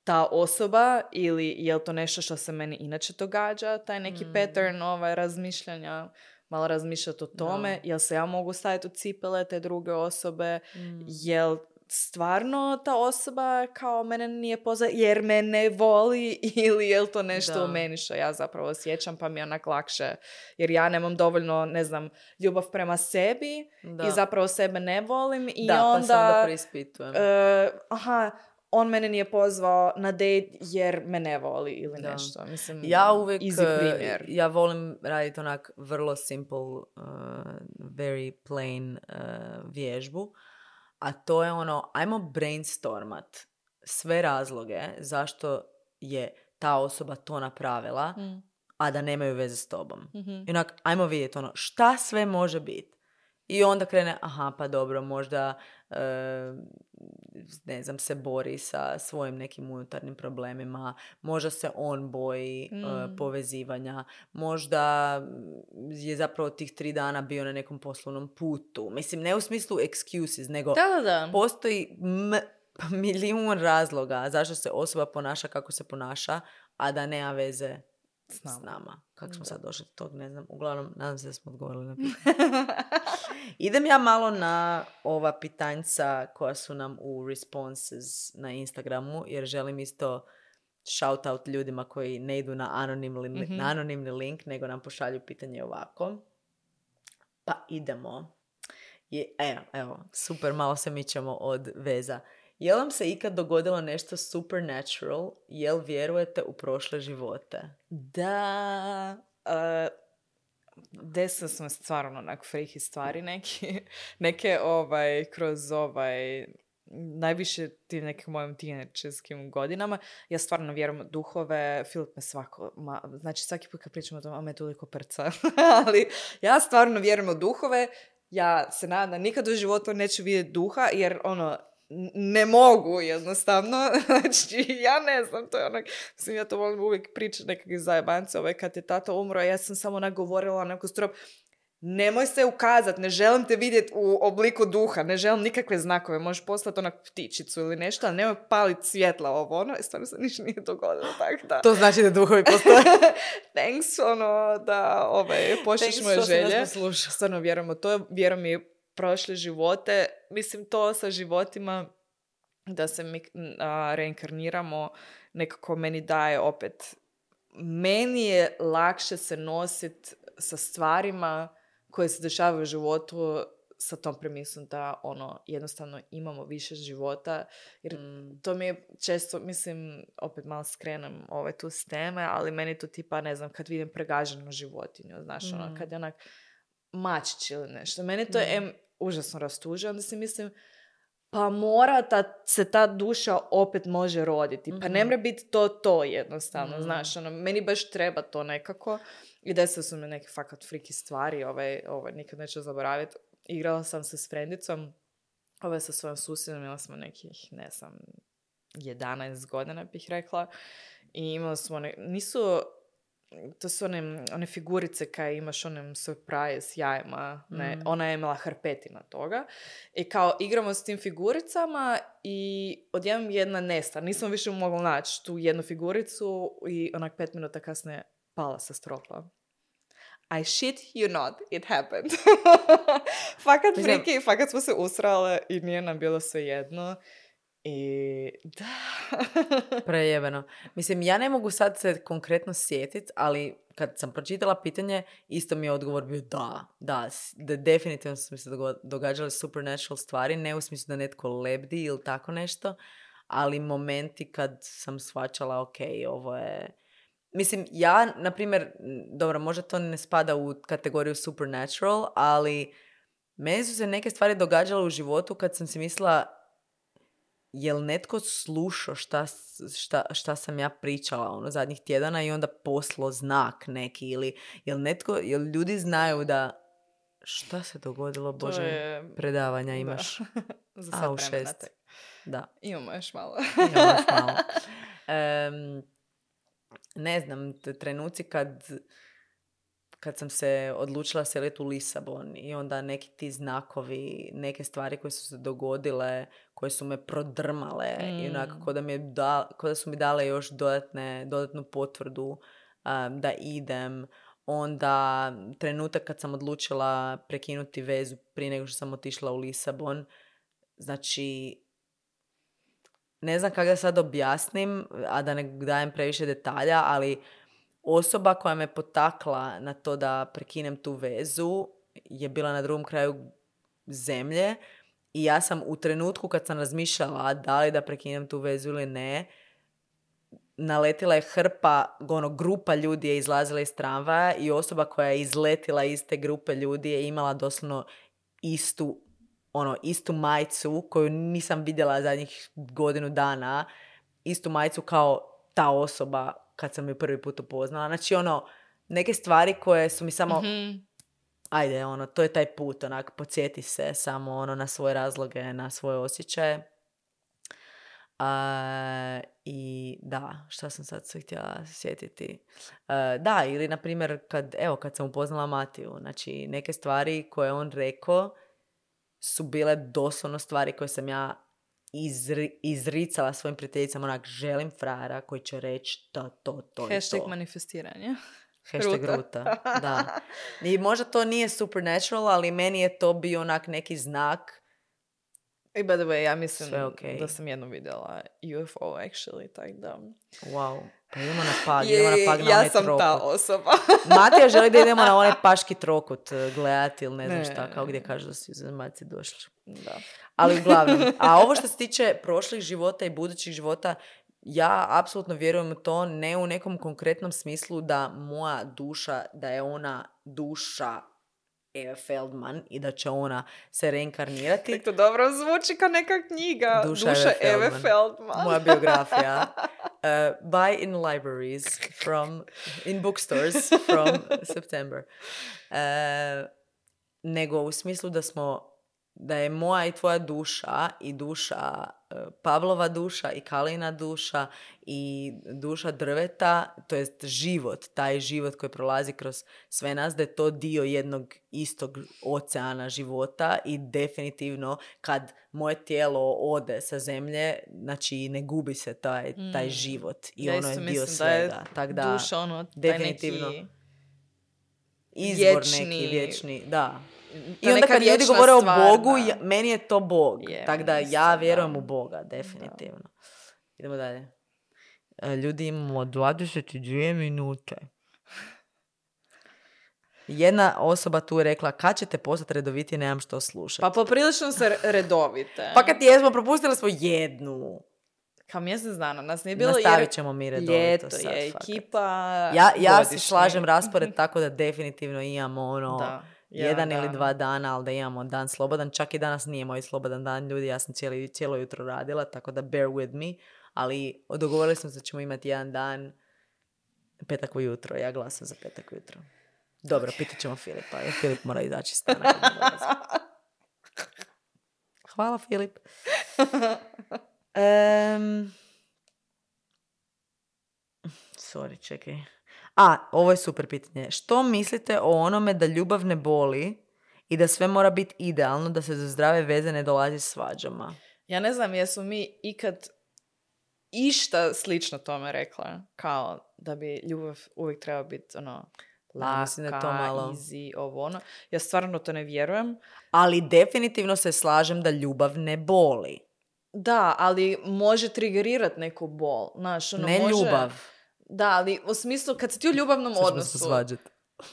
ta osoba ili je li to nešto što se meni inače događa, taj neki Mm. pattern ovaj, razmišljanja, malo razmišljati o tome, jel se ja mogu staviti u cipele te druge osobe, Mm. jel stvarno ta osoba kao mene nije pozna jer me ne voli *laughs* ili je li to nešto Da. u meni što ja zapravo osjećam pa mi je onak lakše jer ja nemam dovoljno, ne znam, ljubav prema sebi Da. i zapravo sebe ne volim i da, onda, pa se onda preispitujem. e, aha, on mene nije pozvao na date jer me ne voli ili Da. nešto. Mislim, Ja uvijek, uh, primjer. ja volim raditi onak vrlo simple, uh, very plain uh, vježbu, a to je ono, ajmo brainstormat sve razloge zašto je ta osoba to napravila, Mm, a da nemaju veze s tobom. mhm. I onak, ajmo vidjeti ono, šta sve može biti. I onda krene, aha, pa dobro, možda e, ne znam, se bori sa svojim nekim unutarnjim problemima, možda se on boji e, Mm. povezivanja, možda je zapravo tih tri dana bio na nekom poslovnom putu. Mislim, ne u smislu excuses, nego Da, da, da. postoji m- *laughs* milijun razloga zašto se osoba ponaša kako se ponaša, a da nema veze S s nama. nama. Kako smo Da. sad došli do tog, ne znam. Uglavnom, nadam se da smo odgovorili na *laughs* pitanje. Idem ja malo na ova pitanjca koja su nam u responses na Instagramu, jer želim isto shout out ljudima koji ne idu na anonimni, Mhm. na anonimni link, nego nam pošalju pitanje ovako. Pa idemo. Je, evo, evo, super, malo se mičemo od veza. Je vam se ikad dogodilo nešto supernatural? Jel vjerujete u prošle živote? Da, uh, desile su me stvarno onako friki stvari neki, *laughs* neke ovaj, kroz ovaj, najviše ti nekim mojim tineđerskim godinama. Ja stvarno vjerujem duhove, Filip me svako, ma, znači svaki put kad pričamo o tome, a me toliko prca, *laughs* ali ja stvarno vjerujem u duhove, ja se nadam da nikad u životu neću vidjeti duha, jer ono, ne mogu jednostavno, *laughs* znači ja ne znam, to je onak, mislim ja to volim uvijek pričati nekakve zajebance, ovaj kad je tata umro, ja sam samo onak govorila onako strop, nemoj se ukazat, ne želim te vidjeti u obliku duha, ne želim nikakve znakove, možeš poslati onak ptičicu ili nešto, ali nemoj paliti svjetla ovo, ono, i stvarno se ništa nije dogodilo, *laughs* tako da. To znači da duhovi postoje. *laughs* Thanks, ono, da, ovaj, pošliš Thanks moje želje. Stvarno vjerujem to, vjerujem i u prošle živote. Mislim, to sa životima da se mi a, reinkarniramo nekako meni daje opet meni je lakše se nositi sa stvarima koje se dešavaju u životu sa tom premisom da ono jednostavno imamo više života jer Mm. to mi je često, mislim, opet malo skrenem ovaj, tu s teme, ali meni to tipa, ne znam, kad vidim pregaženu životinju, znaš, ono, Mm. kad je onak mačić ili nešto. Meni to Mm. em, užasno rastuže, onda si mislim, pa mora ta, se ta duša opet može roditi. Pa ne Mhm. mora biti to to jednostavno, Mm. znaš, ono, meni baš treba to nekako. I desile su mi neke fakat friki stvari, ovaj, ovaj, nikad neću zaboraviti. Igrala sam se s frendicom, ovaj, sa svojom susjedom, imali smo nekih, ne znam, 11 godina bih rekla. I imali smo one, nisu, to su one, one figurice kaj imaš onem surprise jajima, ne, Mm. ona je imala hrpetina toga. I kao igramo s tim figuricama i odjednom jedna nesta. Nismo više mogli naći tu jednu figuricu i onak pet minuta kasnije pala sa stropa. I shit you not, it happened. *laughs* fakat friki, fakat smo se usrale i nije nam bilo sve jedno. I *laughs* da. Prejebeno. Mislim, ja ne mogu sad se konkretno sjetit, ali kad sam pročitala pitanje, isto mi je odgovor bio da, da, da definitivno su mi se događale supernatural stvari, ne u smislu da netko lebdi ili tako nešto, ali momenti kad sam shvaćala, ok, ovo je... Mislim, ja, na primjer, dobro, možda to ne spada u kategoriju supernatural, ali meni su se neke stvari događale u životu kad sam si mislila, jel netko slušao šta, šta, šta sam ja pričala ono zadnjih tjedana i onda poslo znak neki ili jel netko, jel ljudi znaju da šta se dogodilo, To Bože, je... predavanja da. imaš. *laughs* Za A, sad u vremena šest. Da, Imamo još malo. imamo još malo. *laughs* Em, ne znam, trenuci kad kad sam se odlučila seliti u Lisabon i onda neki ti znakovi, neke stvari koje su se dogodile, koje su me prodrmale i onako Mm. ko da, mi je da, ko da su mi dale još dodatne, dodatnu potvrdu um, da idem. Onda trenutak kad sam odlučila prekinuti vezu prije nego što sam otišla u Lisabon. Znači, ne znam kako da sad objasnim, a da ne dajem previše detalja, ali osoba koja me potakla na to da prekinem tu vezu je bila na drugom kraju zemlje i ja sam u trenutku kad sam razmišljala da li da prekinem tu vezu ili ne, naletila je hrpa, ono, grupa ljudi je izlazila iz tramvaja i osoba koja je izletila iz te grupe ljudi je imala doslovno istu, ono, istu majicu koju nisam vidjela zadnjih godinu dana, istu majicu kao ta osoba kad sam ju prvi put upoznala. Znači, ono, neke stvari koje su mi samo, Mhm. ajde, ono, to je taj put, onak, podsjeti se samo ono na svoje razloge, na svoje osjećaje. A, I da, šta sam sad se htjela sjetiti? A, da, ili na primjer, kad, evo, kad sam upoznala Matiju, znači neke stvari koje on rekao su bile doslovno stvari koje sam ja izri, izricala svojim prijateljicama, onak, želim frajera koji će reći to, to, to i Hashtag to. manifestiranje. *laughs* Hashtag Ruta. ruta. da. I možda to nije supernatural, ali meni je to bio onak neki znak. I by the way, ja mislim okej. da sam jednom vidjela UFO actually, tak da. Wow. Pa idemo na pag, idemo na pag na ja onaj sam trokut. ta osoba. *laughs* Matija želi da idemo na onaj *laughs* paški trokut eh, gledati ili ne znam Ne. šta, kao gdje kažu da su zemaljci došli. da. Ali uglavnom, *laughs* a ovo što se tiče prošlih života i budućih života, ja apsolutno vjerujem u to, ne u nekom konkretnom smislu da moja duša, da je ona duša Eve Feldman i da će ona se reinkarnirati. Tek to dobro zvuči kao neka knjiga. Duša Duša, Eve Eve Feldman. Feldman. Moja biografija. Uh, buy in libraries from, in bookstores from *laughs* September. Uh, nego u smislu da smo, da je moja i tvoja duša i duša Pavlova duša i Kalina duša i duša drveta, to jest život, taj život koji prolazi kroz sve nas, da je to dio jednog istog oceana života i definitivno kad moje tijelo ode sa zemlje, znači ne gubi se taj, taj Mm. život i Ja ono je dio mislim da je svega. Duša, ono, taj definitivno. neki... izvor neki vječni- vječni, da. I onda kad ljudi govore o Bogu, ja- meni je to Bog. Tako da ja da. vjerujem u Boga, definitivno. Idemo dalje. E, Ljudi imamo 22 minute. Jedna osoba tu je rekla, kad ćete postati redoviti, nemam što slušati. Pa poprilično se re- redovite. Pa kad jesmo, propustili smo jednu. Kao mjesec dana nas nije bilo Nastavit ćemo mi redovito ljeto sad, je, fakat. ekipa Ja, ja se slažem raspored tako da definitivno imamo ono Da, jedan, ili dan. dva dana, ali da imamo dan slobodan. Čak i danas nije moj slobodan dan, ljudi, ja sam cijeli, cijelo jutro radila, tako da bear with me. Ali dogovorili smo se da ćemo imati jedan dan petak ujutro. Ja glasam za petak ujutro. Dobro, pitat ćemo Filipa. jer Filip mora izaći iz stana. *laughs* Hvala, Filip. *laughs* Em, sorry, čekaj. A, ovo je super pitanje. Što mislite o onome da ljubav ne boli i da sve mora biti idealno, da se za zdrave veze ne dolazi svađama? Ja ne znam jesmo mi ikad išta slično tome rekla. Kao da bi ljubav uvijek treba biti ono da laka, to malo- easy, ovo ono. Ja stvarno to ne vjerujem. Ali definitivno se slažem da ljubav ne boli. Da, ali može trigerirati neku bol. Znaš, ono, ne može... ljubav. Da, ali u smislu kad si ti u ljubavnom Sad ćemo se odnosu... svađati.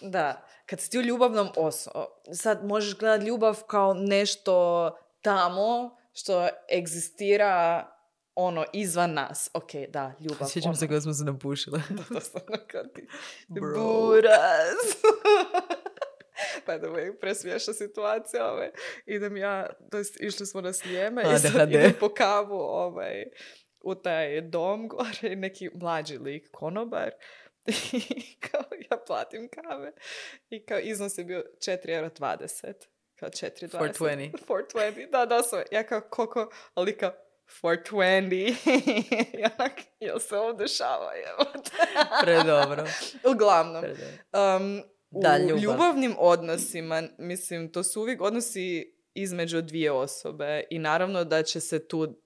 Da, kad si ti u ljubavnom odnosu, sad možeš gledati ljubav kao nešto tamo što egzistira ono izvan nas. Ok, da, ljubav. Sjećam se ono. kada smo se napušile. *laughs* Da, stvarno kao ti. Buraz. *laughs* By the way, presmiješna situacija. Ovaj. Idem ja, to jest išli smo na slijeme i sad idem po kavu ovaj, u taj dom gore i neki mlađi lik, konobar. *laughs* I kao ja platim kave i kao iznos je bio 4,20 euro. Kao 4,20. 420. 420, da, doslovno. Ja kao koliko, ali kao 420. I onak, jel se ovo dešava? *laughs* Predobro. Uglavnom, Predobro. um, u Da, ljubav. ljubavnim odnosima, mislim, to su uvijek odnosi između dvije osobe i naravno da će se tu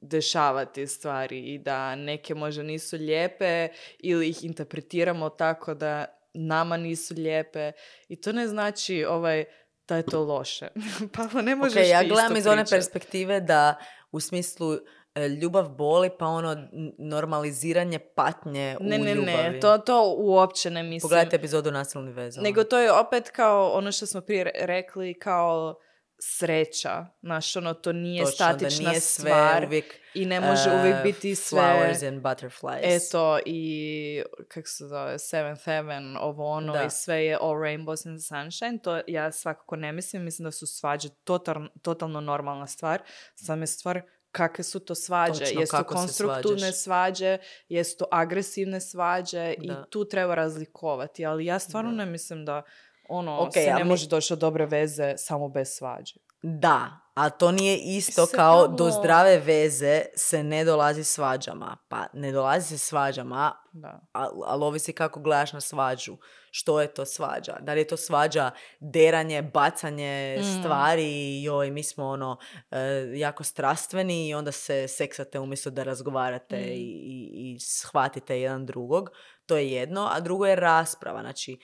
dešavati stvari i da neke možda nisu lijepe ili ih interpretiramo tako da nama nisu lijepe i to ne znači ovaj da je to loše. *laughs* pa ne možeš Ok, ja gledam iz one perspektive da u smislu e, ljubav boli pa ono normaliziranje patnje Ne, u ne, ljubavi. ne, to, to uopće ne mislim. Pogledajte epizodu nasilnih veza. Nego to je opet kao ono što smo prije re- rekli, kao sreća. Znaš, ono, to nije Točno, statična da nije sve stvar uvijek i ne može uvijek e, biti sve... flowers and butterflies. Eto, i kako se zove, Seventh Heaven, ovo ono, Da. i sve je all rainbows and sunshine. To ja svakako ne mislim. Mislim da su svađe total, totalno normalna stvar. Sam je stvar kakve su to svađe. Točno, jesu konstruktivne svađe, jesu to agresivne svađe Da. i tu treba razlikovati. Ali ja stvarno Da. ne mislim da ono, Ok, se ne mi- može doći do dobre veze samo bez svađe. Da, a to nije isto Se kao do pravo- zdrave veze se ne dolazi svađama. Pa ne dolazi se svađama, Da. ali al ovisi kako gledaš na svađu. Što je to svađa? Da li je to svađa deranje, bacanje Mm. stvari, joj, mi smo ono e, jako strastveni i onda se seksate umjesto da razgovarate Mm. i, i, i shvatite jedan drugog. To je jedno, a drugo je rasprava. Znači,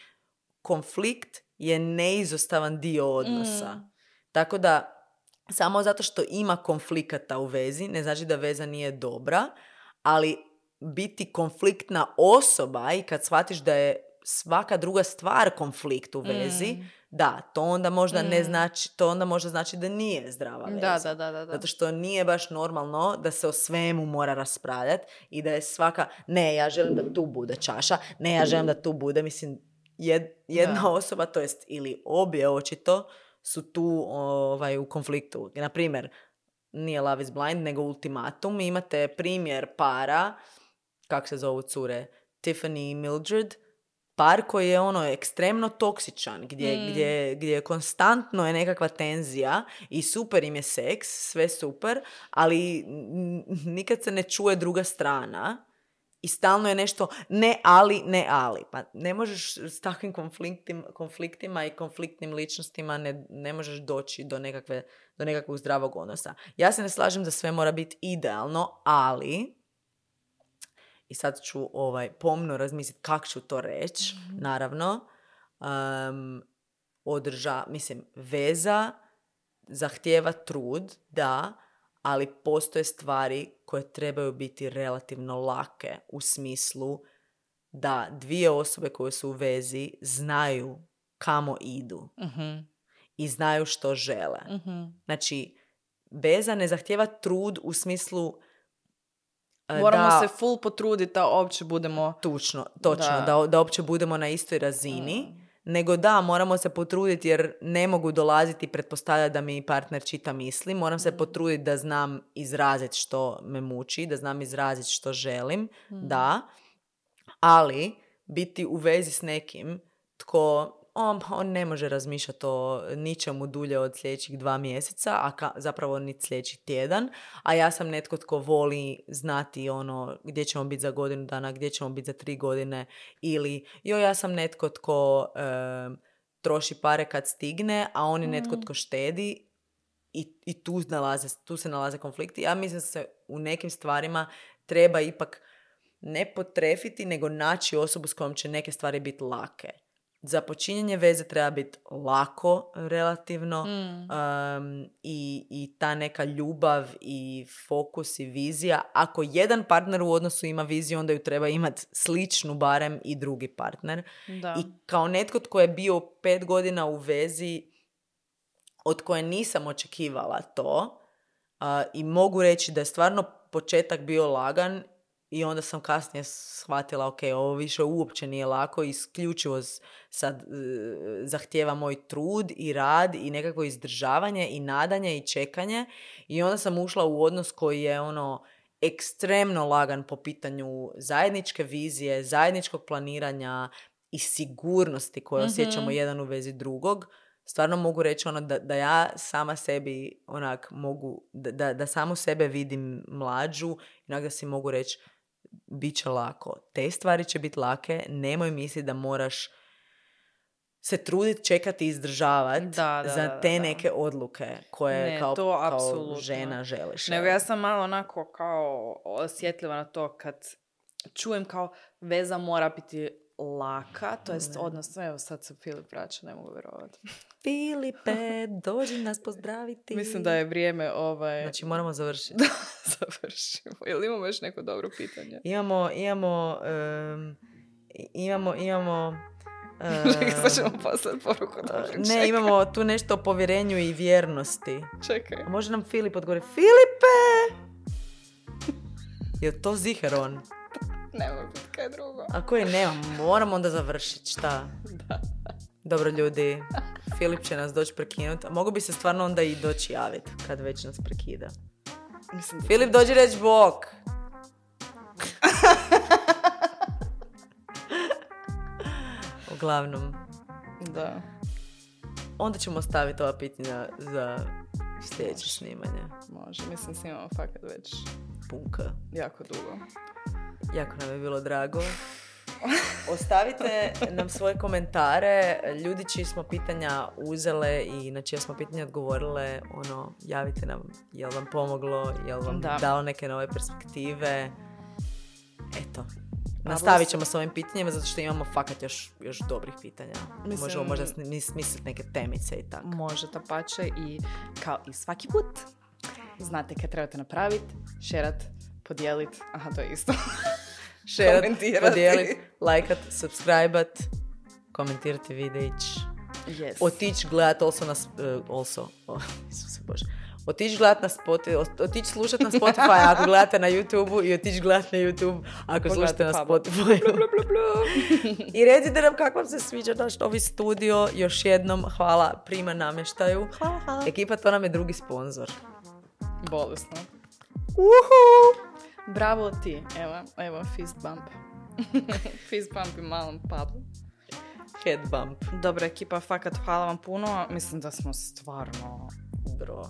konflikt je neizostavan dio odnosa. Mm. Tako da, samo zato što ima konflikata u vezi, ne znači da veza nije dobra, ali biti konfliktna osoba i kad shvatiš da je svaka druga stvar konflikt u vezi, Mm. da, to onda možda ne Mm. znači, to onda možda znači da nije zdrava veza. Da, da, da, da. da. Zato što nije baš normalno da se o svemu mora raspravljati i da je svaka, ne, ja želim da tu bude čaša, ne, ja želim da tu bude, mislim, jedna Da. osoba, to jest ili obje očito, su tu ovaj, u konfliktu. Na primjer, nije Love is Blind, nego ultimatum. Imate primjer para, kak se zovu cure, Tiffany i Mildred, par koji je ono ekstremno toksičan, gdje, Mm. gdje, gdje konstantno je nekakva tenzija i super im je seks, sve super, ali nikad se ne čuje druga strana i stalno je nešto ne ali, ne ali. Pa ne možeš s takvim konfliktim, konfliktima i konfliktnim ličnostima ne, ne možeš doći do, nekakve, do nekakvog zdravog odnosa. Ja se ne slažem da sve mora biti idealno, ali i sad ću ovaj, pomno razmisliti kako ću to reći, naravno. Um, održa, mislim, veza zahtijeva trud, da, ali postoje stvari koje trebaju biti relativno lake u smislu da dvije osobe koje su u vezi znaju kamo idu Mhm, i znaju što žele. mhm. Znači, veza ne zahtijeva trud u smislu e, Moramo da, se full potruditi da uopće budemo... Tučno, točno, Da. da, da uopće budemo na istoj razini. Mm. Nego da, moramo se potruditi jer ne mogu dolaziti i pretpostavljati da mi partner čita misli. Moram se Mm. potruditi da znam izraziti što me muči, da znam izraziti što želim. Mm. Da, ali biti u vezi s nekim tko on, on ne može razmišljati o ničemu dulje od sljedećih dva mjeseca, a ka, zapravo ni sljedeći tjedan, a ja sam netko tko voli znati ono gdje ćemo biti za godinu dana, gdje ćemo biti za tri godine ili jo ja sam netko tko em, troši pare kad stigne, a on je netko Mm. tko štedi i, i tu, nalaze, tu se nalaze konflikti. Ja mislim da se u nekim stvarima treba ipak ne potrefiti, nego naći osobu s kojom će neke stvari biti lake. Za počinjenje veze treba biti lako relativno Mm. um, i, i ta neka ljubav i fokus i vizija. Ako jedan partner u odnosu ima viziju, onda ju treba imati sličnu barem i drugi partner. Da. I kao netko tko je bio pet godina u vezi od koje nisam očekivala to a, i mogu reći da je stvarno početak bio lagan i onda sam kasnije shvatila ok, ovo više uopće nije lako, isključivo sad e, zahtijeva moj trud i rad i nekako izdržavanje i nadanje i čekanje i onda sam ušla u odnos koji je ono ekstremno lagan po pitanju zajedničke vizije, zajedničkog planiranja i sigurnosti koje Mhm. osjećamo jedan u vezi drugog. Stvarno mogu reći ono da, da ja sama sebi onak mogu, da, da, da samu sebe vidim mlađu onak da si mogu reći bit će lako. Te stvari će biti lake, nemoj misliti da moraš se truditi, čekati i izdržavati Da, da, za te da. neke odluke koje Ne, kao, to kao žena želiš. Nego ja sam malo onako kao osjetljiva na to kad čujem kao veza mora biti laka, to jest Ne. odnosno, evo sad se Filip vraća, ne mogu vjerovati. Filipe, *laughs* dođi nas pozdraviti. Mislim da je vrijeme ovaj... Znači moramo završiti. *laughs* da završimo. Jel imamo još neko dobro pitanje? Imamo, imamo, imamo, imamo... *laughs* Čekaj, ćemo poslati poruku. dobro, ne, čekaj. imamo tu nešto o povjerenju i vjernosti. Čekaj. A može nam Filip odgovori, Filipe! Je to ziheron? Nema biti kaj drugo. Ako je nema, moramo onda završiti, šta? Da. Dobro ljudi, Filip će nas doći prekinuti. Mogu bi se stvarno onda i doći javiti kad već nas prekida. Mislim. Filip, dođi reći bok. *laughs* Uglavnom, Da. onda ćemo staviti ova pitanja za sljedeće snimanje. Može, mislim snimamo fakat već Punka. jako dugo. Jako nam je bilo drago. *laughs* Ostavite nam svoje komentare, ljudi čiji smo pitanja uzele i na čija smo pitanja odgovorile, ono, javite nam jel vam pomoglo, jel vam Da. dalo neke nove perspektive. Eto, nastavit ćemo s ovim pitanjima zato što imamo fakat još, još dobrih pitanja. Mislim- Možemo možda smisliti neke temice i tako. Može da pače i kao i svaki put znate kaj trebate napraviti, šerat, podijelit, aha to je isto. *laughs* Šerat, podijelit, lajkat, subscribat, komentirati videić. Yes. otići gledat also na, uh, also, oh, *laughs* Isuse Bože, otići gledat na Spotify, otići slušat na Spotify ako *laughs* gledate na YouTube i otići gledat na YouTube ako Pogledati slušate na. Spotify. *laughs* I recite nam kako vam se sviđa naš novi studio. Još jednom hvala Prima namještaju. Hvala, hvala. Ekipa to nam je drugi sponsor. Bolesno. Uhu! Bravo ti, evo, evo fist bump. *laughs* fist bump i malom Pablu. Head bump. Dobra ekipa, fakat hvala vam puno. Mislim da smo stvarno Bro.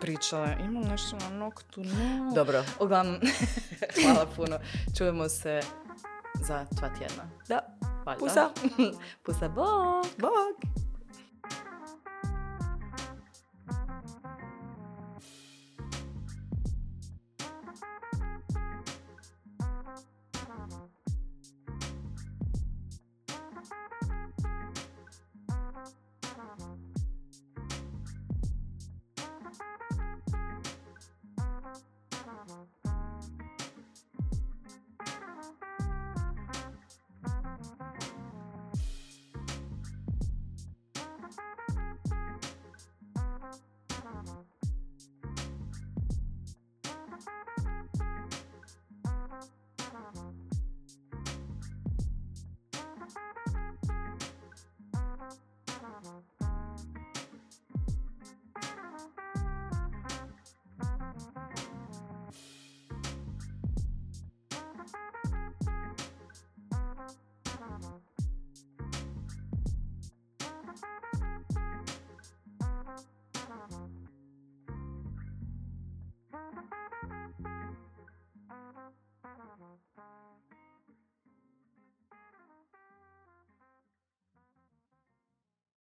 pričale. Imam nešto na noktu, no. Dobro. Uglavnom, *laughs* hvala puno. Čujemo se za dva tjedna. Da. Valjda. Pusa. *laughs* Pusa, bok! Bog.